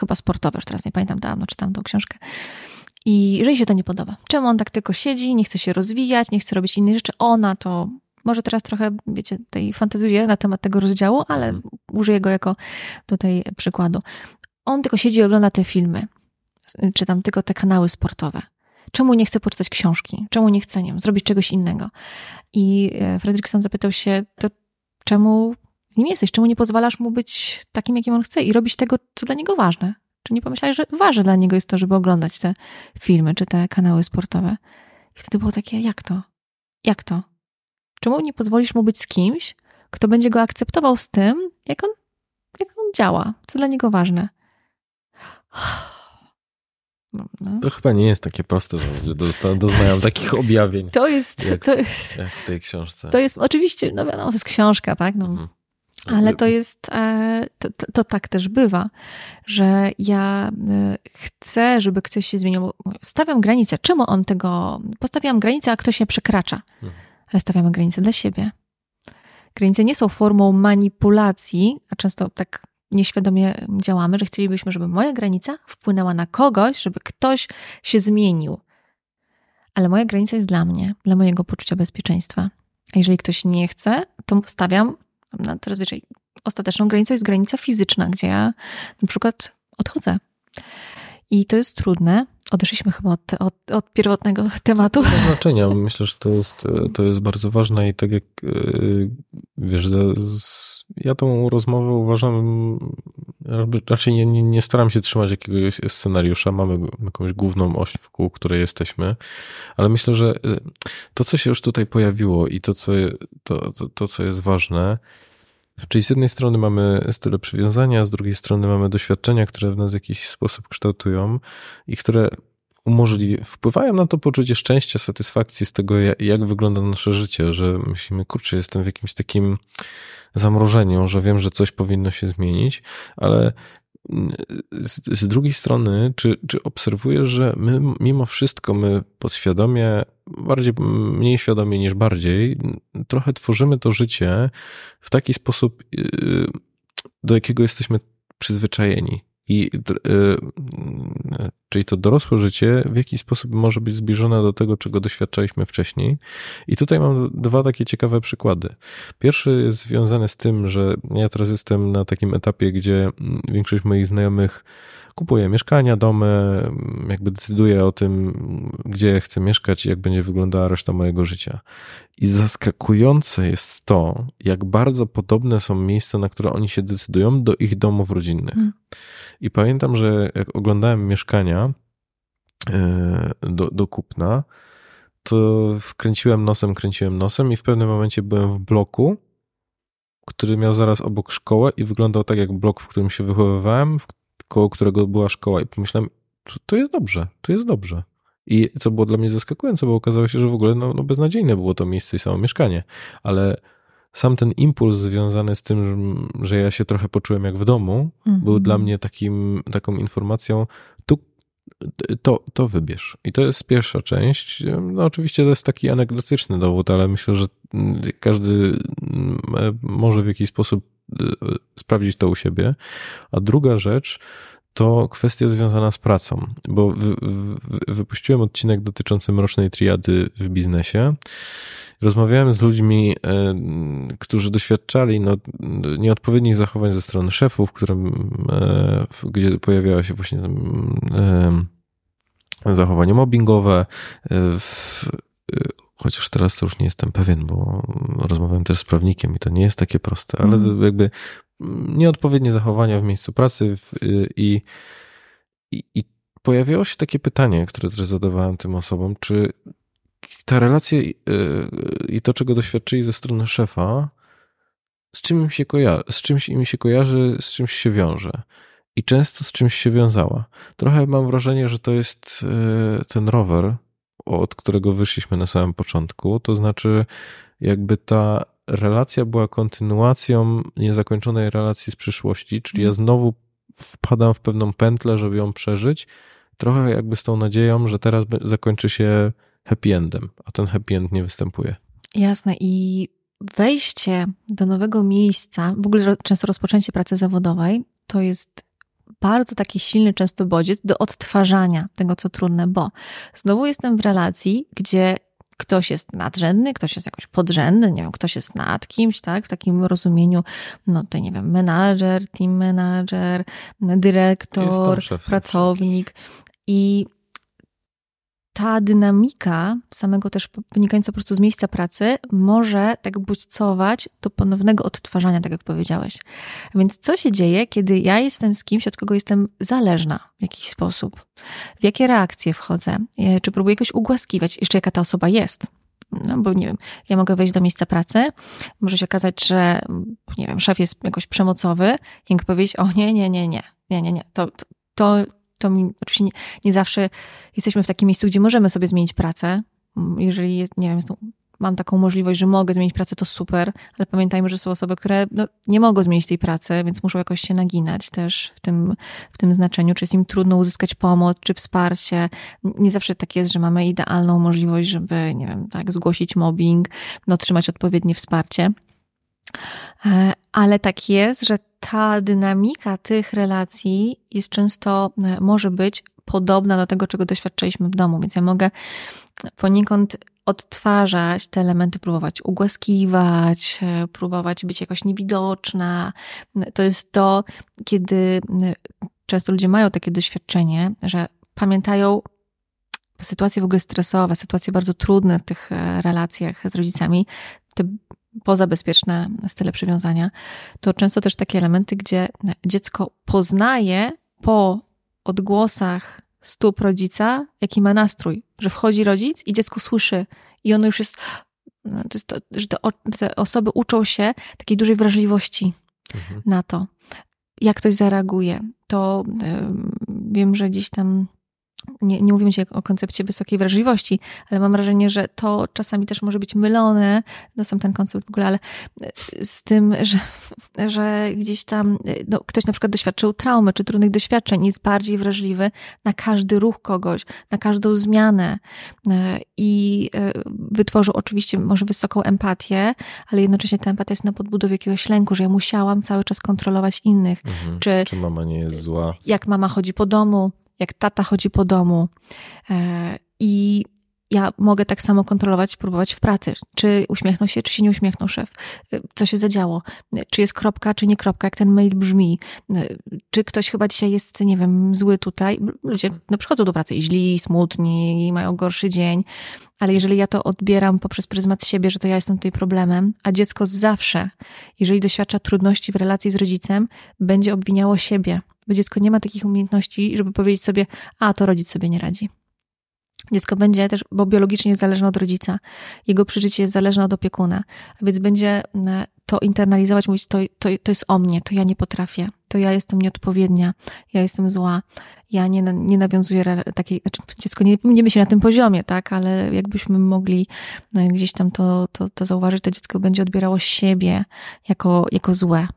chyba sportowe, już teraz nie pamiętam, dawno czytam tą książkę. I że jej się to nie podoba. Czemu on tak tylko siedzi, nie chce się rozwijać, nie chce robić innych rzeczy. Ona to może teraz trochę, wiecie, tej fantazuje na temat tego rozdziału, ale mhm. użyję go jako tutaj przykładu. On tylko siedzi i ogląda te filmy, czy tam tylko te kanały sportowe. Czemu nie chce poczytać książki? Czemu nie chce, nie wiem, zrobić czegoś innego? I e, Fredrickson zapytał się, to czemu nim jesteś? Czemu nie pozwalasz mu być takim, jakim on chce i robić tego, co dla niego ważne? Czy nie pomyślałeś, że ważne dla niego jest to, żeby oglądać te filmy czy te kanały sportowe? I wtedy było takie, jak to? Jak to? Czemu nie pozwolisz mu być z kimś, kto będzie go akceptował z tym, jak on, jak on działa, co dla niego ważne. No, no. To chyba nie jest takie proste, że doznają takich objawień. To jest, jak, to, jak w tej książce. To jest oczywiście, no wiadomo, to jest książka, tak? No. Mhm. Ale to jest, e, to, to, to, tak też bywa, że ja e, chcę, żeby ktoś się zmienił. Stawiam granicę. Czemu on tego. Postawiam granicę, a ktoś się przekracza. Mhm. Ale stawiamy granicę dla siebie. Granice nie są formą manipulacji, a często tak nieświadomie działamy, że chcielibyśmy, żeby moja granica wpłynęła na kogoś, żeby ktoś się zmienił. Ale moja granica jest dla mnie, dla mojego poczucia bezpieczeństwa. A jeżeli ktoś nie chce, to stawiam na teraz wiesz, ostateczną granicą jest granica fizyczna, gdzie ja na przykład odchodzę. I to jest trudne. Odeszliśmy chyba od, od, od pierwotnego tematu. Ma znaczenia. Myślę, że to jest, to jest bardzo ważne i tak jak yy, wiesz, ja tą rozmowę uważam, raczej nie, nie, nie staram się trzymać jakiegoś scenariusza. Mamy jakąś główną oś, wokół której jesteśmy, ale myślę, że yy, to, co się już tutaj pojawiło i to, co, to, to, to co jest ważne, Czyli z jednej strony mamy style przywiązania, z drugiej strony mamy doświadczenia, które w nas w jakiś sposób kształtują i które wpływają na to poczucie szczęścia, satysfakcji z tego, jak wygląda nasze życie, że myślimy, kurczę, jestem w jakimś takim zamrożeniu, że wiem, że coś powinno się zmienić, ale z, z, drugiej strony, czy, czy obserwujesz, że my mimo wszystko, my podświadomie, bardziej, mniej świadomie niż bardziej, trochę tworzymy to życie w taki sposób, y, do jakiego jesteśmy przyzwyczajeni. I y, czyli to dorosłe życie w jakiś sposób może być zbliżone do tego, czego doświadczaliśmy wcześniej. I tutaj mam dwa takie ciekawe przykłady. Pierwszy jest związany z tym, że ja teraz jestem na takim etapie, gdzie większość moich znajomych kupuje mieszkania, domy, jakby decyduje o tym, gdzie chcę mieszkać i jak będzie wyglądała reszta mojego życia. I zaskakujące jest to, jak bardzo podobne są miejsca, na które oni się decydują, do ich domów rodzinnych. Hmm. I pamiętam, że jak oglądałem mieszkania do, do kupna, to wkręciłem nosem, kręciłem nosem i w pewnym momencie byłem w bloku, który miał zaraz obok szkołę i wyglądał tak jak blok, w którym się wychowywałem, koło którego była szkoła i pomyślałem, to jest dobrze, to jest dobrze. I co było dla mnie zaskakujące, bo okazało się, że w ogóle no, no beznadziejne było to miejsce i samo mieszkanie, ale sam ten impuls związany z tym, że ja się trochę poczułem jak w domu, mhm. był dla mnie takim, taką informacją, to, to wybierz. I to jest pierwsza część. No oczywiście to jest taki anegdotyczny dowód, ale myślę, że każdy może w jakiś sposób e, sprawdzić to u siebie. A druga rzecz to kwestia związana z pracą, bo wypuściłem odcinek dotyczący mrocznej triady w biznesie. Rozmawiałem z ludźmi, e, którzy doświadczali no, nieodpowiednich zachowań ze strony szefów, którym, e, gdzie pojawiało się właśnie zachowanie mobbingowe. Chociaż teraz to już nie jestem pewien, bo rozmawiałem też z prawnikiem i to nie jest takie proste, ale mm. jakby nieodpowiednie zachowania w miejscu pracy i, i, i pojawiało się takie pytanie, które też zadawałem tym osobom, czy ta relacja y, i to, czego doświadczyli ze strony szefa, z czym im się kojarzy, z czymś im się kojarzy, z czymś się wiąże. I często z czymś się wiązała. Trochę mam wrażenie, że to jest y, ten rower, od którego wyszliśmy na samym początku. To znaczy, jakby ta relacja była kontynuacją niezakończonej relacji z przyszłości, czyli ja mhm. znowu wpadam w pewną pętlę, żeby ją przeżyć, trochę jakby z tą nadzieją, że teraz zakończy się happy endem, a ten happy end nie występuje. Jasne i wejście do nowego miejsca, w ogóle często rozpoczęcie pracy zawodowej, to jest bardzo taki silny często bodziec do odtwarzania tego, co trudne, bo znowu jestem w relacji, gdzie ktoś jest nadrzędny, ktoś jest jakoś podrzędny, nie wiem, ktoś jest nad kimś, tak, w takim rozumieniu, no to nie wiem, menadżer, team manager, dyrektor, pracownik i ta dynamika samego też wynikająca po prostu z miejsca pracy może tak bodźcować do ponownego odtwarzania, tak jak powiedziałeś. Więc co się dzieje, kiedy ja jestem z kimś, od kogo jestem zależna w jakiś sposób? W jakie reakcje wchodzę? E, czy próbuję jakoś ugłaskiwać? Jeszcze jaka ta osoba jest? no bo nie wiem, ja mogę wejść do miejsca pracy, może się okazać, że, nie wiem, szef jest jakoś przemocowy i powiedzieć, o nie, nie, nie, nie, nie, nie, nie, to, to, to mi, oczywiście nie, nie zawsze jesteśmy w takim miejscu, gdzie możemy sobie zmienić pracę, jeżeli jest, nie wiem, mam taką możliwość, że mogę zmienić pracę, to super, ale pamiętajmy, że są osoby, które no, nie mogą zmienić tej pracy, więc muszą jakoś się naginać też w tym, w tym znaczeniu, czy jest im trudno uzyskać pomoc, czy wsparcie. Nie zawsze tak jest, że mamy idealną możliwość, żeby, nie wiem, tak, zgłosić mobbing, no, otrzymać odpowiednie wsparcie. E, ale tak jest, że ta dynamika tych relacji jest często, e, może być podobna do tego, czego doświadczyliśmy w domu, więc ja mogę poniekąd odtwarzać te elementy, próbować ugłaskiwać, e, próbować być jakoś niewidoczna. To jest to, kiedy często ludzie mają takie doświadczenie, że pamiętają sytuacje w ogóle stresowe, sytuacje bardzo trudne w tych relacjach z rodzicami, te pozabezpieczne style przywiązania, to często też takie elementy, gdzie dziecko poznaje po odgłosach stóp rodzica, jaki ma nastrój, że wchodzi rodzic i dziecko słyszy i ono już jest, no, to jest to, że te, te osoby uczą się takiej dużej wrażliwości mhm. na to, jak ktoś zareaguje. To wiem, że gdzieś tam nie, nie mówimy dzisiaj o koncepcie wysokiej wrażliwości, ale mam wrażenie, że to czasami też może być mylone, no sam ten koncept w ogóle, ale e, z tym, że, że gdzieś tam e, no, ktoś na przykład doświadczył traumy czy trudnych doświadczeń, jest bardziej wrażliwy na każdy ruch kogoś, na każdą zmianę e, i wytworzył oczywiście może wysoką empatię, ale jednocześnie ta empatia jest na podbudowie jakiegoś lęku, że ja musiałam cały czas kontrolować innych. Mhm. Czy, czy mama nie jest zła? Jak mama chodzi po domu, jak tata chodzi po domu. E, I ja mogę tak samo kontrolować, próbować w pracy. Czy uśmiechnął się, czy się nie uśmiechnął szef? E, co się zadziało? E, czy jest kropka, czy nie kropka, jak ten mail brzmi? Czy ktoś chyba dzisiaj jest, nie wiem, zły tutaj? Ludzie no, przychodzą do pracy i źli, smutni, mają gorszy dzień, ale jeżeli ja to odbieram poprzez pryzmat siebie, że to ja jestem tutaj problemem, a dziecko zawsze, jeżeli doświadcza trudności w relacji z rodzicem, będzie obwiniało siebie bo dziecko nie ma takich umiejętności, żeby powiedzieć sobie, a to rodzic sobie nie radzi. Dziecko będzie też, bo biologicznie jest zależne od rodzica, jego przeżycie jest zależne od opiekuna, więc będzie e, to internalizować, mówić, to, to, to jest o mnie, to ja nie potrafię, to ja jestem nieodpowiednia, ja jestem zła, ja nie, nie nawiązuję takiej, znaczy dziecko nie, nie myśli na tym poziomie, tak, ale jakbyśmy mogli no, gdzieś tam to, to, to zauważyć, to dziecko będzie odbierało siebie jako, jako złe,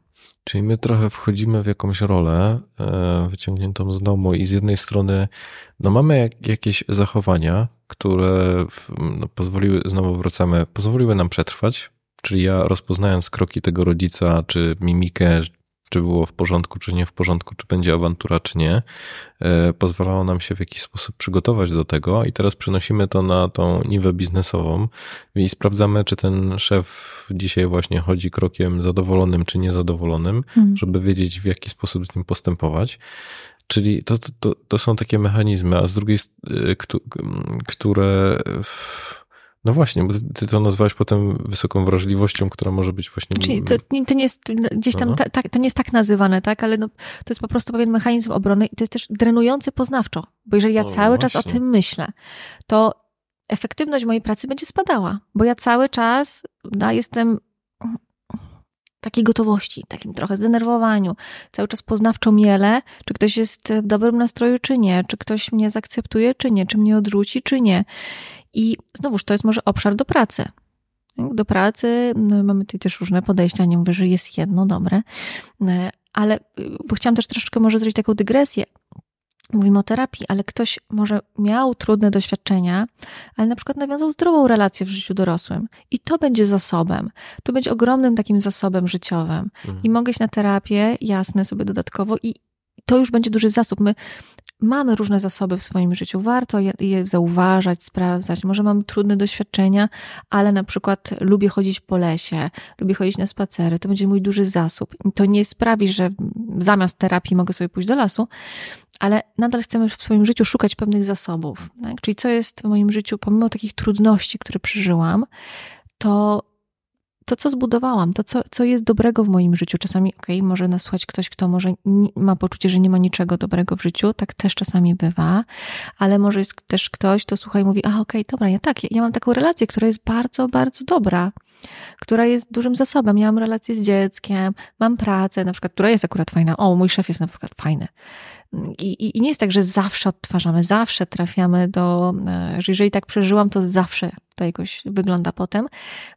Czyli my trochę wchodzimy w jakąś rolę e, wyciągniętą z domu i z jednej strony no mamy jak, jakieś zachowania, które no, pozwoliły, znowu wracamy, pozwoliły nam przetrwać, Czyli ja rozpoznając kroki tego rodzica, czy mimikę, czy było w porządku, czy nie w porządku, czy będzie awantura, czy nie, e, pozwalało nam się w jakiś sposób przygotować do tego i teraz przenosimy to na tą niwę biznesową i sprawdzamy, czy ten szef dzisiaj właśnie chodzi krokiem zadowolonym, czy niezadowolonym, hmm. żeby wiedzieć, w jaki sposób z nim postępować. Czyli to, to, to są takie mechanizmy, a z drugiej, e, które no właśnie, bo ty to nazwałeś potem wysoką wrażliwością, która może być właśnie. Czyli to, to nie jest gdzieś tam, no, no. Ta, to nie jest tak nazywane, tak? Ale no, to jest po prostu pewien mechanizm obrony i to jest też drenujący poznawczo. Bo jeżeli ja cały właśnie. czas o tym myślę, to efektywność mojej pracy będzie spadała, bo ja cały czas no, jestem takiej gotowości, takim trochę zdenerwowaniu, cały czas poznawczo miele, czy ktoś jest w dobrym nastroju, czy nie, czy ktoś mnie zaakceptuje, czy nie, czy mnie odrzuci, czy nie. I znowuż to jest może obszar do pracy. Do pracy no, mamy tutaj też różne podejścia, nie mówię, że jest jedno dobre, e, ale bo chciałam też troszeczkę może zrobić taką dygresję. Mówimy o terapii, ale ktoś może miał trudne doświadczenia, ale na przykład nawiązał zdrową relację w życiu dorosłym. I to będzie zasobem. To będzie ogromnym takim zasobem życiowym. Mhm. I mogę iść na terapię, jasne, sobie dodatkowo i to już będzie duży zasób. My mamy różne zasoby w swoim życiu, warto je, je, zauważać, sprawdzać. Może mam trudne doświadczenia, ale na przykład lubię chodzić po lesie, lubię chodzić na spacery, to będzie mój duży zasób. To nie sprawi, że zamiast terapii mogę sobie pójść do lasu, ale nadal chcemy w swoim życiu szukać pewnych zasobów. Tak? Czyli co jest w moim życiu, pomimo takich trudności, które przeżyłam, to to, co zbudowałam, to, co, co jest dobrego w moim życiu. Czasami, okej, okay, może nas słuchać ktoś, kto może nie, ma poczucie, że nie ma niczego dobrego w życiu, tak też czasami bywa, ale może jest też ktoś, kto słucha i mówi, a okej, okay, dobra, ja tak, ja, ja mam taką relację, która jest bardzo, bardzo dobra która jest dużym zasobem. Ja mam relację z dzieckiem, mam pracę, na przykład, która jest akurat fajna. O, mój szef jest na przykład fajny. I, i, I, nie jest tak, że zawsze odtwarzamy, zawsze trafiamy do, e, że jeżeli tak przeżyłam, to zawsze to jakoś wygląda potem.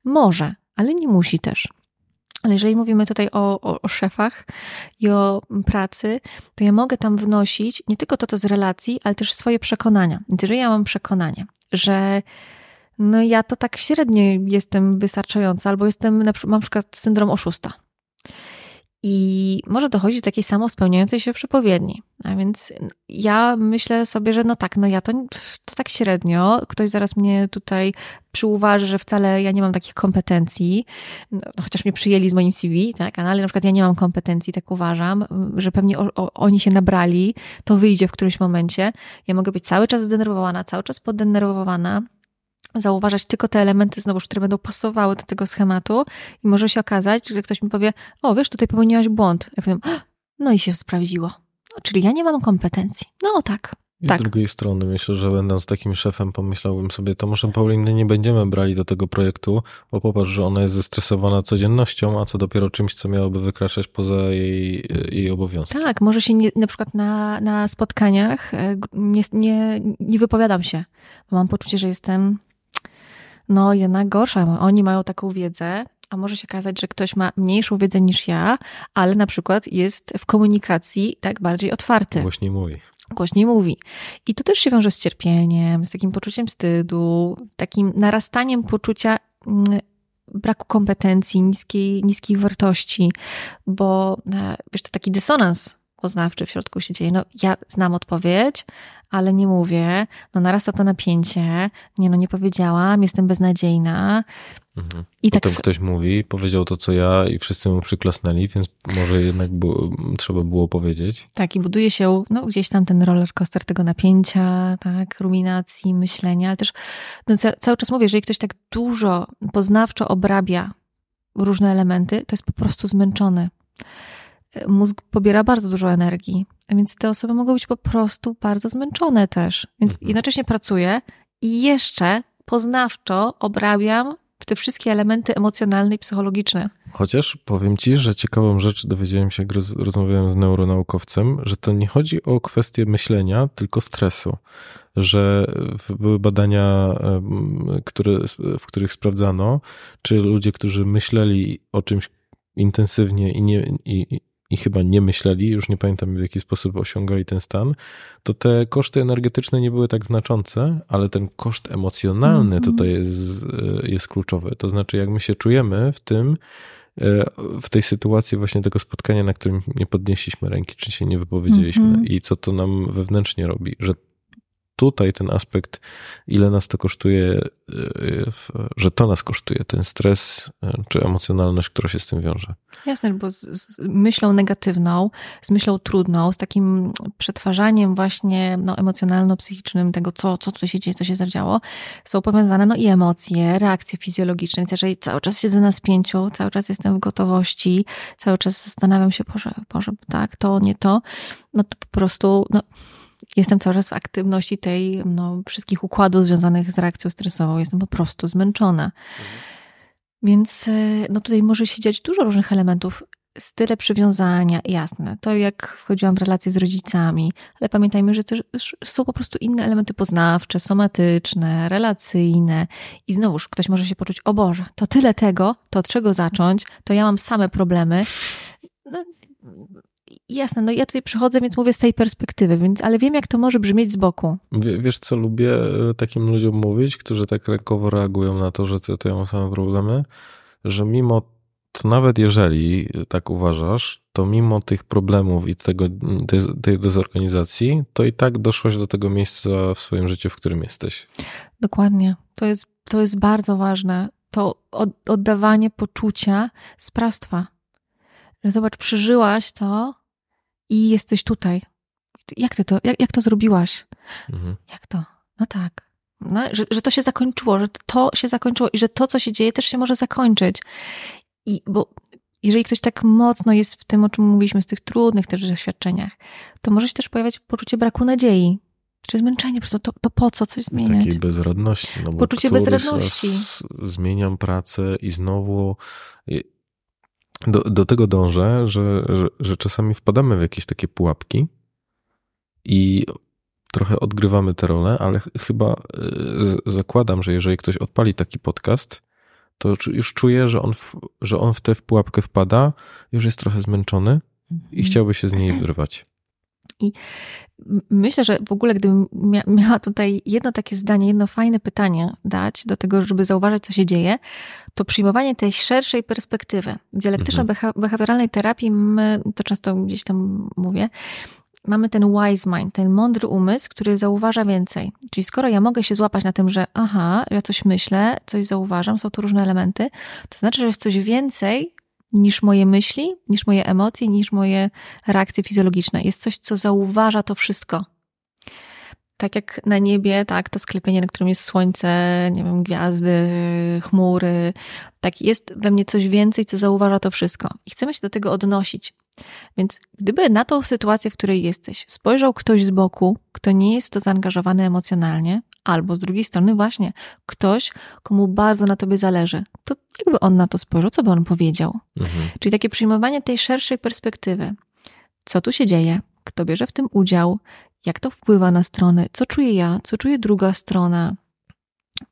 Może, ale nie musi też. Ale jeżeli mówimy tutaj o, o, o, szefach i o pracy, to ja mogę tam wnosić nie tylko to, co z relacji, ale też swoje przekonania. Jeżeli ja mam przekonanie, że no ja to tak średnio jestem wystarczająca, albo jestem, na, mam na przykład syndrom oszusta. I może dochodzić do takiej samospełniającej się przepowiedni. A więc ja myślę sobie, że no tak, no ja to, to tak średnio. Ktoś zaraz mnie tutaj przyuważy, że wcale ja nie mam takich kompetencji, no, chociaż mnie przyjęli z moim CV, tak, ale na przykład ja nie mam kompetencji, tak uważam, że pewnie o, o, oni się nabrali, to wyjdzie w którymś momencie. Ja mogę być cały czas zdenerwowana, cały czas poddenerwowana, zauważać tylko te elementy, znowu, które będą pasowały do tego schematu i może się okazać, że ktoś mi powie, o wiesz, tutaj popełniłaś błąd. Ja powiem, no i się sprawdziło. No, czyli ja nie mam kompetencji. No tak, i tak. z drugiej strony myślę, że będąc takim szefem, pomyślałbym sobie, to może Pauliny nie będziemy brali do tego projektu, bo popatrz, że ona jest zestresowana codziennością, a co dopiero czymś, co miałoby wykraczać poza jej, jej obowiązki. Tak, może się nie, na przykład na, na spotkaniach e, nie, nie, nie wypowiadam się, bo mam poczucie, że jestem no jednak gorsza. Oni mają taką wiedzę, a może się okazać, że ktoś ma mniejszą wiedzę niż ja, ale na przykład jest w komunikacji tak bardziej otwarty. Głośniej mówi. Głośniej mówi. I to też się wiąże z cierpieniem, z takim poczuciem wstydu, takim narastaniem poczucia mm, braku kompetencji, niskiej, niskiej wartości, bo e, wiesz, to taki dysonans poznawczy w środku się dzieje. No, ja znam odpowiedź, ale nie mówię. No, narasta to napięcie. Nie, no, nie powiedziałam, jestem beznadziejna. Mhm. I tak Potem tak... ktoś mówi, powiedział to, co ja i wszyscy mu przyklasnęli, więc może jednak było, trzeba było powiedzieć. Tak, i buduje się no, gdzieś tam ten roller coaster tego napięcia, tak, ruminacji, myślenia, ale też no, cały czas mówię, jeżeli ktoś tak dużo poznawczo obrabia różne elementy, to jest po prostu zmęczony mózg pobiera bardzo dużo energii, więc te osoby mogą być po prostu bardzo zmęczone też. Więc mhm. jednocześnie pracuję i jeszcze poznawczo obrabiam te wszystkie elementy emocjonalne i psychologiczne. Chociaż powiem ci, że ciekawą rzecz dowiedziałem się, jak roz, rozmawiałem z neuronaukowcem, że to nie chodzi o kwestię myślenia, tylko stresu. Że były badania, które, w których sprawdzano, czy ludzie, którzy myśleli o czymś intensywnie i, nie, i, i chyba nie myśleli, już nie pamiętam w jaki sposób osiągali ten stan, to te koszty energetyczne nie były tak znaczące, ale ten koszt emocjonalny -hmm. tutaj jest, jest kluczowy. To znaczy, jak my się czujemy w tym, e, w tej sytuacji właśnie tego spotkania, na którym nie podnieśliśmy ręki, czy się nie wypowiedzieliśmy mm -hmm. i co to nam wewnętrznie robi, że tutaj ten aspekt, ile nas to kosztuje, e, że to nas kosztuje, ten stres e, czy emocjonalność, która się z tym wiąże. Jasne, bo z, z myślą negatywną, z myślą trudną, z takim przetwarzaniem właśnie no, emocjonalno-psychicznym tego, co, co tu się dzieje, co się zadziało, są powiązane no, i emocje, reakcje fizjologiczne. Więc jeżeli cały czas siedzę na spięciu, cały czas jestem w gotowości, cały czas zastanawiam się, Boże, Boże tak, to, nie to, no to po prostu no, jestem cały czas w aktywności tej, no, wszystkich układów związanych z reakcją stresową. Jestem po prostu zmęczona. Mhm. Więc e, no tutaj może się dziać dużo różnych elementów. Style przywiązania, jasne. To jak wchodziłam w relacje z rodzicami, ale pamiętajmy, że też są po prostu inne elementy poznawcze, somatyczne, relacyjne. I znowuż ktoś może się poczuć, o Boże, to tyle tego, to od czego zacząć, to ja mam same problemy. No, jasne, no ja tutaj przychodzę, więc mówię z tej perspektywy, więc, ale wiem, jak to może brzmieć z boku. wiesz, co lubię e, takim ludziom mówić, którzy tak lekkowo reagują na to, że to ja mam same problemy, że mimo to nawet jeżeli tak uważasz, to mimo tych problemów i tego, tej, tej dezorganizacji, to i tak doszłaś do tego miejsca w swoim życiu, w którym jesteś. Dokładnie. To jest, to jest bardzo ważne. To oddawanie poczucia sprawstwa. Że zobacz, przeżyłaś to, i jesteś tutaj. Jak ty to, jak, jak to zrobiłaś? Mhm. Jak to? No tak. no, że, że to się zakończyło, że to się zakończyło i że to, co się dzieje, też się może zakończyć. I bo jeżeli ktoś tak mocno jest w tym, o czym mówiliśmy, z tych trudnych też doświadczeniach, to może się też pojawiać poczucie braku nadziei. Czy zmęczenie, po prostu to, to po co coś zmieniać? Takiej bezradności. No Poczucie bezradności. Zmieniam pracę i znowu do, do tego dążę, że, że, że czasami wpadamy w jakieś takie pułapki i trochę odgrywamy tę rolę, ale ch- chyba z, zakładam, że jeżeli ktoś odpali taki podcast, to już czuje, że on, w, że on w tę pułapkę wpada, już jest trochę zmęczony i chciałby się z niej wyrwać. M- Myślę, że w ogóle gdybym mia- miała tutaj jedno takie zdanie, jedno fajne pytanie dać do tego, żeby zauważyć, co się dzieje, to przyjmowanie tej szerszej perspektywy. W dialektyczno-behawioralnej terapii my, to często gdzieś tam mówię, mamy ten wise mind, ten mądry umysł, który zauważa więcej. Czyli skoro ja mogę się złapać na tym, że aha, ja coś myślę, coś zauważam, są tu różne elementy, to znaczy, że jest coś więcej niż moje myśli, niż moje emocje, niż moje reakcje fizjologiczne. Jest coś, co zauważa to wszystko. Tak jak na niebie, tak, to sklepienie, na którym jest słońce, nie wiem, gwiazdy, chmury. Tak, jest we mnie coś więcej, co zauważa to wszystko. I chcemy się do tego odnosić. Więc gdyby na tą sytuację, w której jesteś, spojrzał ktoś z boku, kto nie jest w to zaangażowany emocjonalnie, albo z drugiej strony właśnie ktoś, komu bardzo na tobie zależy, to jakby on na to spojrzał, co by on powiedział? Mhm. Czyli takie przyjmowanie tej szerszej perspektywy. Co tu się dzieje? Kto bierze w tym udział? Jak to wpływa na stronę? Co czuję ja? Co czuje druga strona?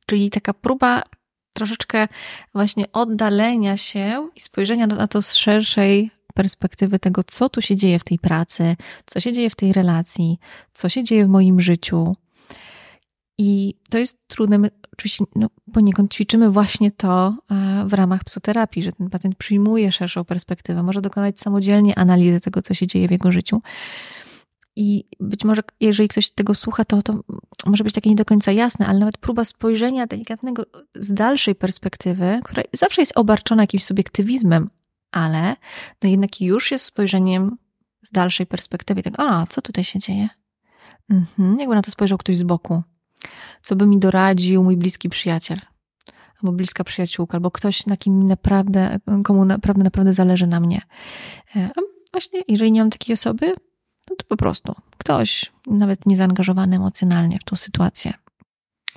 Czyli taka próba troszeczkę właśnie oddalenia się i spojrzenia na to z szerszej perspektywy tego, co tu się dzieje w tej pracy, co się dzieje w tej relacji, co się dzieje w moim życiu. I to jest trudne. Oczywiście no, poniekąd ćwiczymy właśnie to e, w ramach psoterapii, że ten pacjent przyjmuje szerszą perspektywę, może dokonać samodzielnie analizy tego, co się dzieje w jego życiu. I być może, jeżeli ktoś tego słucha, to, to może być takie nie do końca jasne, ale nawet próba spojrzenia delikatnego z dalszej perspektywy, która zawsze jest obarczona jakimś subiektywizmem, ale no jednak już jest spojrzeniem z dalszej perspektywy. Tak, a co tutaj się dzieje? Mhm, jakby na to spojrzał ktoś z boku. Co by mi doradził mój bliski przyjaciel, albo bliska przyjaciółka, albo ktoś, na kim naprawdę, komu naprawdę, naprawdę zależy na mnie. E, A właśnie, jeżeli nie mam takiej osoby, no to po prostu ktoś nawet niezaangażowany emocjonalnie w tą sytuację.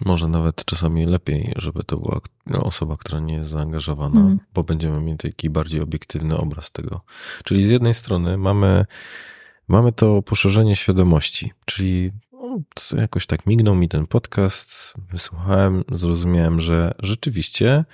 Może nawet czasami lepiej, żeby to była no, osoba, która nie jest zaangażowana, Mm. bo będziemy mieli taki bardziej obiektywny obraz tego. Czyli z jednej strony mamy, mamy to poszerzenie świadomości, czyli no, jakoś tak mignął mi ten podcast, wysłuchałem, zrozumiałem, że rzeczywiście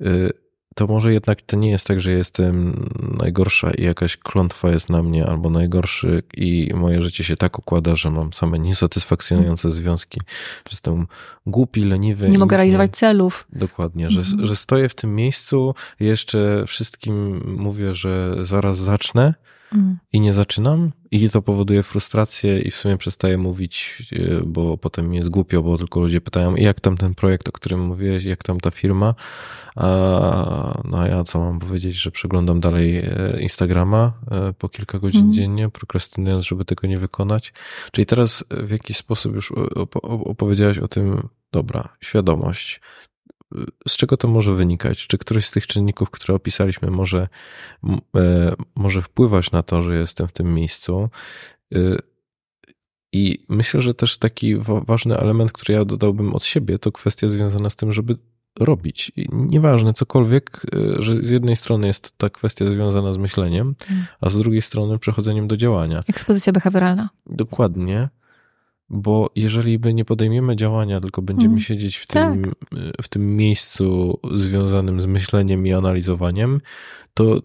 y, to może jednak to nie jest tak, że jestem najgorsza i jakaś klątwa jest na mnie, albo najgorszy i moje życie się tak układa, że mam same niesatysfakcjonujące związki, że jestem głupi, leniwy. Nie mogę realizować celów. Dokładnie, że, Mhm. że stoję w tym miejscu, jeszcze wszystkim mówię, że zaraz zacznę Mm. i nie zaczynam i to powoduje frustrację i w sumie przestaję mówić, yy, bo potem mi jest głupio, bo tylko ludzie pytają, jak tam ten projekt, o którym mówiłeś, jak tam ta firma, a, no a ja co mam powiedzieć, że przeglądam dalej e, Instagrama e, po kilka godzin Mhm. dziennie, prokrastynując, żeby tego nie wykonać. Czyli teraz w jakiś sposób już opo- opowiedziałeś o tym, dobra, świadomość. Z czego to może wynikać? Czy któryś z tych czynników, które opisaliśmy, może, e, może wpływać na to, że jestem w tym miejscu? Y, I myślę, że też taki wa- ważny element, który ja dodałbym od siebie, to kwestia związana z tym, żeby robić. I nieważne cokolwiek, y, że z jednej strony jest ta kwestia związana z myśleniem, Mm. a z drugiej strony przechodzeniem do działania. Ekspozycja behawioralna. Dokładnie, bo jeżeli by nie podejmiemy działania, tylko będziemy Mm, siedzieć w tak. tym, w tym miejscu związanym z myśleniem i analizowaniem, to,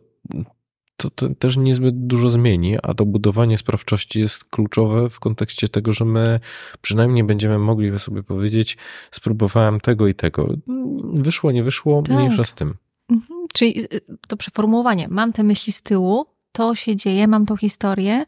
to, to też niezbyt dużo zmieni, a to budowanie sprawczości jest kluczowe w kontekście tego, że my przynajmniej będziemy mogli sobie powiedzieć, spróbowałem tego i tego. Wyszło, nie wyszło, Tak. mniejsza z tym. Mhm. Czyli y, to przeformułowanie. Mam te myśli z tyłu, to się dzieje, mam tą historię.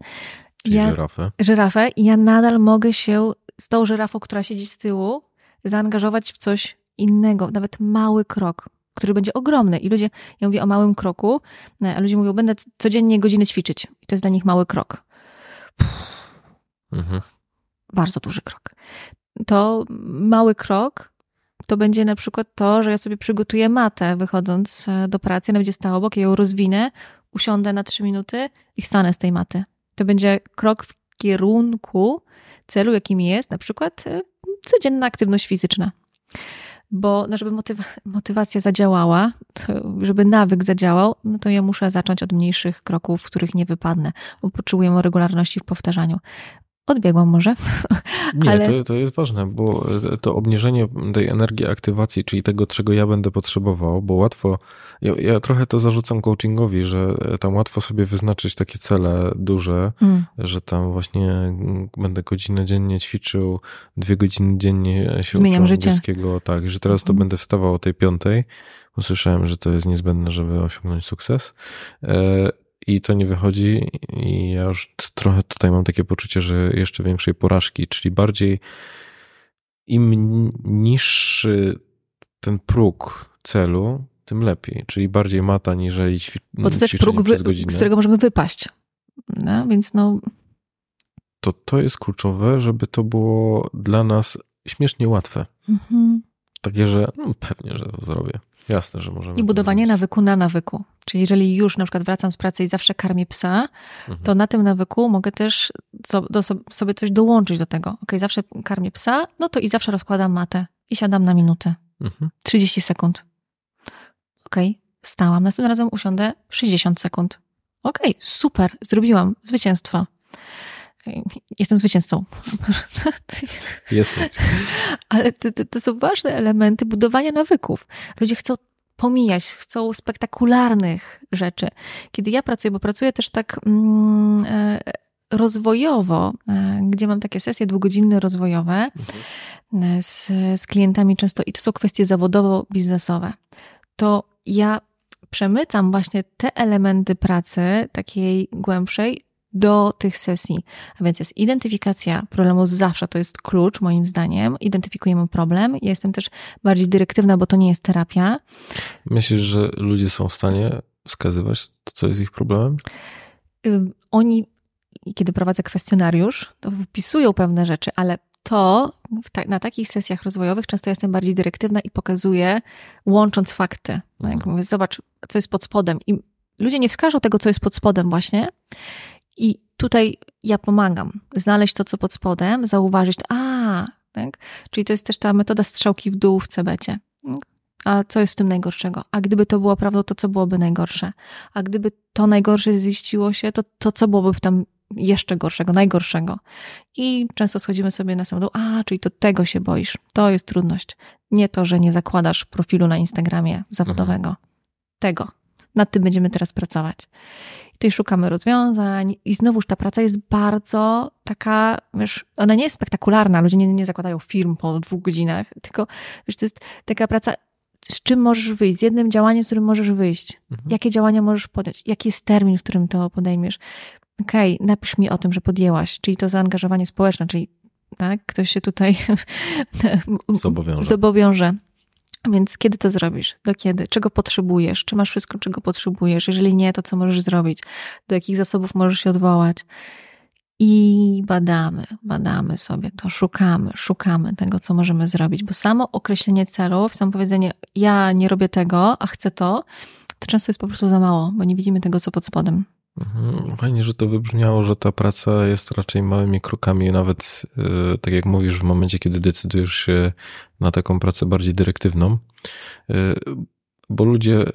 Czyli Ja, żyrafę. żyrafę i ja nadal mogę się z tą żyrafą, która siedzi z tyłu, zaangażować w coś innego, nawet mały krok, który będzie ogromny. I ludzie, ja mówię o małym kroku, e, a ludzie mówią, będę codziennie godzinę ćwiczyć. I to jest dla nich mały krok. Mhm. Bardzo duży krok. to mały krok to będzie na przykład to, że ja sobie przygotuję matę wychodząc e, do pracy, ona będzie stała obok, ja ją rozwinę, usiądę na trzy minuty i wstanę z tej maty. To będzie krok w kierunku celu, jakim jest na przykład e, codzienna aktywność fizyczna. Bo no, żeby motywa- motywacja zadziałała, żeby nawyk zadziałał, no to ja muszę zacząć od mniejszych kroków, w których nie wypadnę, bo potrzebuję regularności w powtarzaniu. Odbiegłam może. Nie, ale... to, to jest ważne, bo to obniżenie tej energii aktywacji, czyli tego, czego ja będę potrzebował, bo łatwo, ja, ja trochę to zarzucam coachingowi, że tam łatwo sobie wyznaczyć takie cele duże, mm. że tam właśnie będę godzinę dziennie ćwiczył, dwie godziny dziennie się Zmieniam uczę angielskiego, tak, że teraz to mm. będę wstawał o tej piątej, usłyszałem, że to jest niezbędne, żeby osiągnąć sukces. I to nie wychodzi i ja już trochę tutaj mam takie poczucie, że jeszcze większej porażki, czyli bardziej im niższy ten próg celu, tym lepiej, czyli bardziej mata niżeli ćwi- Bo to też próg, z którego możemy wypaść. No, więc no... To to jest kluczowe, żeby to było dla nas śmiesznie łatwe. Mhm. Takie, że no, pewnie, że to zrobię. Jasne, że możemy. I budowanie nawyku na nawyku. Czyli jeżeli już na przykład wracam z pracy i zawsze karmię psa, mhm. to na tym nawyku mogę też do, sobie coś dołączyć do tego. Ok, zawsze karmię psa, no to i zawsze rozkładam matę i siadam na minutę. Mhm. 30 sekund. Ok, stałam. Następnym razem usiądę 60 sekund. Ok, super, zrobiłam zwycięstwo. Jestem zwycięzcą. Jesteś. Ale to, to, to, są ważne elementy budowania nawyków. Ludzie chcą pomijać, chcą spektakularnych rzeczy. Kiedy ja pracuję, bo pracuję też tak mm, e, rozwojowo, e, gdzie mam takie sesje dwugodzinne rozwojowe mhm. z, z klientami często i to są kwestie zawodowo-biznesowe, to ja przemycam właśnie te elementy pracy, takiej głębszej, do tych sesji. A więc jest identyfikacja problemu zawsze, to jest klucz moim zdaniem. Identyfikujemy problem. Ja jestem też bardziej dyrektywna, bo to nie jest terapia. Myślisz, że ludzie są w stanie wskazywać co jest ich problemem? Oni, kiedy prowadzę kwestionariusz, to wypisują pewne rzeczy, ale to ta, na takich sesjach rozwojowych często jestem bardziej dyrektywna i pokazuję, łącząc fakty. No, jak mówię, zobacz, co jest pod spodem. I ludzie nie wskażą tego, co jest pod spodem właśnie. I tutaj ja pomagam znaleźć to, co pod spodem, zauważyć, a, tak? Czyli to jest też ta metoda strzałki w dół w cebecie. A co jest w tym najgorszego? A gdyby to było prawdą, to co byłoby najgorsze? A gdyby to najgorsze ziściło się, to, to co byłoby w tam jeszcze gorszego, najgorszego? I często schodzimy sobie na sam dół, a, czyli to tego się boisz. To jest trudność. Nie to, że nie zakładasz profilu na Instagramie zawodowego. Mhm. Tego. Nad tym będziemy teraz pracować. Tutaj szukamy rozwiązań i znowuż ta praca jest bardzo taka, wiesz, ona nie jest spektakularna, ludzie nie, nie zakładają firm po dwóch godzinach, tylko wiesz, to jest taka praca, z czym możesz wyjść, z jednym działaniem, z którym możesz wyjść. Mhm. Jakie działania możesz podjąć? Jaki jest termin, w którym to podejmiesz? Okej, okay, napisz mi o tym, że podjęłaś, czyli to zaangażowanie społeczne, czyli tak, ktoś się tutaj zobowiąże. zobowiąże. Więc kiedy to zrobisz? Do kiedy? Czego potrzebujesz? Czy masz wszystko, czego potrzebujesz? Jeżeli nie, to co możesz zrobić? Do jakich zasobów możesz się odwołać? I badamy, badamy sobie to, szukamy, szukamy tego, co możemy zrobić, bo samo określenie celów, samo powiedzenie, ja nie robię tego, a chcę to, to często jest po prostu za mało, bo nie widzimy tego, co pod spodem. Mhm. Fajnie, że to wybrzmiało, że ta praca jest raczej małymi krokami, nawet y, tak jak mówisz, w momencie, kiedy decydujesz się na taką pracę bardziej dyrektywną, y, bo ludzie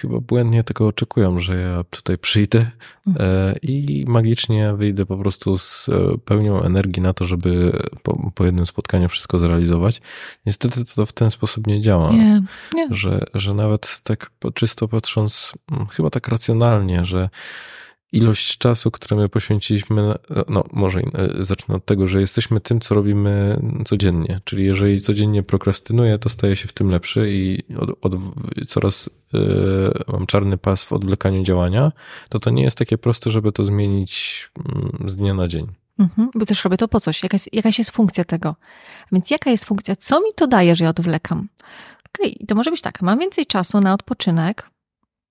chyba błędnie tego oczekują, że ja tutaj przyjdę mhm. e, i magicznie wyjdę po prostu z e, pełnią energii na to, żeby po, po jednym spotkaniu wszystko zrealizować. Niestety to w ten sposób nie działa. Że, że nawet tak czysto patrząc, mm, chyba tak racjonalnie, że ilość czasu, które my poświęciliśmy, no może e, zacznę od tego, że jesteśmy tym, co robimy codziennie. Czyli jeżeli codziennie prokrastynuję, to staję się w tym lepszy i od, od, coraz yy, mam czarny pas w odwlekaniu działania, to to nie jest takie proste, żeby to zmienić yy, z dnia na dzień. Mhm, bo też robię to po coś. Jakaś, jakaś jest funkcja tego. Więc jaka jest funkcja? Co mi to daje, że ja odwlekam? Okej, okay, to może być tak. Mam więcej czasu na odpoczynek.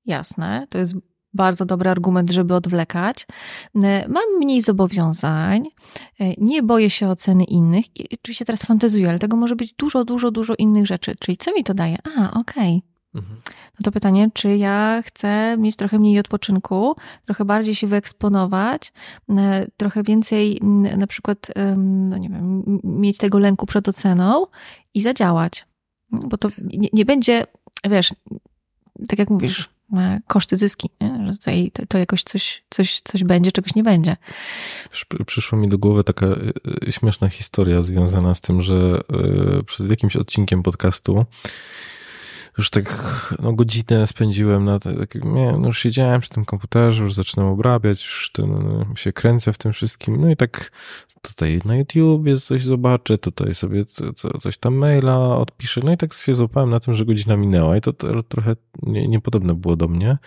Jasne, to jest bardzo dobry argument, żeby odwlekać. Mam mniej zobowiązań, nie boję się oceny innych i oczywiście teraz fantazuję, ale tego może być dużo, dużo, dużo innych rzeczy. Czyli co mi to daje? A, okej. Okay. Mhm. No to pytanie, czy ja chcę mieć trochę mniej odpoczynku, trochę bardziej się wyeksponować, trochę więcej na przykład, no nie wiem, mieć tego lęku przed oceną i zadziałać. Bo to nie, nie będzie, wiesz, tak jak mówisz, koszty zyski, nie? że tutaj to, to, jakoś coś, coś, coś będzie, czegoś nie będzie. Przyszła mi do głowy taka y, y, śmieszna historia związana z tym, że y, przed jakimś odcinkiem podcastu już tak no, godzinę spędziłem na tak, nie, no, już siedziałem przy tym komputerze, już zaczynam obrabiać, już ten, no, się kręcę w tym wszystkim, no i tak tutaj na YouTube jest coś zobaczę, tutaj sobie co, co, coś tam maila odpiszę, no i tak się złapałem na tym, że godzina minęła i to, to trochę nie, niepodobne było do mnie.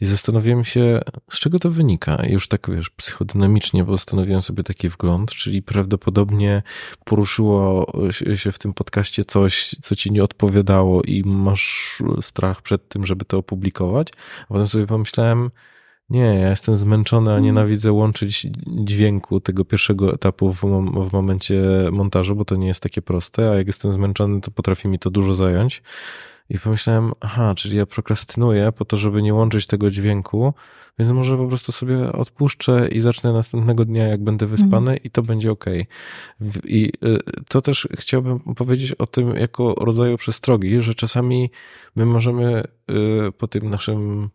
I zastanowiłem się, z czego to wynika. I już tak, wiesz, psychodynamicznie postanowiłem sobie taki wgląd, czyli prawdopodobnie poruszyło się w tym podcaście coś, co ci nie odpowiadało i masz strach przed tym, żeby to opublikować. A potem sobie pomyślałem, nie, ja jestem zmęczony, a nienawidzę łączyć dźwięku tego pierwszego etapu w, w, momencie montażu, bo to nie jest takie proste, a jak jestem zmęczony, to potrafi mi to dużo zająć. I pomyślałem, aha, czyli ja prokrastynuję po to, żeby nie łączyć tego dźwięku, więc może po prostu sobie odpuszczę i zacznę następnego dnia, jak będę wyspany mm. i to będzie ok. I y, to też chciałbym powiedzieć o tym jako rodzaju przestrogi, że czasami my możemy y, po tym naszym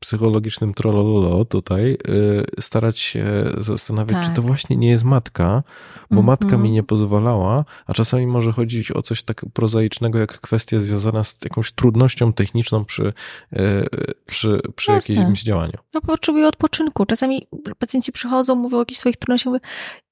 psychologicznym trollolo tutaj y, starać się zastanawiać, tak. czy to tak. właśnie nie jest matka, bo mm -hmm. matka mi nie pozwalała, a czasami może chodzić o coś tak prozaicznego, jak kwestia związana z jakąś trudnością techniczną przy, y, przy, przy jakimś działaniu. No potrzebuję odpoczynku. Czasami pacjenci przychodzą, mówią o jakichś swoich trudnościach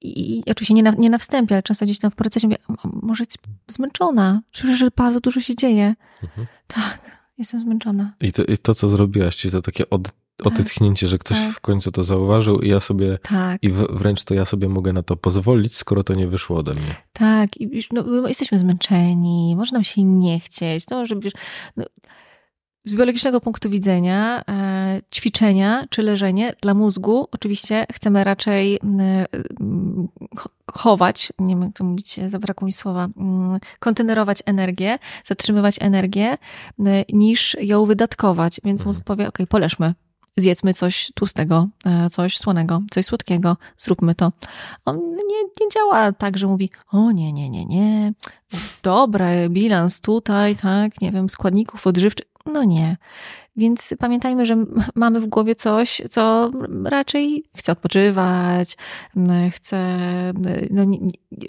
i, i oczywiście nie na, nie na wstępie, ale często gdzieś tam w procesie mówię, może jest zmęczona, słyszę, że bardzo dużo się dzieje. Mhm. Tak. Jestem zmęczona. I to, I to, co zrobiłaś, czyli to takie od, tak, odetchnięcie, że ktoś tak. w końcu to zauważył i ja sobie, tak. i wręcz to ja sobie mogę na to pozwolić, skoro to nie wyszło ode mnie. Tak, i no, jesteśmy zmęczeni, może nam się nie chcieć, no, że wiesz, no, z biologicznego punktu widzenia e, ćwiczenia czy leżenie dla mózgu oczywiście chcemy raczej e, chować, nie wiem jak to mówić, zabrakło mi słowa, mm, kontenerować energię, zatrzymywać energię, e, niż ją wydatkować. Więc mózg mhm. powie, ok, poleżmy, zjedzmy coś tłustego, coś słonego, coś słodkiego, zróbmy to. On nie, nie działa tak, że mówi, o nie, nie, nie, nie, dobry bilans tutaj, tak, nie wiem, składników odżywczych. No nie. Więc pamiętajmy, że mamy w głowie coś, co raczej chce odpoczywać, chce no,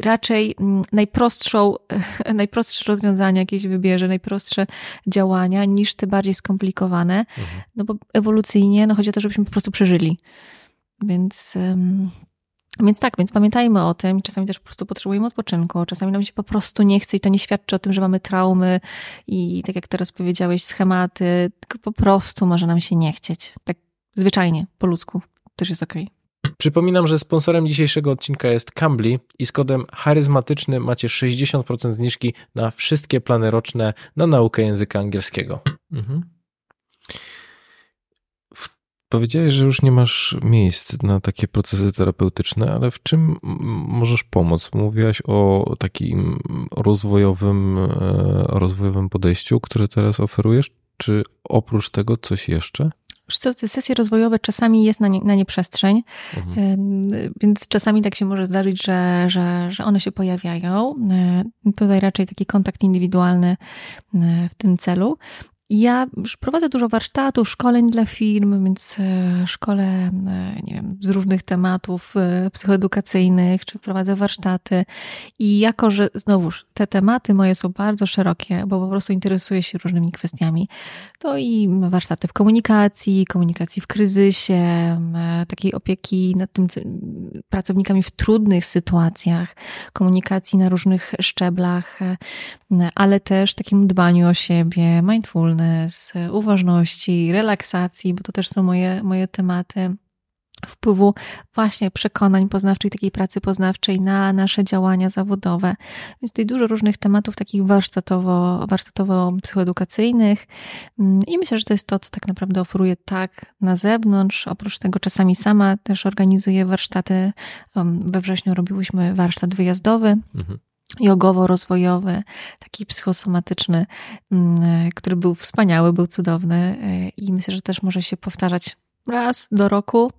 raczej najprostszą, najprostsze rozwiązania jakieś wybierze, najprostsze działania niż te bardziej skomplikowane. Mhm. No bo ewolucyjnie no, chodzi o to, żebyśmy po prostu przeżyli. Więc więc tak, więc pamiętajmy o tym. Czasami też po prostu potrzebujemy odpoczynku, czasami nam się po prostu nie chce i to nie świadczy o tym, że mamy traumy i tak jak teraz powiedziałeś, schematy, tylko po prostu może nam się nie chcieć. Tak zwyczajnie, po ludzku. Też jest okej. Okay. Przypominam, że sponsorem dzisiejszego odcinka jest Cambly i z kodem charyzmatyczny macie 60% zniżki na wszystkie plany roczne na naukę języka angielskiego. Mhm. Powiedziałeś, że już nie masz miejsc na takie procesy terapeutyczne, ale w czym możesz pomóc? Mówiłaś o takim rozwojowym, e, rozwojowym podejściu, które teraz oferujesz, czy oprócz tego coś jeszcze? Co, te sesje rozwojowe czasami jest na nie, na nie przestrzeń, mhm. więc czasami tak się może zdarzyć, że, że, że one się pojawiają. E, tutaj raczej taki kontakt indywidualny e, w tym celu. Ja prowadzę dużo warsztatów, szkoleń dla firm, więc e, szkole e, nie wiem, z różnych tematów e, psychoedukacyjnych, czy prowadzę warsztaty. I jako, że znowuż te tematy moje są bardzo szerokie, bo po prostu interesuję się różnymi kwestiami, to i warsztaty w komunikacji, komunikacji w kryzysie, takiej opieki nad tym pracownikami w trudnych sytuacjach, komunikacji na różnych szczeblach, ale też takim dbaniu o siebie, mindfulness, uważności, relaksacji, bo to też są moje, moje tematy wpływu właśnie przekonań poznawczych, takiej pracy poznawczej na nasze działania zawodowe. Więc tutaj dużo różnych tematów takich warsztatowo, warsztatowo-psychoedukacyjnych mm, i myślę, że to jest to, co tak naprawdę oferuje tak na zewnątrz. Oprócz tego czasami sama też organizuję warsztaty. We wrześniu robiłyśmy warsztat wyjazdowy. Mhm jogowo-rozwojowy, taki psychosomatyczny, mm, który był wspaniały, był cudowny e, i myślę, że też może się powtarzać raz do roku.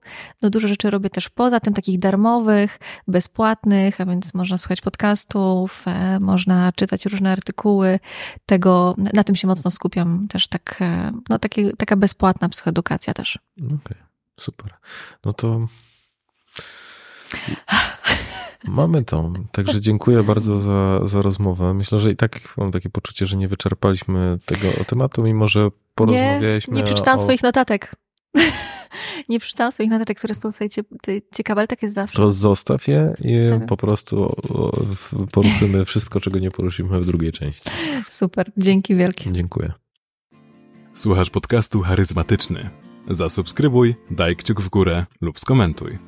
No dużo rzeczy robię też poza tym, takich darmowych, bezpłatnych, a więc można słuchać podcastów, e, można czytać różne artykuły. Tego, na tym się mocno skupiam też tak, e, no takie, taka bezpłatna psychoedukacja też. Okej, okay, super. No to Mamy to. Także dziękuję bardzo za, za rozmowę. Myślę, że i tak mam takie poczucie, że nie wyczerpaliśmy tego tematu, mimo że porozmawialiśmy. Nie, nie przeczytałam o... swoich notatek. nie przeczytałam swoich notatek, które są tutaj ciekawe, ale tak jest zawsze. To zostaw je i Zostawiam. po prostu poruszymy wszystko, czego nie poruszymy w drugiej części. Super, dzięki wielkie. Dziękuję. Słuchasz podcastu charyzmatyczny. Zasubskrybuj, daj kciuk w górę lub skomentuj.